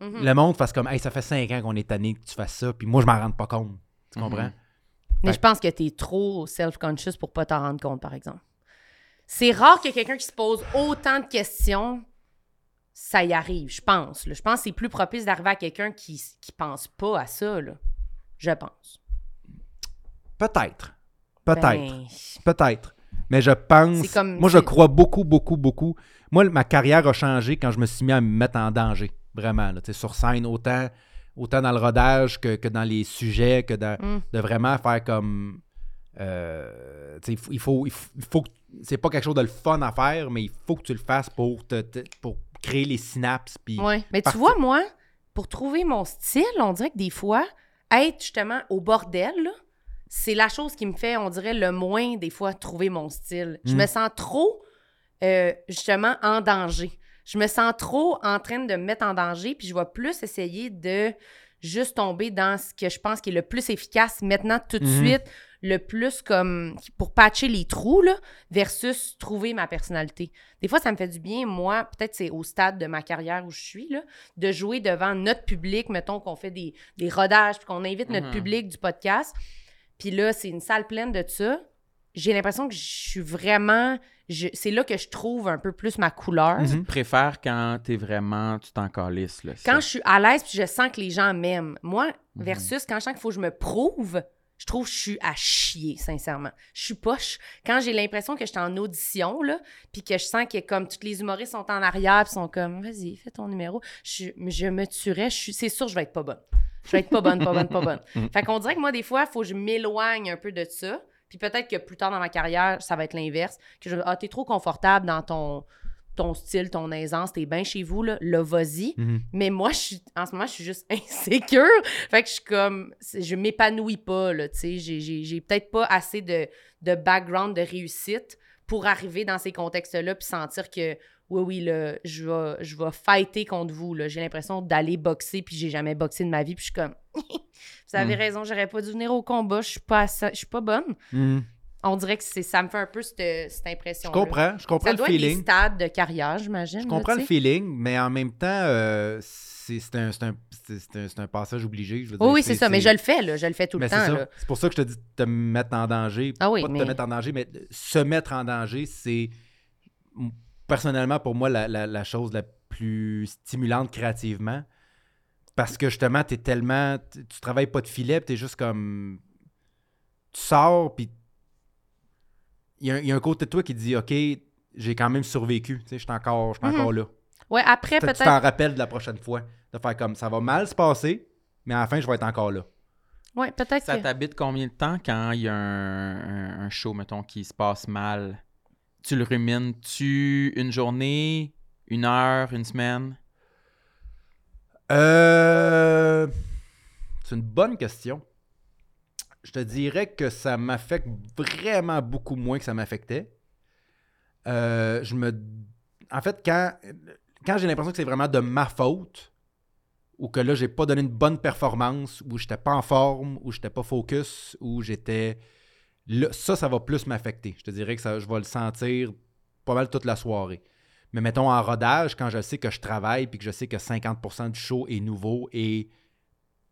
Mhm. le monde fasse comme hey ça fait cinq ans qu'on est tanné que tu fasses ça puis moi je m'en rends pas compte tu Mhm. comprends? Mais je pense que t'es trop self-conscious pour pas t'en rendre compte, par exemple. C'est rare que quelqu'un qui se pose autant de questions, ça y arrive, je pense. là. Je pense que c'est plus propice d'arriver à quelqu'un qui, qui pense pas à ça, là. Je pense. peut-être peut-être Ben, peut-être mais je pense comme- moi je crois beaucoup beaucoup beaucoup moi ma carrière a changé quand je me suis mis à me mettre en danger vraiment là, tu sur scène autant autant dans le rodage que, que dans les sujets que dans Mm. de vraiment faire comme euh, il faut, il faut, il faut, que- c'est pas quelque chose de le fun à faire mais il faut que tu le fasses pour te, te- pour créer les synapses puis Ouais. Mais tu vois, moi, pour trouver mon style, on dirait que des fois, être justement au bordel, c'est la chose qui me fait, on dirait, le moins, des fois, trouver mon style. Je Mm. me sens trop, euh, justement, en danger. Je me sens trop en train de me mettre en danger, puis je vais plus essayer de juste tomber dans ce que je pense qui est le plus efficace maintenant, tout de Mhm. suite, le plus comme pour patcher les trous, là, versus trouver ma personnalité. Des fois, ça me fait du bien, moi, peut-être c'est au stade de ma carrière où je suis, là, de jouer devant notre public, mettons qu'on fait des, des rodages, puis qu'on invite notre Mhm. public du podcast. Puis là, c'est une salle pleine de ça. J'ai l'impression que je suis vraiment... je- c'est là que je trouve un peu plus ma couleur. Mhm. Tu préfères quand t'es vraiment, tu t'en calisses, là. Quand je suis à l'aise puis je sens que les gens m'aiment. Moi, Mhm. versus quand je sens qu'il faut que je me prouve, je trouve que je suis à chier, sincèrement. Je suis poche. Quand j'ai l'impression que je suis en audition, là, puis que je sens que comme tous les humoristes sont en arrière puis sont comme, vas-y, fais ton numéro, je, je me tuerais. Je suis, c'est sûr, je vais être pas bonne. Je vais être pas bonne, pas bonne, pas bonne. Fait qu'on dirait que moi, des fois, il faut que je m'éloigne un peu de ça. Puis peut-être que plus tard dans ma carrière, ça va être l'inverse. Que je ah, t'es trop confortable dans ton, ton style, ton aisance, t'es bien chez vous, là, là, vas-y. Mhm. Mais moi, je suis, en ce moment, je suis juste insécure. Fait que je suis comme, je m'épanouis pas, là, tu sais. J'ai peut-être pas assez de, de background de réussite pour arriver dans ces contextes-là puis sentir que, oui, oui, là, je vais, je vais fighter contre vous, là. J'ai l'impression d'aller boxer puis j'ai jamais boxé de ma vie puis je suis comme, vous avez Mm. raison, j'aurais pas dû venir au combat, je suis pas, assez- je suis pas bonne. Mhm. On dirait que c'est, ça me fait un peu cette, cette impression je comprends je comprends Ça le doit être des feeling stades de carrière, j'imagine. Je comprends le feeling, mais en même temps, euh, c'est c'est un, c'est un, un- c'est un passage obligé. Je veux Oui, dire, oui, c'est ça, mais je le fais, là. Je le fais tout mais le temps. C'est pour ça que je te dis de te mettre en danger. Ah oui, pas de mais- te mettre en danger, mais se mettre en danger, c'est personnellement pour moi la, la- la chose la plus stimulante créativement. Parce que justement, tu es tellement. Tu travailles pas de filet, tu es juste comme. Tu sors, puis. Il y, a un- il y a un côté de toi qui dit Ok, j'ai quand même survécu. Tu sais, je suis encore, je suis Mhm. encore là. Ouais, après, Tu tu t'en peut-être. rappelles de la prochaine fois. De faire comme ça va mal se passer, mais à la fin, je vais être encore là. Ouais, peut-être Ça que. t'habite combien de temps quand il y a un, un- un show, mettons, qui se passe mal? Tu le rumines-tu une journée, une heure, une semaine? Euh, C'est une bonne question. Je te dirais que ça m'affecte vraiment beaucoup moins que ça m'affectait. Euh, je me... En fait, quand, quand j'ai l'impression que c'est vraiment de ma faute, ou que là, j'ai pas donné une bonne performance, ou j'étais pas en forme, ou j'étais pas focus, ou j'étais... là, ça, ça va plus m'affecter. Je te dirais que ça, je vais le sentir pas mal toute la soirée. Mais mettons en rodage, quand je sais que je travaille puis que je sais que 50% du show est nouveau et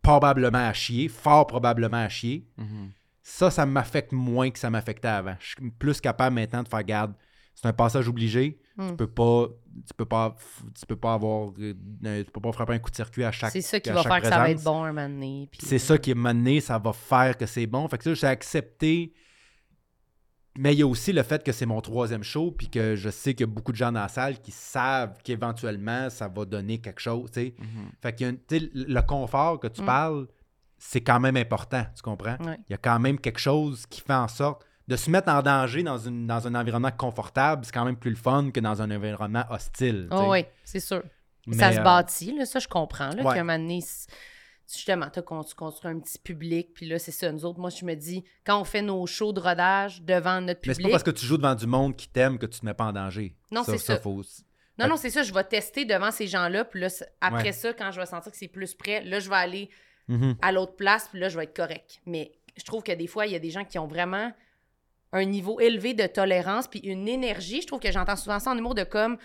probablement à chier, fort probablement à chier, Mhm. ça, ça m'affecte moins que ça m'affectait avant. Je suis plus capable maintenant de faire garde. C'est un passage obligé. Hmm. Tu peux pas. Tu peux pas. Tu peux pas avoir. euh, tu peux pas frapper un coup de circuit à chaque. C'est ça qui va faire que ça va être bon un moment donné. puis- C'est ça qui est mené, ça va faire que c'est bon. Fait que ça, j'ai accepté. Mais il y a aussi le fait que c'est mon troisième show, puis que je sais qu'il y a beaucoup de gens dans la salle qui savent qu'éventuellement, ça va donner quelque chose. tu sais. Mhm. Fait sais, le confort que tu Mm. parles, c'est quand même important, tu comprends? Ouais. Il y a quand même quelque chose qui fait en sorte de se mettre en danger dans, une, dans un environnement confortable, c'est quand même plus le fun que dans un environnement hostile. Oh, oui, c'est sûr. Mais, ça se euh, bâtit, là, ça, je comprends. Là, ouais. qu'à un moment donné, c- justement, tu construis un petit public, puis là, c'est ça. Nous autres, moi, je me dis, quand on fait nos shows de rodage devant notre Mais public. c'est pas parce que tu joues devant du monde qui t'aime que tu te mets pas en danger. Non, c'est ça. faut- Non, non, c'est ça. Je vais tester devant ces gens-là, puis là, après Ouais. ça, quand je vais sentir que c'est plus prêt, là, je vais aller Mhm. à l'autre place, puis là, je vais être correct. Mais je trouve que des fois, il y a des gens qui ont vraiment un niveau élevé de tolérance, puis une énergie. Je trouve que j'entends souvent ça en humour de comme.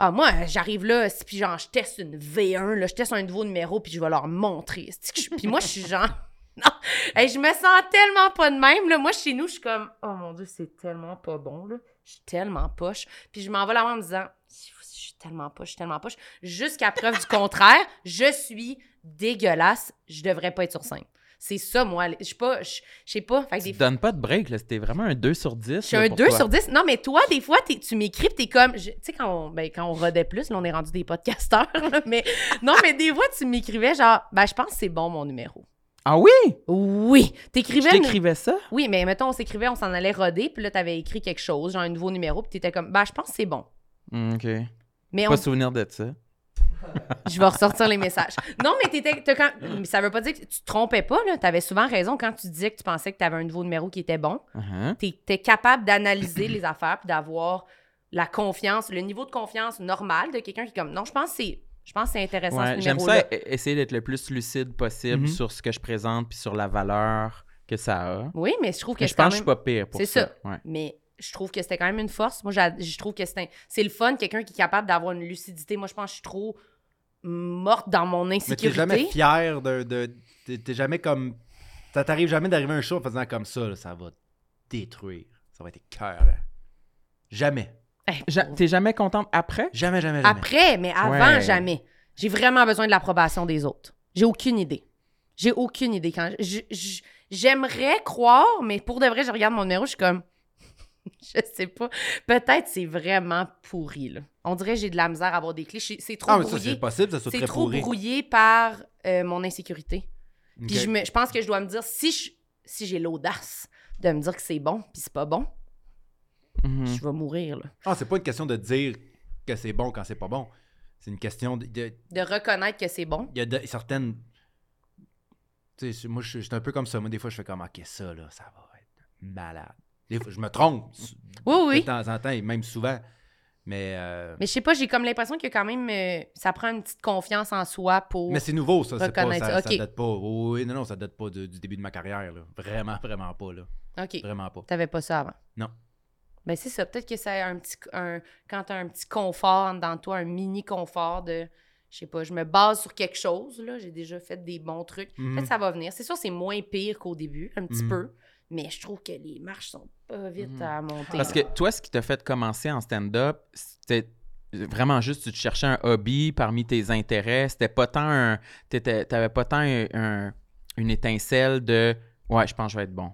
Ah, moi, j'arrive là, puis genre, je teste une V1, là, je teste un nouveau numéro, puis je vais leur montrer. Puis moi, je suis genre. Non! Je me sens tellement pas de même. Là. Moi, chez nous, je suis comme. Oh mon Dieu, c'est tellement pas bon. Là. Je suis tellement poche. Puis je m'en vais là-bas en me disant. Je suis tellement poche, je suis tellement poche. Jusqu'à preuve du contraire, je suis dégueulasse. Je devrais pas être sur scène. C'est ça, moi. Je sais pas. Je sais pas. Fait que Tu des te donnes pas de break, là. C'était vraiment un 2 sur 10. je suis un pour 2 toi. sur 10. Non, mais toi, des fois, tu m'écris, pis t'es comme. Tu sais, quand on, ben, quand on rodait plus, là, on est rendu des podcasteurs. là, mais non, mais des fois, tu m'écrivais genre, ben, je pense que c'est bon, mon numéro. Ah oui? Oui. T'écrivais. t'écrivais ça? Oui, mais mettons, on s'écrivait, on s'en allait roder, puis là, t'avais écrit quelque chose, genre un nouveau numéro, puis t'étais comme, ben, je pense que c'est bon. Hmm, OK. Mais on- Pas souvenir de ça. Je vais ressortir les messages. Non, mais t'étais. t'as quand... mais ça veut pas dire que tu te trompais pas, là. T'avais souvent raison quand tu disais que tu pensais que t'avais un nouveau numéro qui était bon. Uh-huh. T'es es capable d'analyser les affaires puis d'avoir la confiance, le niveau de confiance normal de quelqu'un qui est comme non, je pense que c'est je pense que c'est intéressant Ouais, ce J'aime ça, e- essayer d'être le plus lucide possible Mhm. sur ce que je présente puis sur la valeur que ça a. Oui, mais je trouve que Mais c'est je pense que je suis pas pire pour C'est ça. ça. Ouais. mais je trouve que c'était quand même une force. Moi, j'a- je trouve que c'est un- le fun, quelqu'un qui est capable d'avoir une lucidité. Moi, je pense que je suis trop morte dans mon Mais insécurité. t'es jamais fier de. de t'es- t'es jamais comme. Ça t'arrive jamais d'arriver à un show en faisant comme ça, là, ça va détruire. Ça va être cœur. Jamais. Hey, Ja- pour- T'es jamais contente après? Jamais, jamais, jamais. Après, mais avant, Ouais. jamais. J'ai vraiment besoin de l'approbation des autres. J'ai aucune idée. J'ai aucune idée. Quand J'aimerais croire, mais pour de vrai, je regarde mon numéro, je suis comme. je sais pas. Peut-être c'est vraiment pourri. Là. On dirait que j'ai de la misère à avoir des clés. C'est trop Ah, mais brouillé. c'est possible, ça soit C'est très trop pourri. brouillé par euh, mon insécurité. Puis je, me- je pense que je dois me dire, si je- si j'ai l'audace de me dire que c'est bon, puis c'est pas bon, Mhm. je vais mourir. Là. Ah, c'est pas une question de dire que c'est bon quand c'est pas bon. C'est une question de. de- De reconnaître que c'est bon. Il y a de- certaines. Tu sais, moi, je suis je suis un peu comme ça. Moi, des fois, je fais comme, OK, ça, là, ça va être malade. Je me trompe. Oui, oui. De temps en temps, et même souvent. Mais. euh, Mais je sais pas, j'ai comme l'impression que quand même, euh, ça prend une petite confiance en soi pour. Mais c'est nouveau, ça. C'est pas, ça, ça. ça Ok. date pas. Oh, oui, non, non, ça date pas du début de ma carrière. Là. Vraiment, vraiment pas. Là. OK. Vraiment pas. T'avais pas ça avant? Non. Ben c'est ça. Peut-être que c'est un petit. Un, quand t'as un petit confort dans toi, un mini confort de. Je sais pas, je me base sur quelque chose, là. J'ai déjà fait des bons trucs. Mhm. Peut-être que ça va venir. C'est sûr, c'est moins pire qu'au début, un petit Mhm. peu. Mais je trouve que les marches sont pas vite Mhm. à monter. Parce que toi, ce qui t'a fait commencer en stand-up, c'était vraiment juste, tu te cherchais un hobby parmi tes intérêts. C'était pas tant un. t'étais- T'avais pas tant un- un- une étincelle de Ouais, je pense que je vais être bon.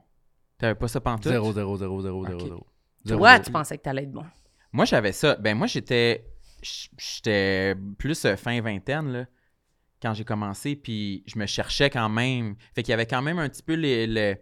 T'avais pas ça pantoute? 0, 0, 0, 0, 0, Ok. 0. Toi, tu pensais que t'allais être bon. Moi, j'avais ça. Ben, moi, j'étais. J'étais plus euh, fin vingtaine, là, quand j'ai commencé, puis je me cherchais quand même. Fait qu'il y avait quand même un petit peu les- les- les-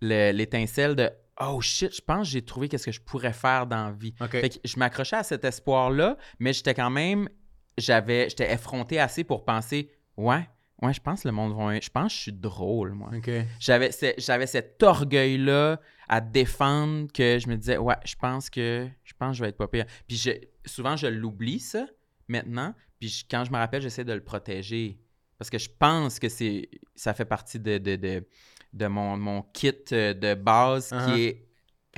l'étincelle de Oh shit, je pense que j'ai trouvé qu'est-ce que je pourrais faire dans la vie. Fait que je m'accrochais à cet espoir-là, mais j'étais quand même. J'avais. J'étais effronté assez pour penser Ouais, ouais, je pense que le monde va. Je pense que je suis drôle, moi. OK. J'avais, ce- j'avais cet orgueil-là à défendre que je me disais, ouais, je pense que je pense que je vais être pas pire. Puis je- souvent, je l'oublie, ça, maintenant. Puis je- quand je me rappelle, j'essaie de le protéger. Parce que je pense que c'est ça fait partie de, de, de, de mon, mon kit euh, de base Uh-huh. qui est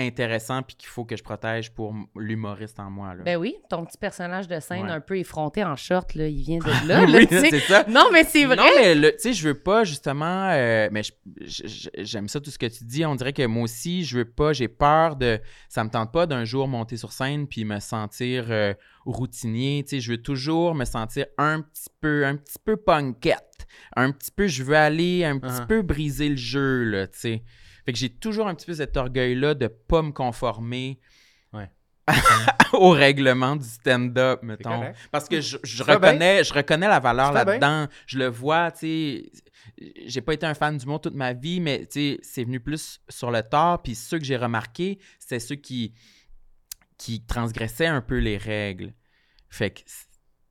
intéressant puis qu'il faut que je protège pour l'humoriste en moi. Là. Ben oui, ton petit personnage de scène Ouais. un peu effronté en short, là, il vient de là, là, oui, tu sais. c'est ça. Non, mais c'est vrai. Non, mais le- tu sais, je veux pas justement. euh, mais je- j'aime ça tout ce que tu dis. On dirait que moi aussi, je veux pas. J'ai peur de. Ça me tente pas d'un jour monter sur scène puis me sentir euh, routinier. Tu sais, je veux toujours me sentir un petit peu, un petit peu punkette. Un petit peu, je veux aller un petit Uh-huh. peu briser le jeu, là, tu sais. Fait que j'ai toujours un petit peu cet orgueil-là de pas me conformer. Ouais. au règlement du stand-up, mettons. Parce que je, bien. reconnais, je reconnais la valeur là-dedans. Je le vois, tu sais. J'ai pas été un fan du monde toute ma vie, mais tu sais, c'est venu plus sur le tard. Puis ceux que j'ai remarqués, c'était ceux qui, qui transgressaient un peu les règles. Fait que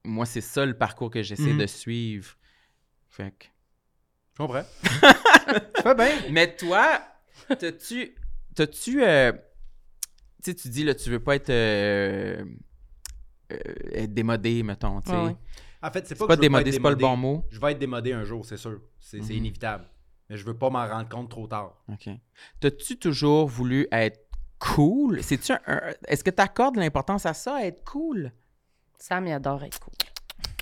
moi, c'est ça le parcours que j'essaie Mhm. de suivre. Fait que... Je comprends. Bien. Mais toi, t'as-tu. T'as-tu. euh, tu sais, tu dis, là, tu veux pas être. euh, euh, être démodé, mettons, tu sais. Ouais, ouais. En fait, c'est pas, pas, que je veux démodé, c'est pas le bon mot. Je vais être démodé un jour, c'est sûr. C'est Mhm. inévitable. Mais je veux pas m'en rendre compte trop tard. OK. T'as-tu toujours voulu être cool? C'est-tu un- un- Est-ce que t'accordes l'importance à ça, être cool? Sam, il adore être cool.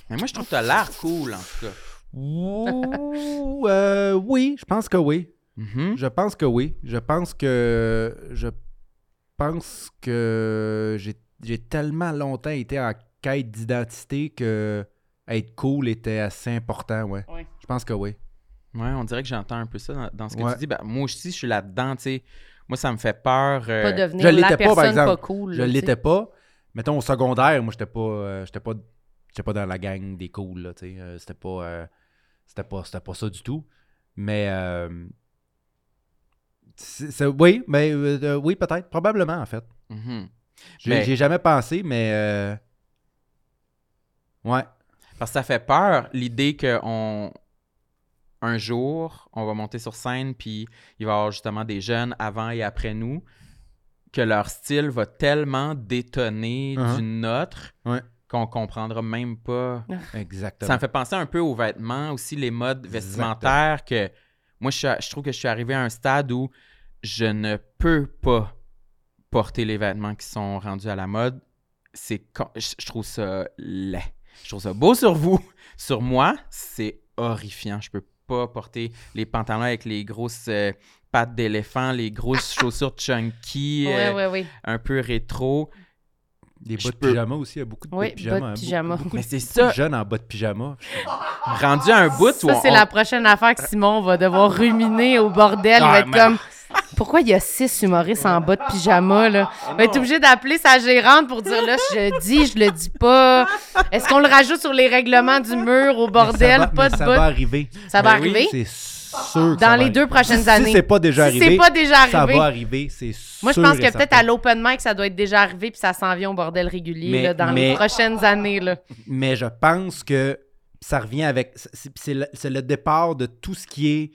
Mais moi, je trouve que t'as l'air cool, en tout cas. Ouh, euh, oui, je pense que oui. Mhm. Je pense que oui. Je pense que. Je pense que j'ai j'ai tellement longtemps été en quête d'identité que être cool était assez important, ouais. Ouais. Je pense que oui. Ouais, on dirait que j'entends un peu ça dans, dans ce que Ouais. tu dis. Ben, moi aussi, je suis là-dedans, tu sais. Moi, ça me fait peur. euh, Pas devenir je la l'étais pas, par personne exemple. pas cool. Je l'étais pas. Mettons, au secondaire, moi, j'étais pas, euh, j'étais pas, j'étais pas dans la gang des cools, là, tu sais. Euh, c'était pas, euh, c'était pas, c'était pas ça du tout. Mais, euh, c'est- c'est- oui, mais, euh, euh, oui, peut-être, probablement, en fait. mhm. J'ai Mais- j'ai jamais pensé, mais, euh, ouais. Parce que ça fait peur, l'idée qu'on un jour, on va monter sur scène, puis il va y avoir justement des jeunes avant et après nous, que leur style va tellement détonner Uh-huh. du nôtre Ouais. Qu'on comprendra même pas. Exactement. Ça me fait penser un peu aux vêtements, aussi les modes vestimentaires, que moi, je, trouve que je suis arrivé à un stade où je ne peux pas porter les vêtements qui sont rendus à la mode. C'est con- je, je trouve ça laid. Je trouve ça beau sur vous. Sur moi, c'est horrifiant. Je peux pas porter les pantalons avec les grosses euh, pattes d'éléphant, les grosses chaussures chunky, Ouais, euh, ouais, ouais. un peu rétro. Des bas de peux- pyjama aussi, il y a beaucoup de bas Oui, de pyjama. bas de pyjama. Beaucoup, beaucoup Mais c'est ça. jeunes en bas de pyjama. Rendu à un bout Ça, c'est on- la prochaine affaire que Simon va devoir ruminer au bordel. il Ah, va être mais- comme Pourquoi il y a six humoristes en bas de pyjama, là? Il va être obligé d'appeler sa gérante pour dire là, je le dis, je le dis pas. Est-ce qu'on le rajoute sur les règlements du mur au Mais bordel? ça va, pas mais de ça bas. va arriver. Ça va Ben oui, arriver? C'est sûr que Dans ça va les deux arriver. prochaines Si- années. Si c'est pas déjà Si arrivé, c'est pas déjà ça arrivé. va arriver, c'est sûr. Moi, je pense et que peut-être certain. à l'open mic, ça doit être déjà arrivé, puis ça s'en vient au bordel régulier Mais- là, dans mais- les prochaines années. Là. Mais je pense que ça revient avec. c'est- C'est le, c'est le départ de tout ce qui est.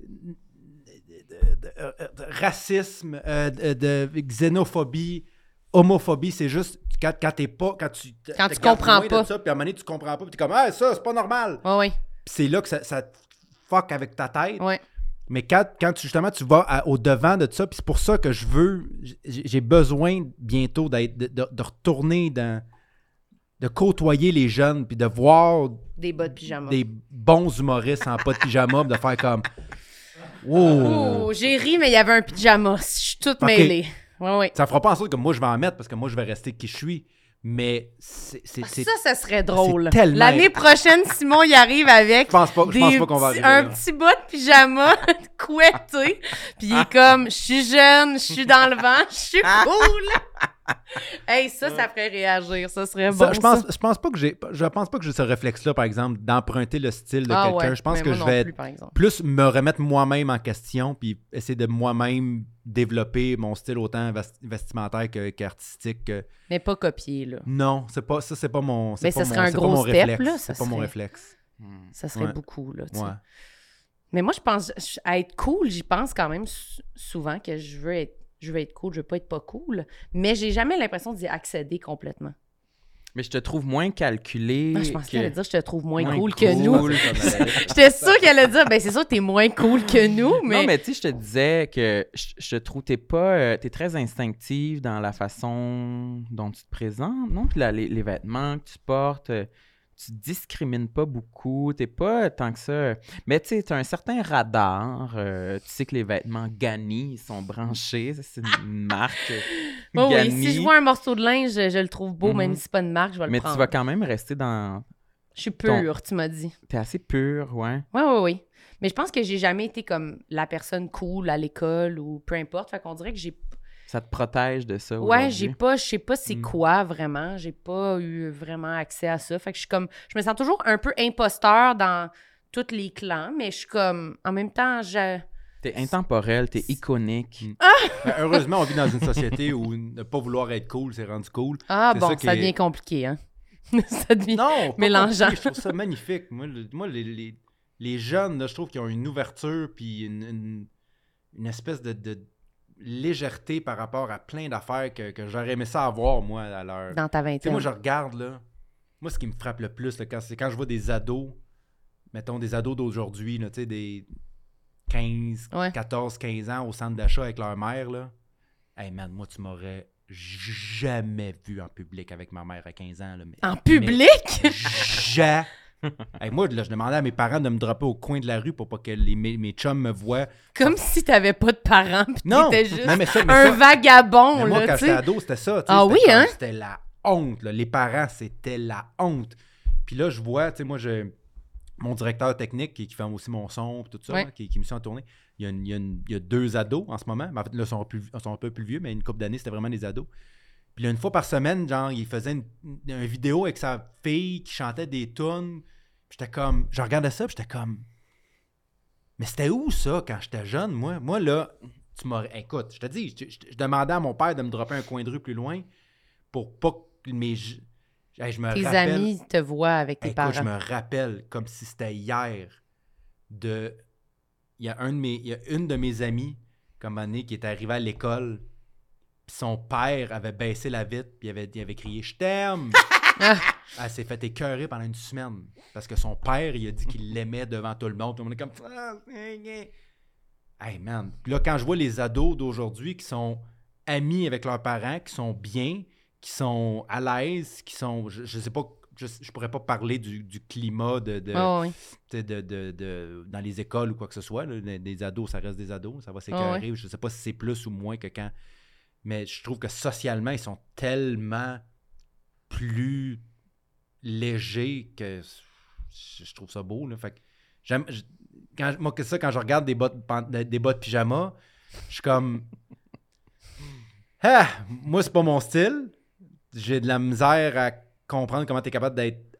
de- de- de- de racisme, euh, de, de xénophobie, homophobie, c'est juste quand, quand t'es pas. Quand tu, Quand te tu gardes comprends loin de pas. Ça, puis à un moment donné, tu comprends pas, puis t'es comme, ah, ça, c'est pas normal. Puis c'est là que ça, fuck avec ta tête. ouais. Mais quand, quand tu, justement tu vas à- au devant de ça, puis c'est pour ça que je veux, j'ai besoin bientôt d'être, de, de- de retourner dans, de côtoyer les jeunes, puis de voir Des bas de pyjama. des bons humoristes en pas de pyjama, de faire comme, wow, Oh, j'ai ri, mais il y avait un pyjama. Je suis toute mêlée. Ouais, ouais. ça fera pas en sorte que moi je vais en mettre parce que moi je vais rester qui je suis, Mais c'est. c'est- Ah, c'est- Ça, ça serait drôle. tellement- L'année prochaine, Simon y arrive avec Je pense pas, je des pense pas qu'on va arriver. un là. petit bas de pyjama couetté. Puis il est comme, je suis jeune, je suis dans le vent, je suis cool. hey, ça, ça ferait réagir. Ça serait bon. Ça, je pense, ça. je pense pas que j'ai, je pense pas que j'ai ce réflexe-là, par exemple, d'emprunter le style de Ah quelqu'un. ouais, je pense que je vais plus, plus me remettre moi-même en question, puis essayer de moi-même développer mon style autant vest- vestimentaire que- qu'artistique. que- Mais pas copier, là. Non, c'est pas, ça, c'est pas mon, Mais pas ça mon, serait un gros step, réflexe. là, C'est pas mon serait- réflexe. Hmm. Ça serait Ouais. beaucoup, là, tu. Ouais. Mais moi, je pense, à être cool, j'y pense quand même sou- souvent que je veux être, je veux être cool, je veux pas être pas cool. Mais j'ai jamais l'impression d'y accéder complètement. Mais je te trouve moins calculé. Ah, je pensais que- qu'elle allait dire je te trouve moins, Moins cool, que nous. J'étais sûre qu'elle allait dire ben c'est sûr que t'es moins cool que nous, mais, Non, mais tu sais, je te disais que je, je te trouve, t'es pas, euh, t'es très instinctive dans la façon dont tu te présentes, non? Puis là, les, les vêtements que tu portes, euh, tu discrimines pas beaucoup, t'es pas tant que ça. Mais tu sais, t'as un certain radar. euh, tu sais que les vêtements Gani ils sont branchés, c'est une marque. euh, Oh oui, si je vois un morceau de linge, je, je le trouve beau, Mhm. même si c'est pas une marque, je vais le Mais prendre. tu vas quand même rester dans. Je suis pure, tu m'as dit. T'es assez pur, ouais. Oui, oui, oui. Mais je pense que j'ai jamais été comme la personne cool à l'école ou peu importe. Fait qu'on dirait que j'ai. Ça te protège de ça. Ouais, j'ai pas. Je sais pas c'est Mm. quoi vraiment. J'ai pas eu vraiment accès à ça. Fait que je suis comme. Je me sens toujours un peu imposteur dans tous les clans, mais je suis comme. En même temps, je. T'es intemporel, t'es iconique. Ben, heureusement, on vit dans une société où ne pas vouloir être cool, c'est rendu cool. Ah bon, ça ça, qui est- devient compliqué, hein? ça devient. Non, Mélangeant. Je trouve ça magnifique. Moi, le- moi les, les- les jeunes, là, je trouve qu'ils ont une ouverture puis une, une- une espèce de, de légèreté par rapport à plein d'affaires que, que j'aurais aimé ça avoir, moi, à l'heure. Dans ta vingtaine. moi, je regarde, là. Moi, ce qui me frappe le plus, là, quand, c'est quand je vois des ados, mettons des ados d'aujourd'hui, là, tu sais, des 15, Ouais. 14, 15 ans au centre d'achat avec leur mère, là. Hey, man, moi, tu m'aurais jamais vu en public avec ma mère à 15 ans, là. mais- En public? jamais. Hey, moi, là, je demandais à mes parents de me dropper au coin de la rue pour pas que les, mes, mes chums me voient. Comme si t'avais pas de parents pis Non! t'étais juste Non, mais ça, mais un ça- vagabond, mais moi, là, quand j'étais ado, c'était ça. Ah c'était oui, comme- hein? C'était la honte. là. Les parents, c'était la honte. Puis là, je vois, tu sais, moi, je, mon directeur technique qui, qui fait aussi mon son, tout ça, Ouais. là, qui, qui me suit en tournée, il y, a une- il, y a une- il y a deux ados en ce moment. Mais en fait, là, ils sont, plus, ils sont un peu plus vieux, mais une couple d'années, c'était vraiment des ados. Puis là, une fois par semaine, genre, il faisait une, une vidéo avec sa fille qui chantait des tunes. J'étais comme, je regardais ça, j'étais comme, mais c'était où ça quand j'étais jeune, moi? Moi, là, tu m'aurais. Écoute, je te dis, je, je- je demandais à mon père de me dropper un coin de rue plus loin pour pas que mes. Hey, je me Tes rappelle. amis te voient avec tes parents. je me rappelle comme si c'était hier de. Il y a un de mes. Il y a une de mes amies, comme année, qui est arrivée à l'école. Puis son père avait baissé la vitre, puis il avait, il avait crié Je t'aime! Elle s'est fait écœurer pendant une semaine. Parce que son père, il a dit qu'il l'aimait devant tout le monde. Puis on est comme. Ah. Hey man. Puis là, quand je vois les ados d'aujourd'hui qui sont amis avec leurs parents, qui sont bien, qui sont à l'aise, qui sont. Je, je sais pas. Je, je pourrais pas parler du, du climat de, de, oui. tu sais, de, de- de- dans les écoles ou quoi que ce soit. là. Des, ados, ça reste des ados. Ça va Ah s'écœurer. Je sais pas si c'est plus ou moins que quand. Mais je trouve que socialement, ils sont tellement plus légers que je, trouve ça beau. Là. Fait que j'aime. Quand, moi, que ça, quand je regarde des bottes, des bottes pyjama, je suis comme. Ah, moi, c'est pas mon style. J'ai de la misère à comprendre comment tu es capable d'être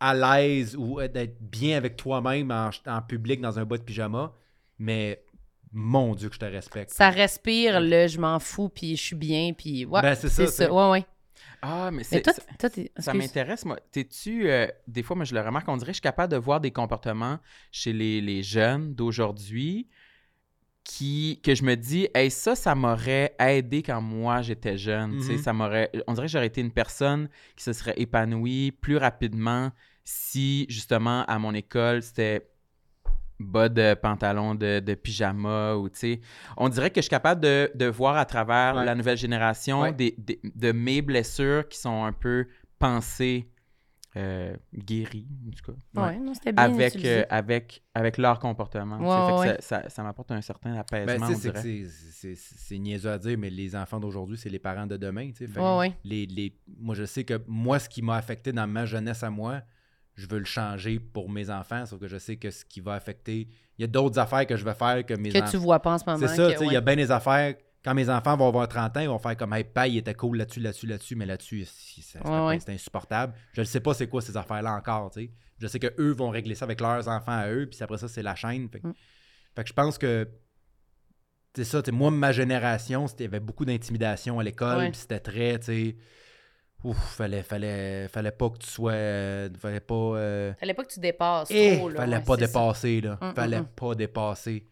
à l'aise ou d'être bien avec toi-même en, en public dans un bas de pyjama. Mais mon Dieu, que je te respecte. Ça respire le je m'en fous, puis je suis bien, puis ouais. Ben, c'est ça, ça. Ouais, ouais. Ah, mais Mais c'est. toi, ça- m'intéresse, moi. T'es-tu. euh, des fois, moi, je le remarque, on dirait que je suis capable de voir des comportements chez les, les jeunes d'aujourd'hui qui que je me dis, hey, ça, ça m'aurait aidé quand moi j'étais jeune. tu sais, Mhm. ça m'aurait. On dirait que j'aurais été une personne qui se serait épanouie plus rapidement si, justement, à mon école, c'était bas de pantalon de, de pyjama ou tu sais. On dirait que je suis capable de, de voir à travers Ouais. la nouvelle génération Ouais. des, des- de mes blessures qui sont un peu pensées, euh, guéries, en tout cas. Ouais, non, c'était bien Avec, euh, avec, avec leur comportement. Fait que ça, ça- ça m'apporte un certain Ben, apaisement, c'est niaiseux à dire, mais les enfants d'aujourd'hui, c'est les parents de demain. Les, les, moi, je sais que moi, ce qui m'a affecté dans ma jeunesse à moi, je veux le changer pour mes enfants, sauf que je sais que ce qui va affecter. Il y a d'autres affaires que je vais faire que mes Que enfants. tu vois pas en ce moment. C'est ça, que- tu sais, il y a ouais. bien des affaires. Quand mes enfants vont avoir 30 ans, ils vont faire comme Hey, Paille, il était cool là-dessus, là-dessus, là-dessus, mais là-dessus, c'est Ouais, ouais. insupportable. Je ne sais pas c'est quoi ces affaires-là encore, tu sais. Je sais qu'eux vont régler ça avec leurs enfants à eux, puis après ça, c'est la chaîne. Fait, que- Mm. fait que je pense que c'est ça, tu sais, moi, ma génération, il y avait beaucoup d'intimidation à l'école, Ouais. puis c'était très, tu sais. Ouf, fallait, fallait, fallait pas que tu sois. euh, fallait pas. euh, Fallait pas que tu dépasses eh, trop. Là, fallait ouais, pas c'est ça. dépasser, là. Hum, fallait pas dépasser.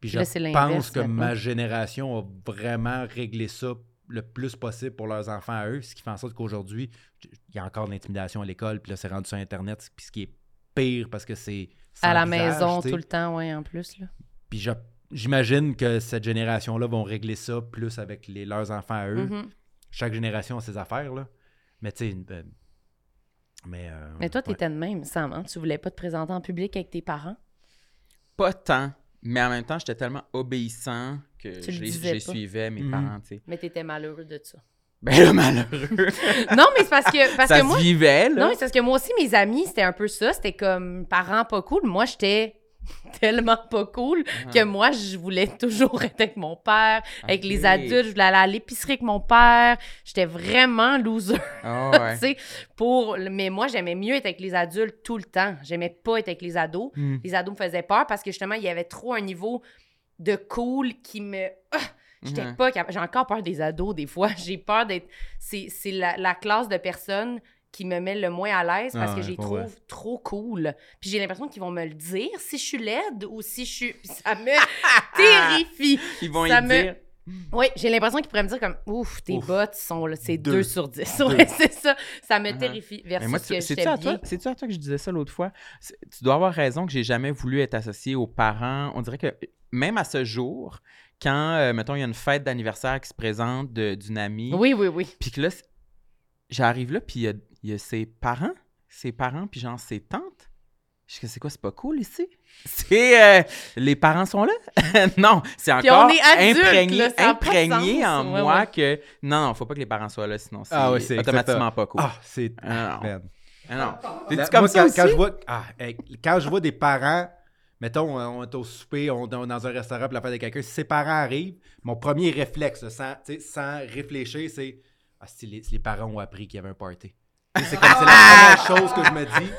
Puis là, je pense que ma génération a vraiment réglé ça le plus possible pour leurs enfants à eux, ce qui fait en sorte qu'aujourd'hui, il y a encore de l'intimidation à l'école, puis là, c'est rendu sur Internet, puis ce qui est pire parce que c'est À la visage, maison tout le temps, oui, en plus. Là. Puis je- j'imagine que cette génération-là vont régler ça plus avec les, leurs enfants à eux. Mhm. Chaque génération a ses affaires, là. Mais tu sais, euh, mais... euh, Mais toi, ouais. t'étais de même, Sam. Hein? Tu voulais pas te présenter en public avec tes parents? Pas tant, mais en même temps, j'étais tellement obéissant que Tu le je les, je suivais, mes Mhm. parents, tu sais. Mais t'étais malheureux de ça. Ben là, malheureux. non, mais c'est parce que, parce ça que se moi... vivait, là. Non, mais c'est parce que moi aussi, mes amis, c'était un peu ça. C'était comme parents pas cool. Moi, j'étais tellement pas cool que moi, je voulais toujours être avec mon père, avec les adultes. Je voulais aller à l'épicerie avec mon père. J'étais vraiment loser, ouais. sais. Pour... Mais moi, j'aimais mieux être avec les adultes tout le temps. J'aimais pas être avec les ados. Hmm. Les ados me faisaient peur parce que justement, il y avait trop un niveau de cool qui me... Ah! J'étais Mhm. pas capable. J'ai encore peur des ados, des fois. J'ai peur d'être... C'est c'est la, la classe de personnes qui me met le moins à l'aise parce Ah que je les trouve trop cool. Puis j'ai l'impression qu'ils vont me le dire si je suis laide ou si je suis... Puis ça me terrifie. Ils vont Ça y me- dire. Oui, j'ai l'impression qu'ils pourraient me dire comme « Ouf, tes Ouf. bottes sont... là, C'est Deux. 2 sur 10. Ouais, c'est ça. Ça me Uh-huh. terrifie Mais versus moi, tu- j'étais à toi, c'est-tu à toi que je disais ça l'autre fois? C'est- Tu dois avoir raison que j'ai jamais voulu être associé aux parents. On dirait que même à ce jour, quand, euh, mettons, il y a une fête d'anniversaire qui se présente d'une amie, Oui, oui, oui. puis que là, c'est- j'arrive là, puis il y a, il y a ses parents, ses parents, puis genre ses tantes. Je sais que c'est quoi, c'est pas cool ici? C'est. euh, les parents sont là? non, c'est encore on est adultes, imprégné, là, imprégné sens. en Ouais, moi ouais. que. Non, non, faut pas que les parents soient là, sinon c'est Ah ouais, c'est automatiquement exactement. pas cool. Ah, c'est... Ah, non. Ah non. T'es-tu Là, comme moi, ça quand, aussi? quand je vois, ah, hey, quand je vois des parents, mettons, on est au souper, on est dans un restaurant pour la fête de quelqu'un, si ses parents arrivent, mon premier réflexe, sans, réfléchir, c'est ah, si les, si les parents ont appris qu'il y avait un party. C'est comme c'est la première chose que je me dis.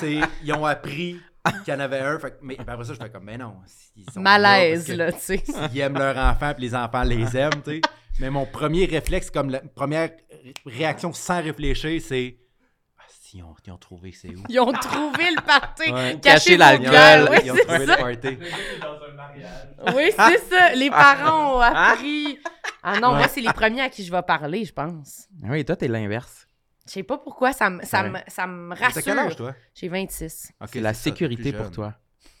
C'est ils ont appris qu'il y en avait un. Fait mais ben, après ça, je fais comme, mais non. Ils sont Malaise, là, tu sais. Ils aiment leur enfant, puis les enfants les aiment, tu sais. Mais mon premier réflexe, comme la première réaction sans réfléchir, c'est ah, si, ils ont, ils ont trouvé, c'est où? Ils ont trouvé le party. Ouais. Cacher l'alcool. Oui, ils ont c'est trouvé ça. le party. Oui, c'est ça. Les parents ont appris. Ah non, Ouais. moi, c'est les premiers à qui je vais parler, je pense. Ah Oui, toi, t'es l'inverse. Je sais pas pourquoi, ça me, ça Ouais. me, ça me T'as quel âge, rassure. toi? J'ai 26. Ok, C'est la ça, t'es sécurité plus pour jeune. toi.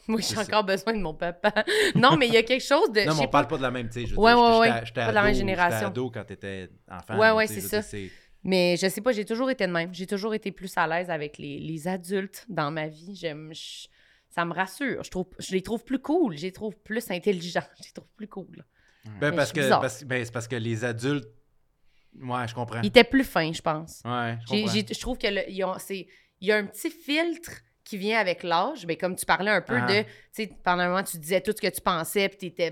Moi, C'est j'ai ça. encore besoin de mon papa. Non, mais il y a quelque chose de. Non, je mais sais on parle pas de la même, tu sais. je veux Ouais, dire, ouais, j'étais- ouais. j'étais Pas de la même ado- génération. J'étais ado quand t'étais enfant. Ouais, là, ouais, tu sais, c'est je veux ça. dire, Mais je sais pas, j'ai toujours été de même. J'ai toujours été plus à l'aise avec les, les adultes dans ma vie. J'aime. je- ça me rassure. Je, trouve, je les trouve plus cool. Je les trouve plus intelligents. Je les trouve plus cool. Ben, Mais parce c'est que, bizarre. parce, ben, c'est parce que les adultes. Ouais, je comprends. Ils étaient plus fins, je pense. Ouais, je comprends. Je trouve que le- ils ont- c'est- il y a un petit filtre qui vient avec l'âge. Mais comme tu parlais un peu Ah. de, tu sais, pendant un moment, tu disais tout ce que tu pensais, puis t'étais...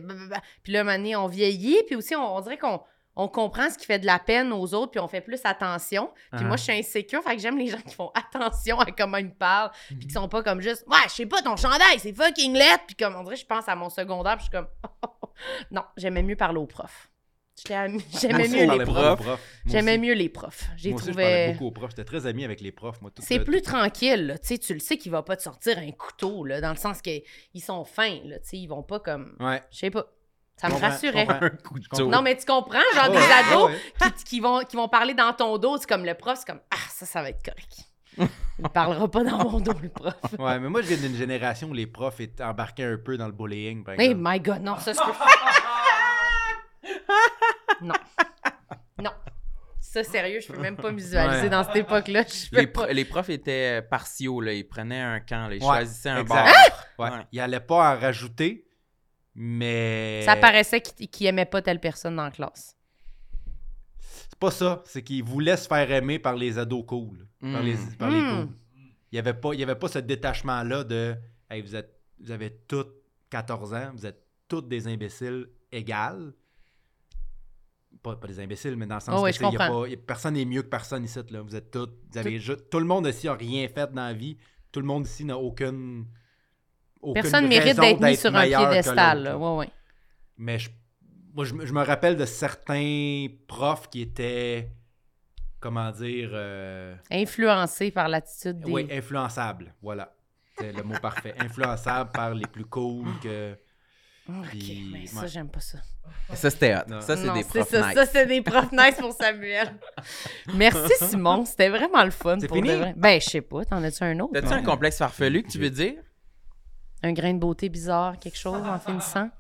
Puis là, un moment donné, on vieillit, puis aussi, on, on dirait qu'on on comprend ce qui fait de la peine aux autres, puis on fait plus attention. Puis Ah. moi, je suis insécure, fait que j'aime les gens qui font attention à comment ils me parlent, puis Mhm. qui sont pas comme juste « Ouais, je sais pas, ton chandail, c'est fucking laid! » Puis comme, on dirait, je pense à mon secondaire, puis je suis comme Non, j'aimais mieux parler aux profs. J'aimais mieux les profs. J'aimais mieux les profs. J'ai Moi aussi, je trouvé... parlais beaucoup aux profs. J'étais très ami avec les profs, moi. tout C'est le- plus tranquille, là. Tu sais, tu le sais qu'il va pas te sortir un couteau, là, dans le sens qu'ils sont fins, là. Tu sais, ils vont pas comme. Ouais. Je sais pas. Ça me rassurait. Non, mais tu comprends, genre Ouais, des ados ouais. qui, qui vont, qui vont parler dans ton dos, c'est comme le prof, c'est comme Ah, ça, ça va être correct. Il parlera pas dans mon dos, le prof. Ouais, mais moi, je viens d'une génération où les profs étaient embarqués un peu dans le bullying, par Hey exemple. my god, non, ça, peux. non. Non. Ça, sérieux, je peux même pas me visualiser Ouais. dans cette époque-là. Les, pas. pro- les profs étaient euh, partiaux, là. Ils prenaient un camp, là. Ils Ouais, choisissaient un exact. bord. Ouais. Ouais. Il allait pas en rajouter, mais. Ça paraissait qu'il qu'il aimait pas telle personne dans la classe. C'est pas ça. C'est qu'il voulait se faire aimer par les ados cool. Par les, Mm. par les Mm. cool. Il n'y avait, pas- il y avait pas ce détachement-là de hey, vous, êtes, vous avez toutes 14 ans, vous êtes toutes des imbéciles égales. Pas, pas des imbéciles, mais dans le sens Oh que y a pas- il y a- personne n'est mieux que personne ici. Là. Vous êtes toutes. Vous avez ju- tout le monde ici n'a rien fait dans la vie. Tout le monde ici n'a aucune. aucune Personne mérite d'être mis sur un piédestal. Ouais, ouais. Mais je, moi, je, me- je me rappelle de certains profs qui étaient, comment dire, euh, Influencé par l'attitude des. oui, influençables. Voilà. C'est le mot parfait. Influençables par les plus cool que. Ok, Puis, mais ça, ouais. j'aime pas ça. Ça, c'était hot. Non. Ça, c'est des profs ça, nice. ça, c'est des profs nice pour Samuel. Merci, Simon. C'était vraiment le fun. C'est pour fini? de vrai. Ben, je sais pas. T'en as-tu un autre? T'as-tu un complexe farfelu que tu veux dire? Un grain de beauté bizarre, quelque chose en finissant?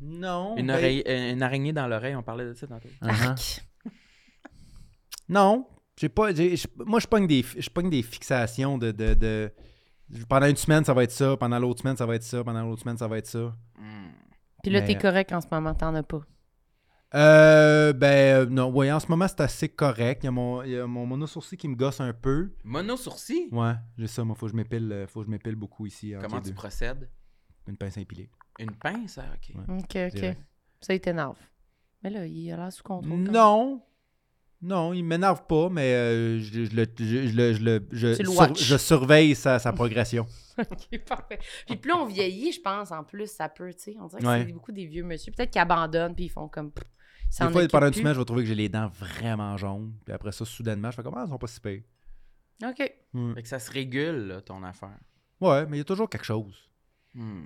Non. Une, ben, oreille- euh, une araignée dans l'oreille, on parlait de ça tantôt. Arc. Non. J'ai pas, moi, je pogne des, des fixations de, de, de- Pendant une semaine, ça va être ça. Pendant l'autre semaine, ça va être ça. Pendant l'autre semaine, ça va être ça. Puis là, Mais- t'es correct en ce moment, t'en as pas. Euh, ben, euh, non. Ouais, en ce moment, c'est assez correct. Il y a mon, il y a mon mono-sourcil qui me gosse un peu. Mono sourcil? Ouais, j'ai ça. Moi, faut que je m'épile, euh, faut que je m'épile beaucoup ici. Comment tu deux. procèdes? Une pince à épiler. Une pince? Ah, ok. Ouais. OK, OK. Direct. Ça, il t'énerve. Mais là, il a l'air sous contrôle. Non. Non, il m'énerve pas, mais euh, je, je le, je, je le- je le- je Tu le sur- watch. je surveille sa, sa progression. OK, parfait. Puis plus on vieillit, je pense, en plus, ça peut, tu sais. On dirait que Ouais. c'est beaucoup des vieux monsieur. Peut-être qu'ils abandonnent, puis ils font comme. s'en Des fois, pendant une semaine, je vais trouver que j'ai les dents vraiment jaunes. Puis après ça, soudainement, je fais comme Ah, elles sont pas si pires. OK. Hmm. Fait que ça se régule, là, ton affaire. Ouais, mais il y a toujours quelque chose. Hmm.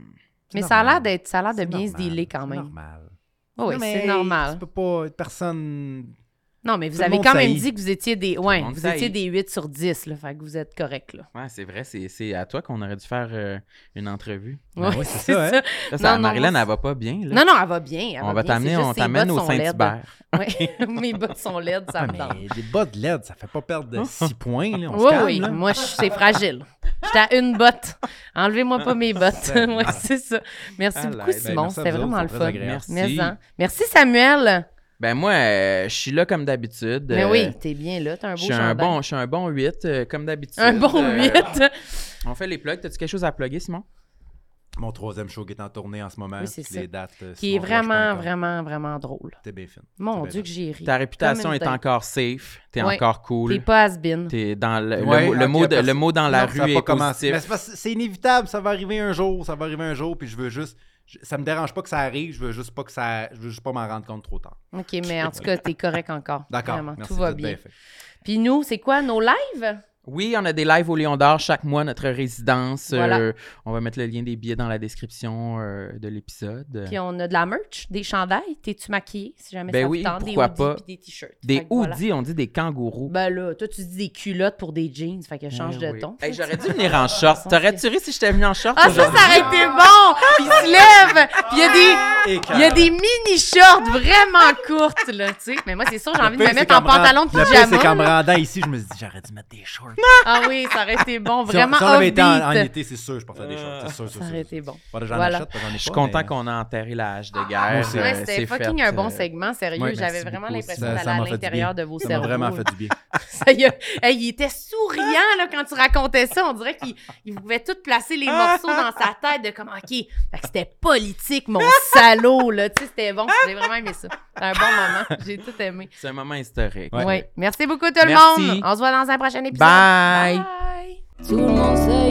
C'est Mais ça a l'air normal. d'être, ça a l'air de C'est bien se dealer quand C'est même. normal. Oh, oui, c'est normal. Tu peux pas. Personne. Non, mais vous Tout avez quand même saillit. dit que vous étiez des. Ouais, vous étiez des 8 sur 10, là. Fait que vous êtes correct, là. Ouais, c'est vrai, c'est c'est à toi qu'on aurait dû faire euh, une entrevue. Ben Ouais, oui, c'est ça, hein. Ça, Non, non, Marilyn, elle va pas bien, là. Non, non, elle va bien. elle on va t'amener, on t'amène au laides. Saint-Hubert. Ouais, mes bottes sont laides, ça me Ah, tente. mais des bottes LED, ça fait pas perdre de 6 points. Là. On se Oui, calme, oui. là. Moi, je- c'est fragile. J'étais à une botte. Enlevez-moi pas mes bottes. ouais, c'est ça. Merci À beaucoup. Simon. Ben, à C'était vraiment le fun. Merci. Merci, Samuel. Ben moi, euh, je suis là comme d'habitude. Mais euh, oui, t'es bien là. T'as un beau Je suis un chandail. bon, je suis un bon 8, euh, comme d'habitude. Un bon Euh, 8. on fait les plugs. T'as-tu quelque chose à plugger, Simon? Mon troisième show qui est en tournée en ce moment. Oui, c'est ça. Les dates. euh, qui est simonroche.com. vraiment, vraiment, vraiment drôle. T'es bien fine. Mon Dieu, que j'ai ri. Ta réputation Comme une est dingue. encore safe. T'es Ouais. encore cool. T'es pas has-been. T'es dans le, le Ouais, mot- le, ok, mot de- parce- le mot dans la Non, ça a rue pas est commencé. positif. Mais c'est parce que c'est inévitable, ça va arriver un jour, ça va arriver un jour, puis je veux juste. Ça me dérange pas que ça arrive, je veux juste pas que ça. Je veux juste pas m'en rendre compte trop tard. OK, mais en tout cas, t'es correct encore. D'accord. Tout va êtes bien. fait. Puis nous, c'est quoi, nos lives? Oui, on a des lives au Lion d'Or chaque mois, notre résidence. Voilà. Euh, on va mettre le lien des billets dans la description euh, de l'épisode. Puis on a de la merch, des chandails. T'es-tu maquillée, si jamais Ben ça oui, tente? pourquoi des pas? des t-shirts. Des voilà. hoodies, on dit des kangourous. Ben là, toi, tu dis des culottes pour des jeans. Fait que change Eh de oui. ton. Hey, J'aurais dû venir en short. T'aurais-tu ri si j'étais venu en short? Ah, ça, ça aurait été bon! Puis il se lève! Puis il y a des... Il y a des mini-shorts vraiment courtes, là, tu sais. Mais moi, c'est sûr, j'ai envie de Le me mettre en pantalon de Le pire, c'est qu'en pyjama. me rendant ici, je me suis dit, j'aurais dû mettre des shorts. Ah oui, ça aurait été bon. Si on- Vraiment si on avait été en, été, c'est sûr, je portais des shorts. C'est sûr, c'est Ça aurait été bon. Faudrait que j'en Voilà. achète, parce que j'en ai Je suis content mais- qu'on a enterré l'âge de Moi guerre. Ouais, Euh, c'était c'est fucking fait, un bon euh, segment, sérieux. Ouais, J'avais vraiment l'impression Ça- d'aller ça à l'intérieur de vos Ça m'a cerveaux. vraiment là. fait du bien. Ça y a- Hey, il était souriant là, quand tu racontais ça. On dirait qu'il il pouvait tout placer les morceaux dans sa tête de comme OK, c'était politique, mon salaud. Là. Tu sais, c'était bon. J'ai vraiment aimé ça. C'était un bon moment. J'ai tout aimé. C'est un moment historique. Ouais. Merci beaucoup tout le monde. On se voit dans un prochain épisode. Surmonza